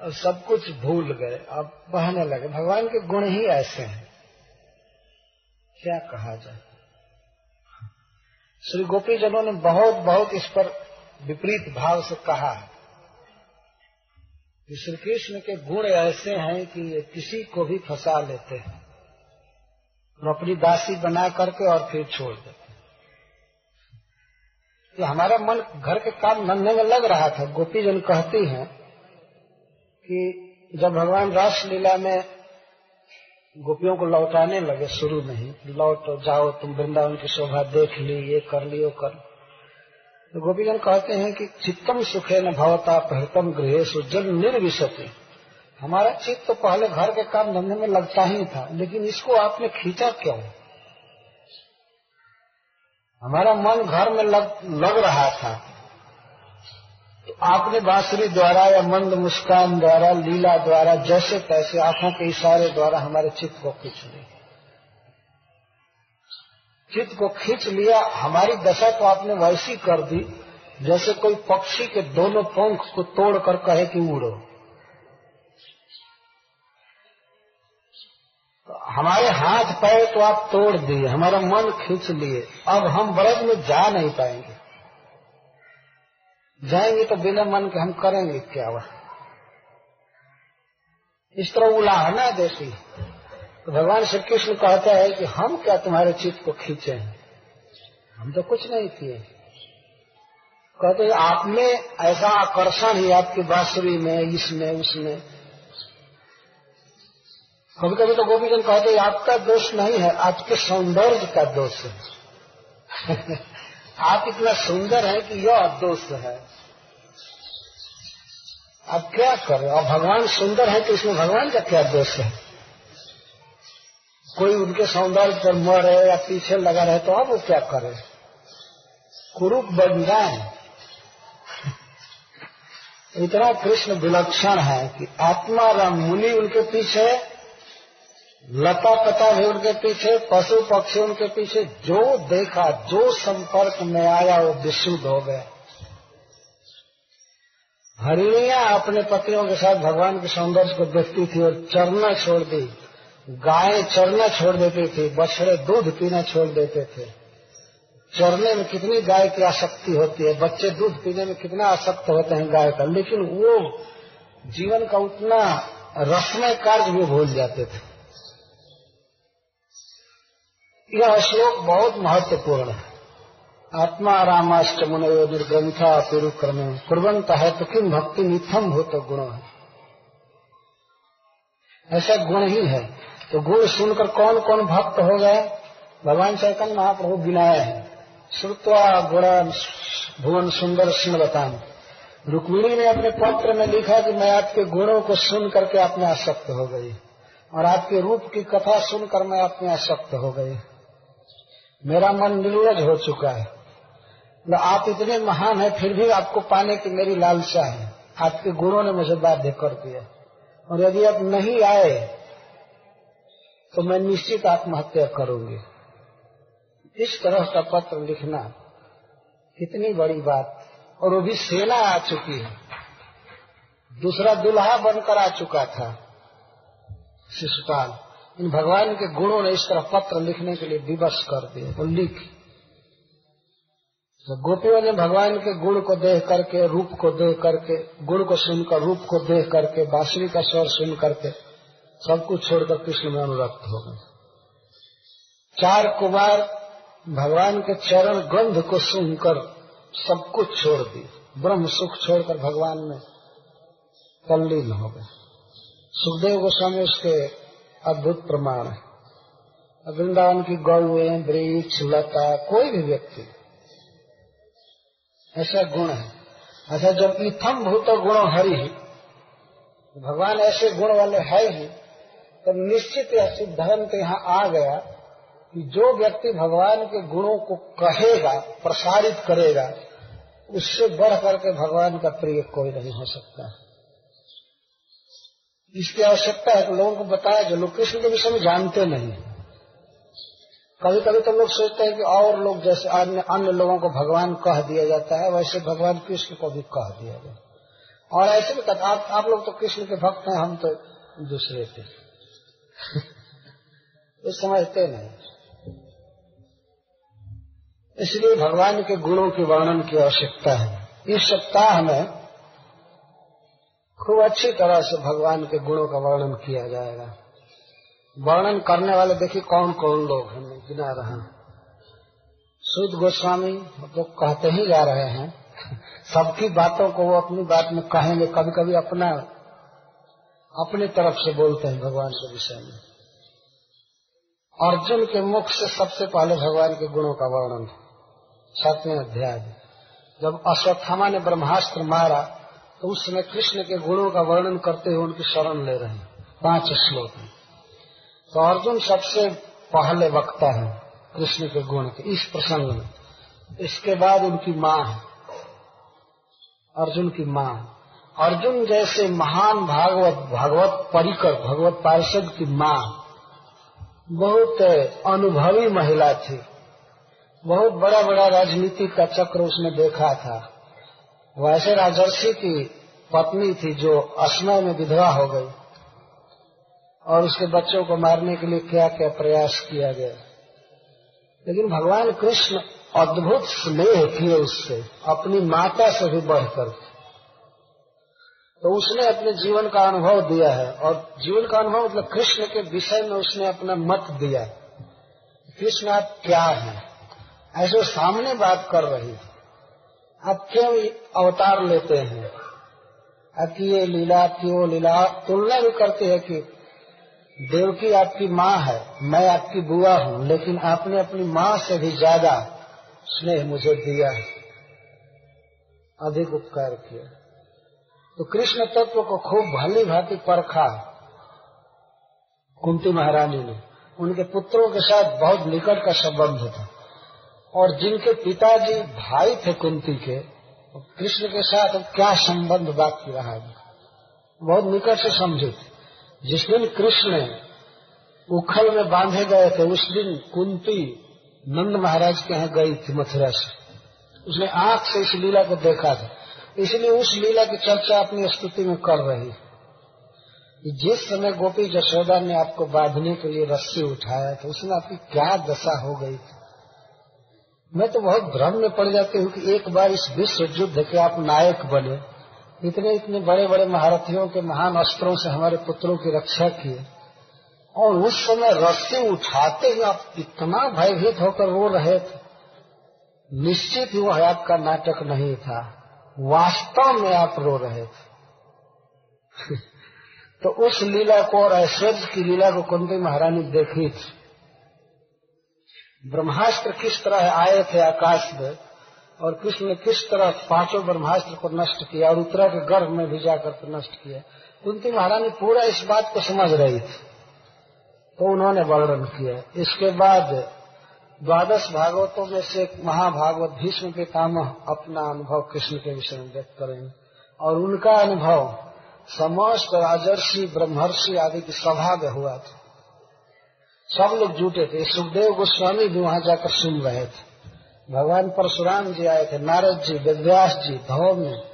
और सब कुछ भूल गए, अब बहने लगे। भगवान के गुण ही ऐसे हैं। क्या कहा जाए? श्री गोपी जनों ने बहुत बहुत इस पर विपरीत भाव से कहा। है कि श्री कृष्ण के गुण ऐसे हैं कि ये किसी को भी फंसा लेते हैं। और अपनी दासी बना करके और फिर छोड़ देते तो हमारा मन घर के काम धंधे में लग रहा था। गोपी जन कहती हैं कि जब भगवान रास लीला में गोपियों को लौटाने लगे शुरू में ही लौट जाओ, तुम वृंदावन की शोभा देख ली, ये कर ली, वो कर। तो गोपीजन कहते हैं कि चित्तम सुखे न भवता, प्रहतम गृह सुजल निर्विशति। हमारा चित्त तो पहले घर के काम धंधे में लगता ही था, लेकिन इसको आपने खींचा क्यों? हमारा मन घर में लग, लग रहा था। तो आपने बांसुरी द्वारा या मंद मुस्कान द्वारा लीला द्वारा जैसे तैसे आँखों के इशारे द्वारा हमारे चित्त को खींच लिया। चित्त को खींच लिया हमारी दशा को आपने वैसी कर दी जैसे कोई पक्षी के दोनों पंख को तोड़कर कहे कि उड़ो। हमारे हाथ पैर तो आप तोड़ दिए, हमारा मन खींच लिए, अब हम ब्रज में जा नहीं पाएँगे। जाएँगे तो बिना मन के हम करेंगे क्या वह? इस तरह उलाहना देती तो भगवान श्री कृष्ण कहता है कि हम क्या तुम्हारे चित्त को खींचे? हैं हम तो कुछ नहीं किए। कहते आप में ऐसा आकर्षण ही आपकी बांसुरी में, इसमें, उसमें कभी कभी तो गोपीजन कहते आपका दोष नहीं है, आपके सौंदर्य का दोष है। आप इतना सुंदर है कि यह दोष है। आप क्या करें? और भगवान सुंदर है तो इसमें भगवान का क्या दोष है? कोई उनके सौंदर्य पर मरे या पीछे लगा रहे तो अब वो क्या करे? कुरूप बन जाए इतना कृष्ण विलक्षण है कि आत्मा राम मुनि उनके पीछे लता पता भी उनके पीछे पशु पक्षी उनके पीछे, जो देखा, जो संपर्क में आया, वो विशुद्ध हो गया। हरिणिया अपने पतियों के साथ भगवान के सौंदर्य को देखती थी और चरना छोड़ दी। गायें चरना छोड़ देती थी, बछड़े दूध पीना छोड़ देते थे। चरने में कितनी गाय की आसक्ति होती है, बच्चे दूध पीने में कितना आसक्त होते हैं गाय का, लेकिन वो जीवन का उतना रसमय कार्य भी भूल जाते थे। यह श्लोक बहुत महत्वपूर्ण है। आत्मा रामाष्ट मुनयो निर्ग्रंथा पेरुक्रम कुरंत है तो किम भक्ति निथम भूत गुण है। ऐसा गुण ही है। तो गुण सुनकर कौन कौन भक्त हो गए? भगवान चैतन्य महाप्रभु गिनाए हैं। श्रुत्वा गुण भुवन सुंदर सिंहवतान रुक्मिणी ने अपने पत्र में लिखा कि मैं आपके गुणों को सुन करके अपने आसक्त हो गई। और आपके रूप की कथा सुनकर मैं अपने आसक्त हो गई। मेरा मन निर्वज हो चुका है। आप इतने महान हैं, फिर भी आपको पाने की मेरी लालसा है। आपके गुणों ने मुझे बाध्य कर दिया। और यदि आप नहीं आए तो मैं निश्चित आत्महत्या करूँगी। इस तरह का पत्र लिखना कितनी बड़ी बात। और वो भी सेना आ चुकी है। दूसरा दुल्हा बनकर आ चुका था, शिशुपाल। इन भगवान के गुणों ने इस तरह पत्र लिखने के लिए विवश कर दिए, वो लिख। तो गोपियों ने भगवान के गुण को देख करके, रूप को देख करके, गुण को सुनकर, रूप को देख करके, बांसुरी का स्वर सुन करके, सब कुछ छोड़कर कृष्ण में अनुरक्त हो गए। चार कुमार भगवान के चरण गंध को सुनकर सब कुछ छोड़ दिए। ब्रह्म सुख छोड़कर भगवान में तल्लीन हो गए। सुखदेव गोस्वामी उसके अद्भुत प्रमाण है। वृंदावन की गौए, वृक्ष, लता, कोई भी व्यक्ति, ऐसा गुण है। अच्छा जब इथम भूत गुण हरि ही भगवान ऐसे गुण वाले है ही तो निश्चित यह सिद्धांत यहाँ आ गया कि जो व्यक्ति भगवान के गुणों को कहेगा, प्रसारित करेगा, उससे बढ़ करके भगवान का प्रिय कोई नहीं हो सकता। इसकी आवश्यकता है कि लोगों को बताया जो लोग कृष्ण के विषय में जानते नहीं कभी कभी तो लोग सोचते हैं कि और लोग जैसे अन्य अन्य लोगों को भगवान कह दिया जाता है वैसे भगवान कृष्ण को भी कह दिया गया और ऐसे भी कहते आप, आप लोग तो कृष्ण के भक्त हैं हम तो दूसरे थे। तो समझते नहीं। इसलिए भगवान के गुणों के वर्णन की आवश्यकता है। इस सप्ताह में खूब अच्छी तरह से भगवान के गुणों का वर्णन किया जाएगा। वर्णन करने वाले देखिए कौन कौन लोग हैं गिना रहे सुध गोस्वामी तो कहते ही जा रहे हैं। सबकी बातों को वो अपनी बात में कहेंगे कभी कभी अपना, अपनी तरफ़ से बोलते हैं भगवान के विषय में। अर्जुन के मुख से सबसे पहले भगवान के गुणों का वर्णन, सातवें अध्याय जब अश्वत्थामा ने ब्रह्मास्त्र मारा तो उस समय कृष्ण के गुणों का वर्णन करते हुए उनकी शरण ले रहे हैं। पाँच श्लोक में तो अर्जुन सबसे पहले वक्ता है कृष्ण के गुण के, इस प्रसंग में। इसके बाद उनकी माँ है। अर्जुन की माँ। अर्जुन जैसे महान भागवत भागवत परिकर, भगवत पार्षद की माँ, बहुत अनुभवी महिला थी। बहुत बड़ा बड़ा राजनीति का चक्र उसने देखा था। वैसे राजर्षि की पत्नी थी जो असमय में विधवा हो गई और उसके बच्चों को मारने के लिए क्या क्या प्रयास किया गया। लेकिन भगवान कृष्ण अद्भुत स्नेह किए उससे, अपनी माता से भी बढ़कर। तो उसने अपने जीवन का अनुभव दिया है और जीवन का अनुभव मतलब कृष्ण के विषय में उसने अपना मत दिया कृष्ण आप क्या है? ऐसे सामने बात कर रही आप क्यों अवतार लेते हैं? आपकी ये लीला आपकी वो लीला? तुलना भी करते हैं कि देवकी आपकी माँ है, मैं आपकी बुआ हूँ, लेकिन आपने अपनी माँ से भी ज़्यादा स्नेह मुझे दिया है। अधिक उपकार किया। तो कृष्ण तत्व को खूब भली भांति परखा। कुंती महारानी ने, उनके पुत्रों के साथ बहुत निकट का संबंध था। और जिनके पिताजी भाई थे कुंती के कृष्ण के साथ क्या संबंध बाकी रहा? है बहुत निकट से समझे थे। जिस दिन कृष्ण उखल में बांधे गए थे, उस दिन कुंती नंद महाराज के यहाँ गई थी मथुरा से। उसने आँख से इस लीला को देखा था। इसलिए उस लीला की चर्चा अपनी स्तुति में कर रही है। जिस समय गोपी जशोदा ने आपको बांधने के लिए रस्सी उठाया था उसमें आपकी क्या दशा हो गई थी? मैं तो बहुत भ्रम में पड़ जाती हूँ कि एक बार इस विश्व युद्ध के आप नायक बने। इतने इतने बड़े बड़े महारथियों के महान अस्त्रों से हमारे पुत्रों की रक्षा किए और उस समय रस्सी उठाते ही आप इतना भयभीत होकर रो रहे थे। निश्चित ही वह आपका नाटक नहीं था। वास्तव में आप रो रहे थे। तो उस लीला को और ऐश्वर्य की लीला को कुंती महारानी देखी थी। ब्रह्मास्त्र किस तरह आए थे आकाश में और कृष्ण ने किस तरह पाँचों ब्रह्मास्त्र को नष्ट किया और उत्तरा के गर्भ में भी जाकर नष्ट किया? कुंती महारानी पूरा इस बात को समझ रही थी। तो उन्होंने वर्णन किया। इसके बाद द्वादश भागवतों में से महाभागवत भीष्म पितामह अपना अनुभव कृष्ण के विषय में व्यक्त करेंगे। और उनका अनुभव समस्त राजर्षि, ब्रह्मर्षि आदि की सभा में हुआ था। सब लोग जुटे थे। सुखदेव गोस्वामी भी वहाँ जाकर सुन रहे थे। भगवान परशुराम जी आए थे, नारद जी वेदव्यास जी धौम्य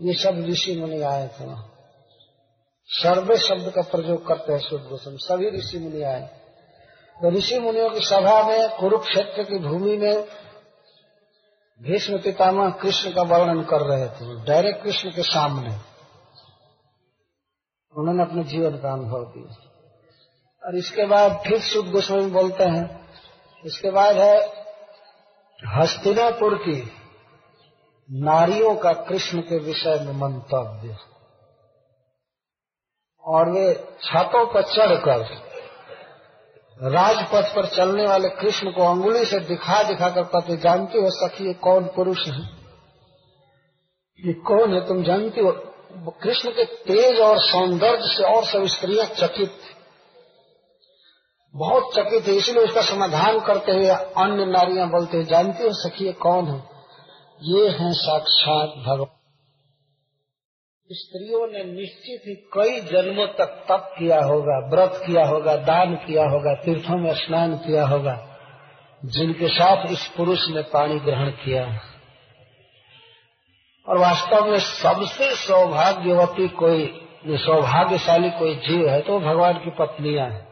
ये सब ऋषि मुनि आए थे वहाँ। सर्वे शब्द का प्रयोग करते हैं शुद्ध गोस्वामी सभी ऋषि मुनि आए। तो ऋषि मुनियों की सभा में, कुरुक्षेत्र की भूमि में भीष्म पितामह कृष्ण का वर्णन कर रहे थे, डायरेक्ट कृष्ण के सामने। उन्होंने अपने जीवन का अनुभव दिया। और इसके बाद फिर शुद्ध गोस्वामी बोलते हैं। इसके बाद है हस्तिनापुर की नारियों का कृष्ण के विषय में मंतव्य। और वे छतों पर चढ़कर राजपथ पर चलने वाले कृष्ण को अंगुली से दिखा दिखा कर कहते, जानती हो सखी, ये कौन पुरुष है? ये कौन है? तुम जानती हो? कृष्ण के तेज और सौंदर्य से और सब स्त्रियाँ चकित थी बहुत चकित है, इसलिए उसका समाधान करते हुए अन्य नारियाँ बोलते हैं, जानती हो सखी कौन है? ये है साक्षात भगवान। स्त्रियों ने निश्चित ही कई जन्मों तक तप किया होगा, व्रत किया होगा, दान किया होगा, तीर्थों में स्नान किया होगा, जिनके साथ इस पुरुष ने पानी ग्रहण किया। और वास्तव में सबसे सौभाग्यवती कोई, सौभाग्यशाली कोई जीव है तो भगवान की पत्नियाँ हैं।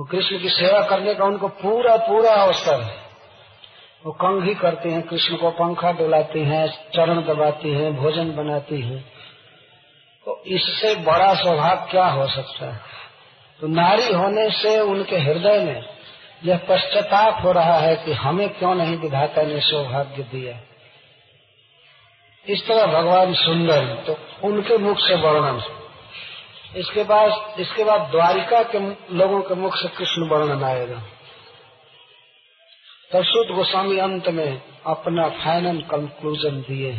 वो कृष्ण की सेवा करने का उनको पूरा पूरा अवसर है। वो कंग ही करते हैं, कृष्ण को पंखा डुलाती हैं, चरण दबाती हैं, भोजन बनाती हैं। तो इससे बड़ा स्वभाव क्या हो सकता है? तो नारी होने से उनके हृदय में यह पश्चाताप हो रहा है कि हमें क्यों नहीं विधाता ने सौभाग्य दिया? इस तरह भगवान सुंदर तो उनके मुख से वर्णन इसके बाद इसके बाद द्वारिका के लोगों के मुख से कृष्ण वर्णन आएगा तब शुद्ध गोस्वामी अंत में अपना फाइनल कंक्लूजन दिए।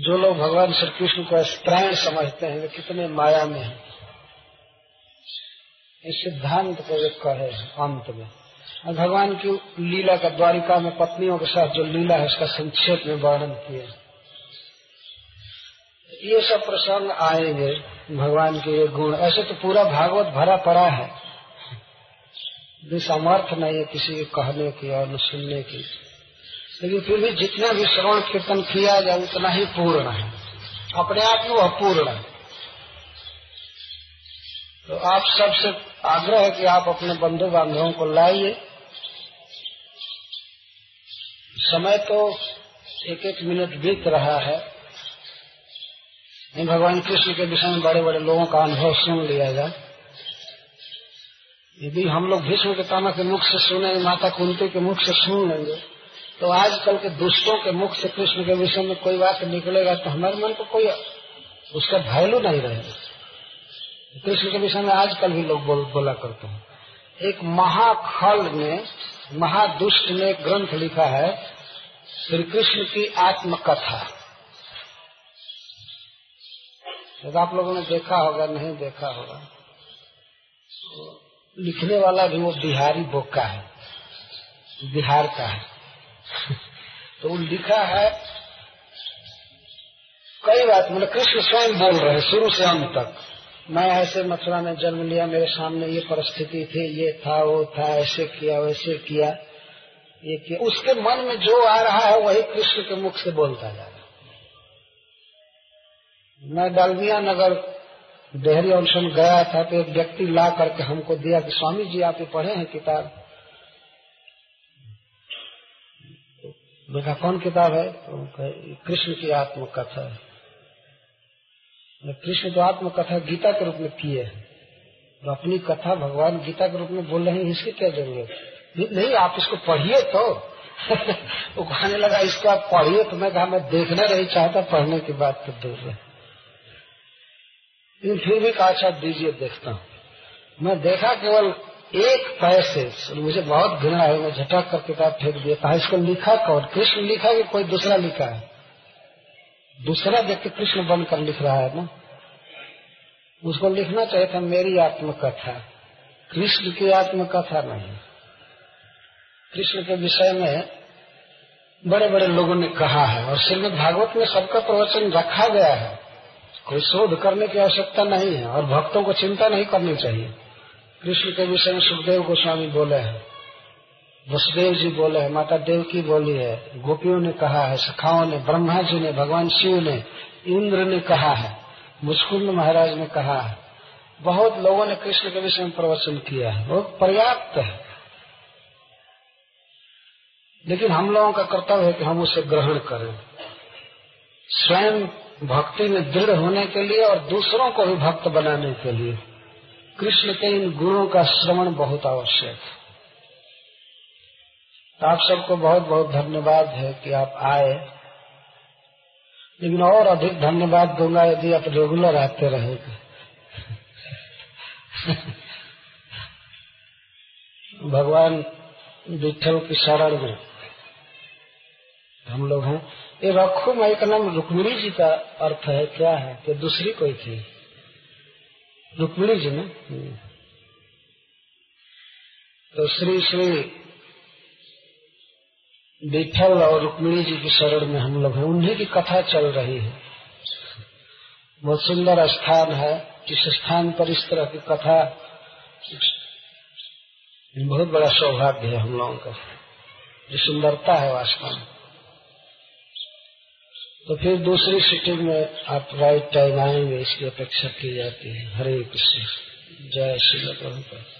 जो लोग भगवान श्री कृष्ण को स्त्रैण समझते हैं, वे कितने माया में हैं। इस सिद्धांत को वे कहे अंत में। और भगवान की लीला का द्वारिका में पत्नियों के साथ जो लीला है, उसका संक्षेप में वर्णन किया। ये सब प्रसंग आएँगे। भगवान के ये गुण, ऐसे तो पूरा भागवत भरा पड़ा है। समर्थ नहीं है किसी के कहने की और न सुनने की। लेकिन फिर भी जितना भी श्रवण कीर्तन किया जाए, उतना ही पूर्ण है। अपने आप ही वह पूर्ण है। तो आप सबसे आग्रह है कि आप अपने बंधु बांधवों को लाइए। समय तो एक एक मिनट बीत रहा है। भगवान कृष्ण के विषय में बड़े बड़े लोगों का अनुभव सुन लिया जाए यदि हम लोग भीष्म के ताना के मुख से सुने माता कुंती के मुख से सुन लेंगे तो आजकल के दुष्टों के मुख से कृष्ण के विषय में कोई बात निकलेगा तो हमारे मन को कोई उसका वैल्यू नहीं रहेगा। कृष्ण के विषय में आजकल भी लोग बोल, बोला करते हैं। एक महाखल ने महादुष्ट ने ग्रंथ लिखा है श्री कृष्ण की आत्मकथा। तो आप लोगों ने देखा होगा, नहीं देखा होगा लिखने वाला भी वो बिहारी बोका है, बिहार का है। तो वो लिखा है, कई बात मतलब कृष्ण स्वयं बोल रहे शुरू से अंत तक। मैं ऐसे मथुरा में जन्म लिया, मेरे सामने ये परिस्थिति थी, ये था, वो था, ऐसे किया, वैसे किया, ये किया। उसके मन में जो आ रहा है, वही कृष्ण के मुख से बोलता जा मैं डालमिया नगर डेहरी अनशन गया था तो एक व्यक्ति ला करके हमको दिया कि स्वामी जी, आप ये पढ़े हैं किताब? देखा, कौन किताब है? तो कृष्ण की आत्मकथा है। कृष्ण तो आत्मकथा गीता के रूप में किए हैं। तो अपनी कथा भगवान गीता के रूप में बोल रहे हैं, इसकी क्या ज़रूरत? नहीं, आप इसको पढ़िए तो। वो कहने लगा, इसको आप पढ़िए तो मैं कहा, मैं देखना नहीं चाहता, पढ़ने की बात तो दूर है। फिर भी कहा अच्छा दीजिए, देखता हूँ। मैं देखा केवल एक पैसे मुझे बहुत घृणा है, मैं झटक कर किताब फेंक दिया। कहा, इसको लिखा कौन? कृष्ण लिखा कि कोई दूसरा लिखा है? दूसरा व्यक्ति कृष्ण बनकर लिख रहा है ना? उसको लिखना चाहिए था, मेरी आत्मकथा। कृष्ण की आत्मकथा नहीं। कृष्ण के विषय में बड़े बड़े लोगों ने कहा है, और श्रीमद भागवत में सबका प्रवचन रखा गया है। कोई शोध करने की आवश्यकता नहीं है और भक्तों को चिंता नहीं करनी चाहिए। कृष्ण के विषय में सुखदेव गोस्वामी बोले हैं। वसुदेव जी बोले हैं, माता देव की बोली है, गोपियों ने कहा है, सखाओं ने, ब्रह्मा जी ने, भगवान शिव ने, इंद्र ने कहा है, मुस्कुंद महाराज ने कहा है। बहुत लोगों ने कृष्ण के विषय में प्रवचन किया है। बहुत पर्याप्त है। लेकिन हम लोगों का कर्तव्य है कि हम उसे ग्रहण करें। स्वयं भक्ति में दृढ़ होने के लिए और दूसरों को भी भक्त बनाने के लिए कृष्ण के इन गुणों का श्रवण बहुत आवश्यक है। तो आप सबको बहुत बहुत धन्यवाद है कि आप आए। लेकिन और अधिक धन्यवाद दूँगा यदि आप रेगुलर आते रहेंगे। भगवान विठल की शरण में हम लोग हैं। ये रखो माई का नाम रुक्मिणी जी का अर्थ है, क्या है? कि दूसरी कोई थी। रुक्मिणी जी ने? हम्म। तो श्री श्री विठल और रुक्मिणी जी की शरण में हम लोग हैं। उन्हीं की कथा चल रही है। बहुत सुंदर स्थान है। इस स्थान पर इस तरह की कथा? बहुत बड़ा सौभाग्य है हम लोगों का। जो सुंदरता है वास्तव में। तो फिर दूसरी सिटिंग में आप राइट टाइम आएँगे, इसकी अपेक्षा की जाती है, हरे कृष्ण जय श्री प्रभुपा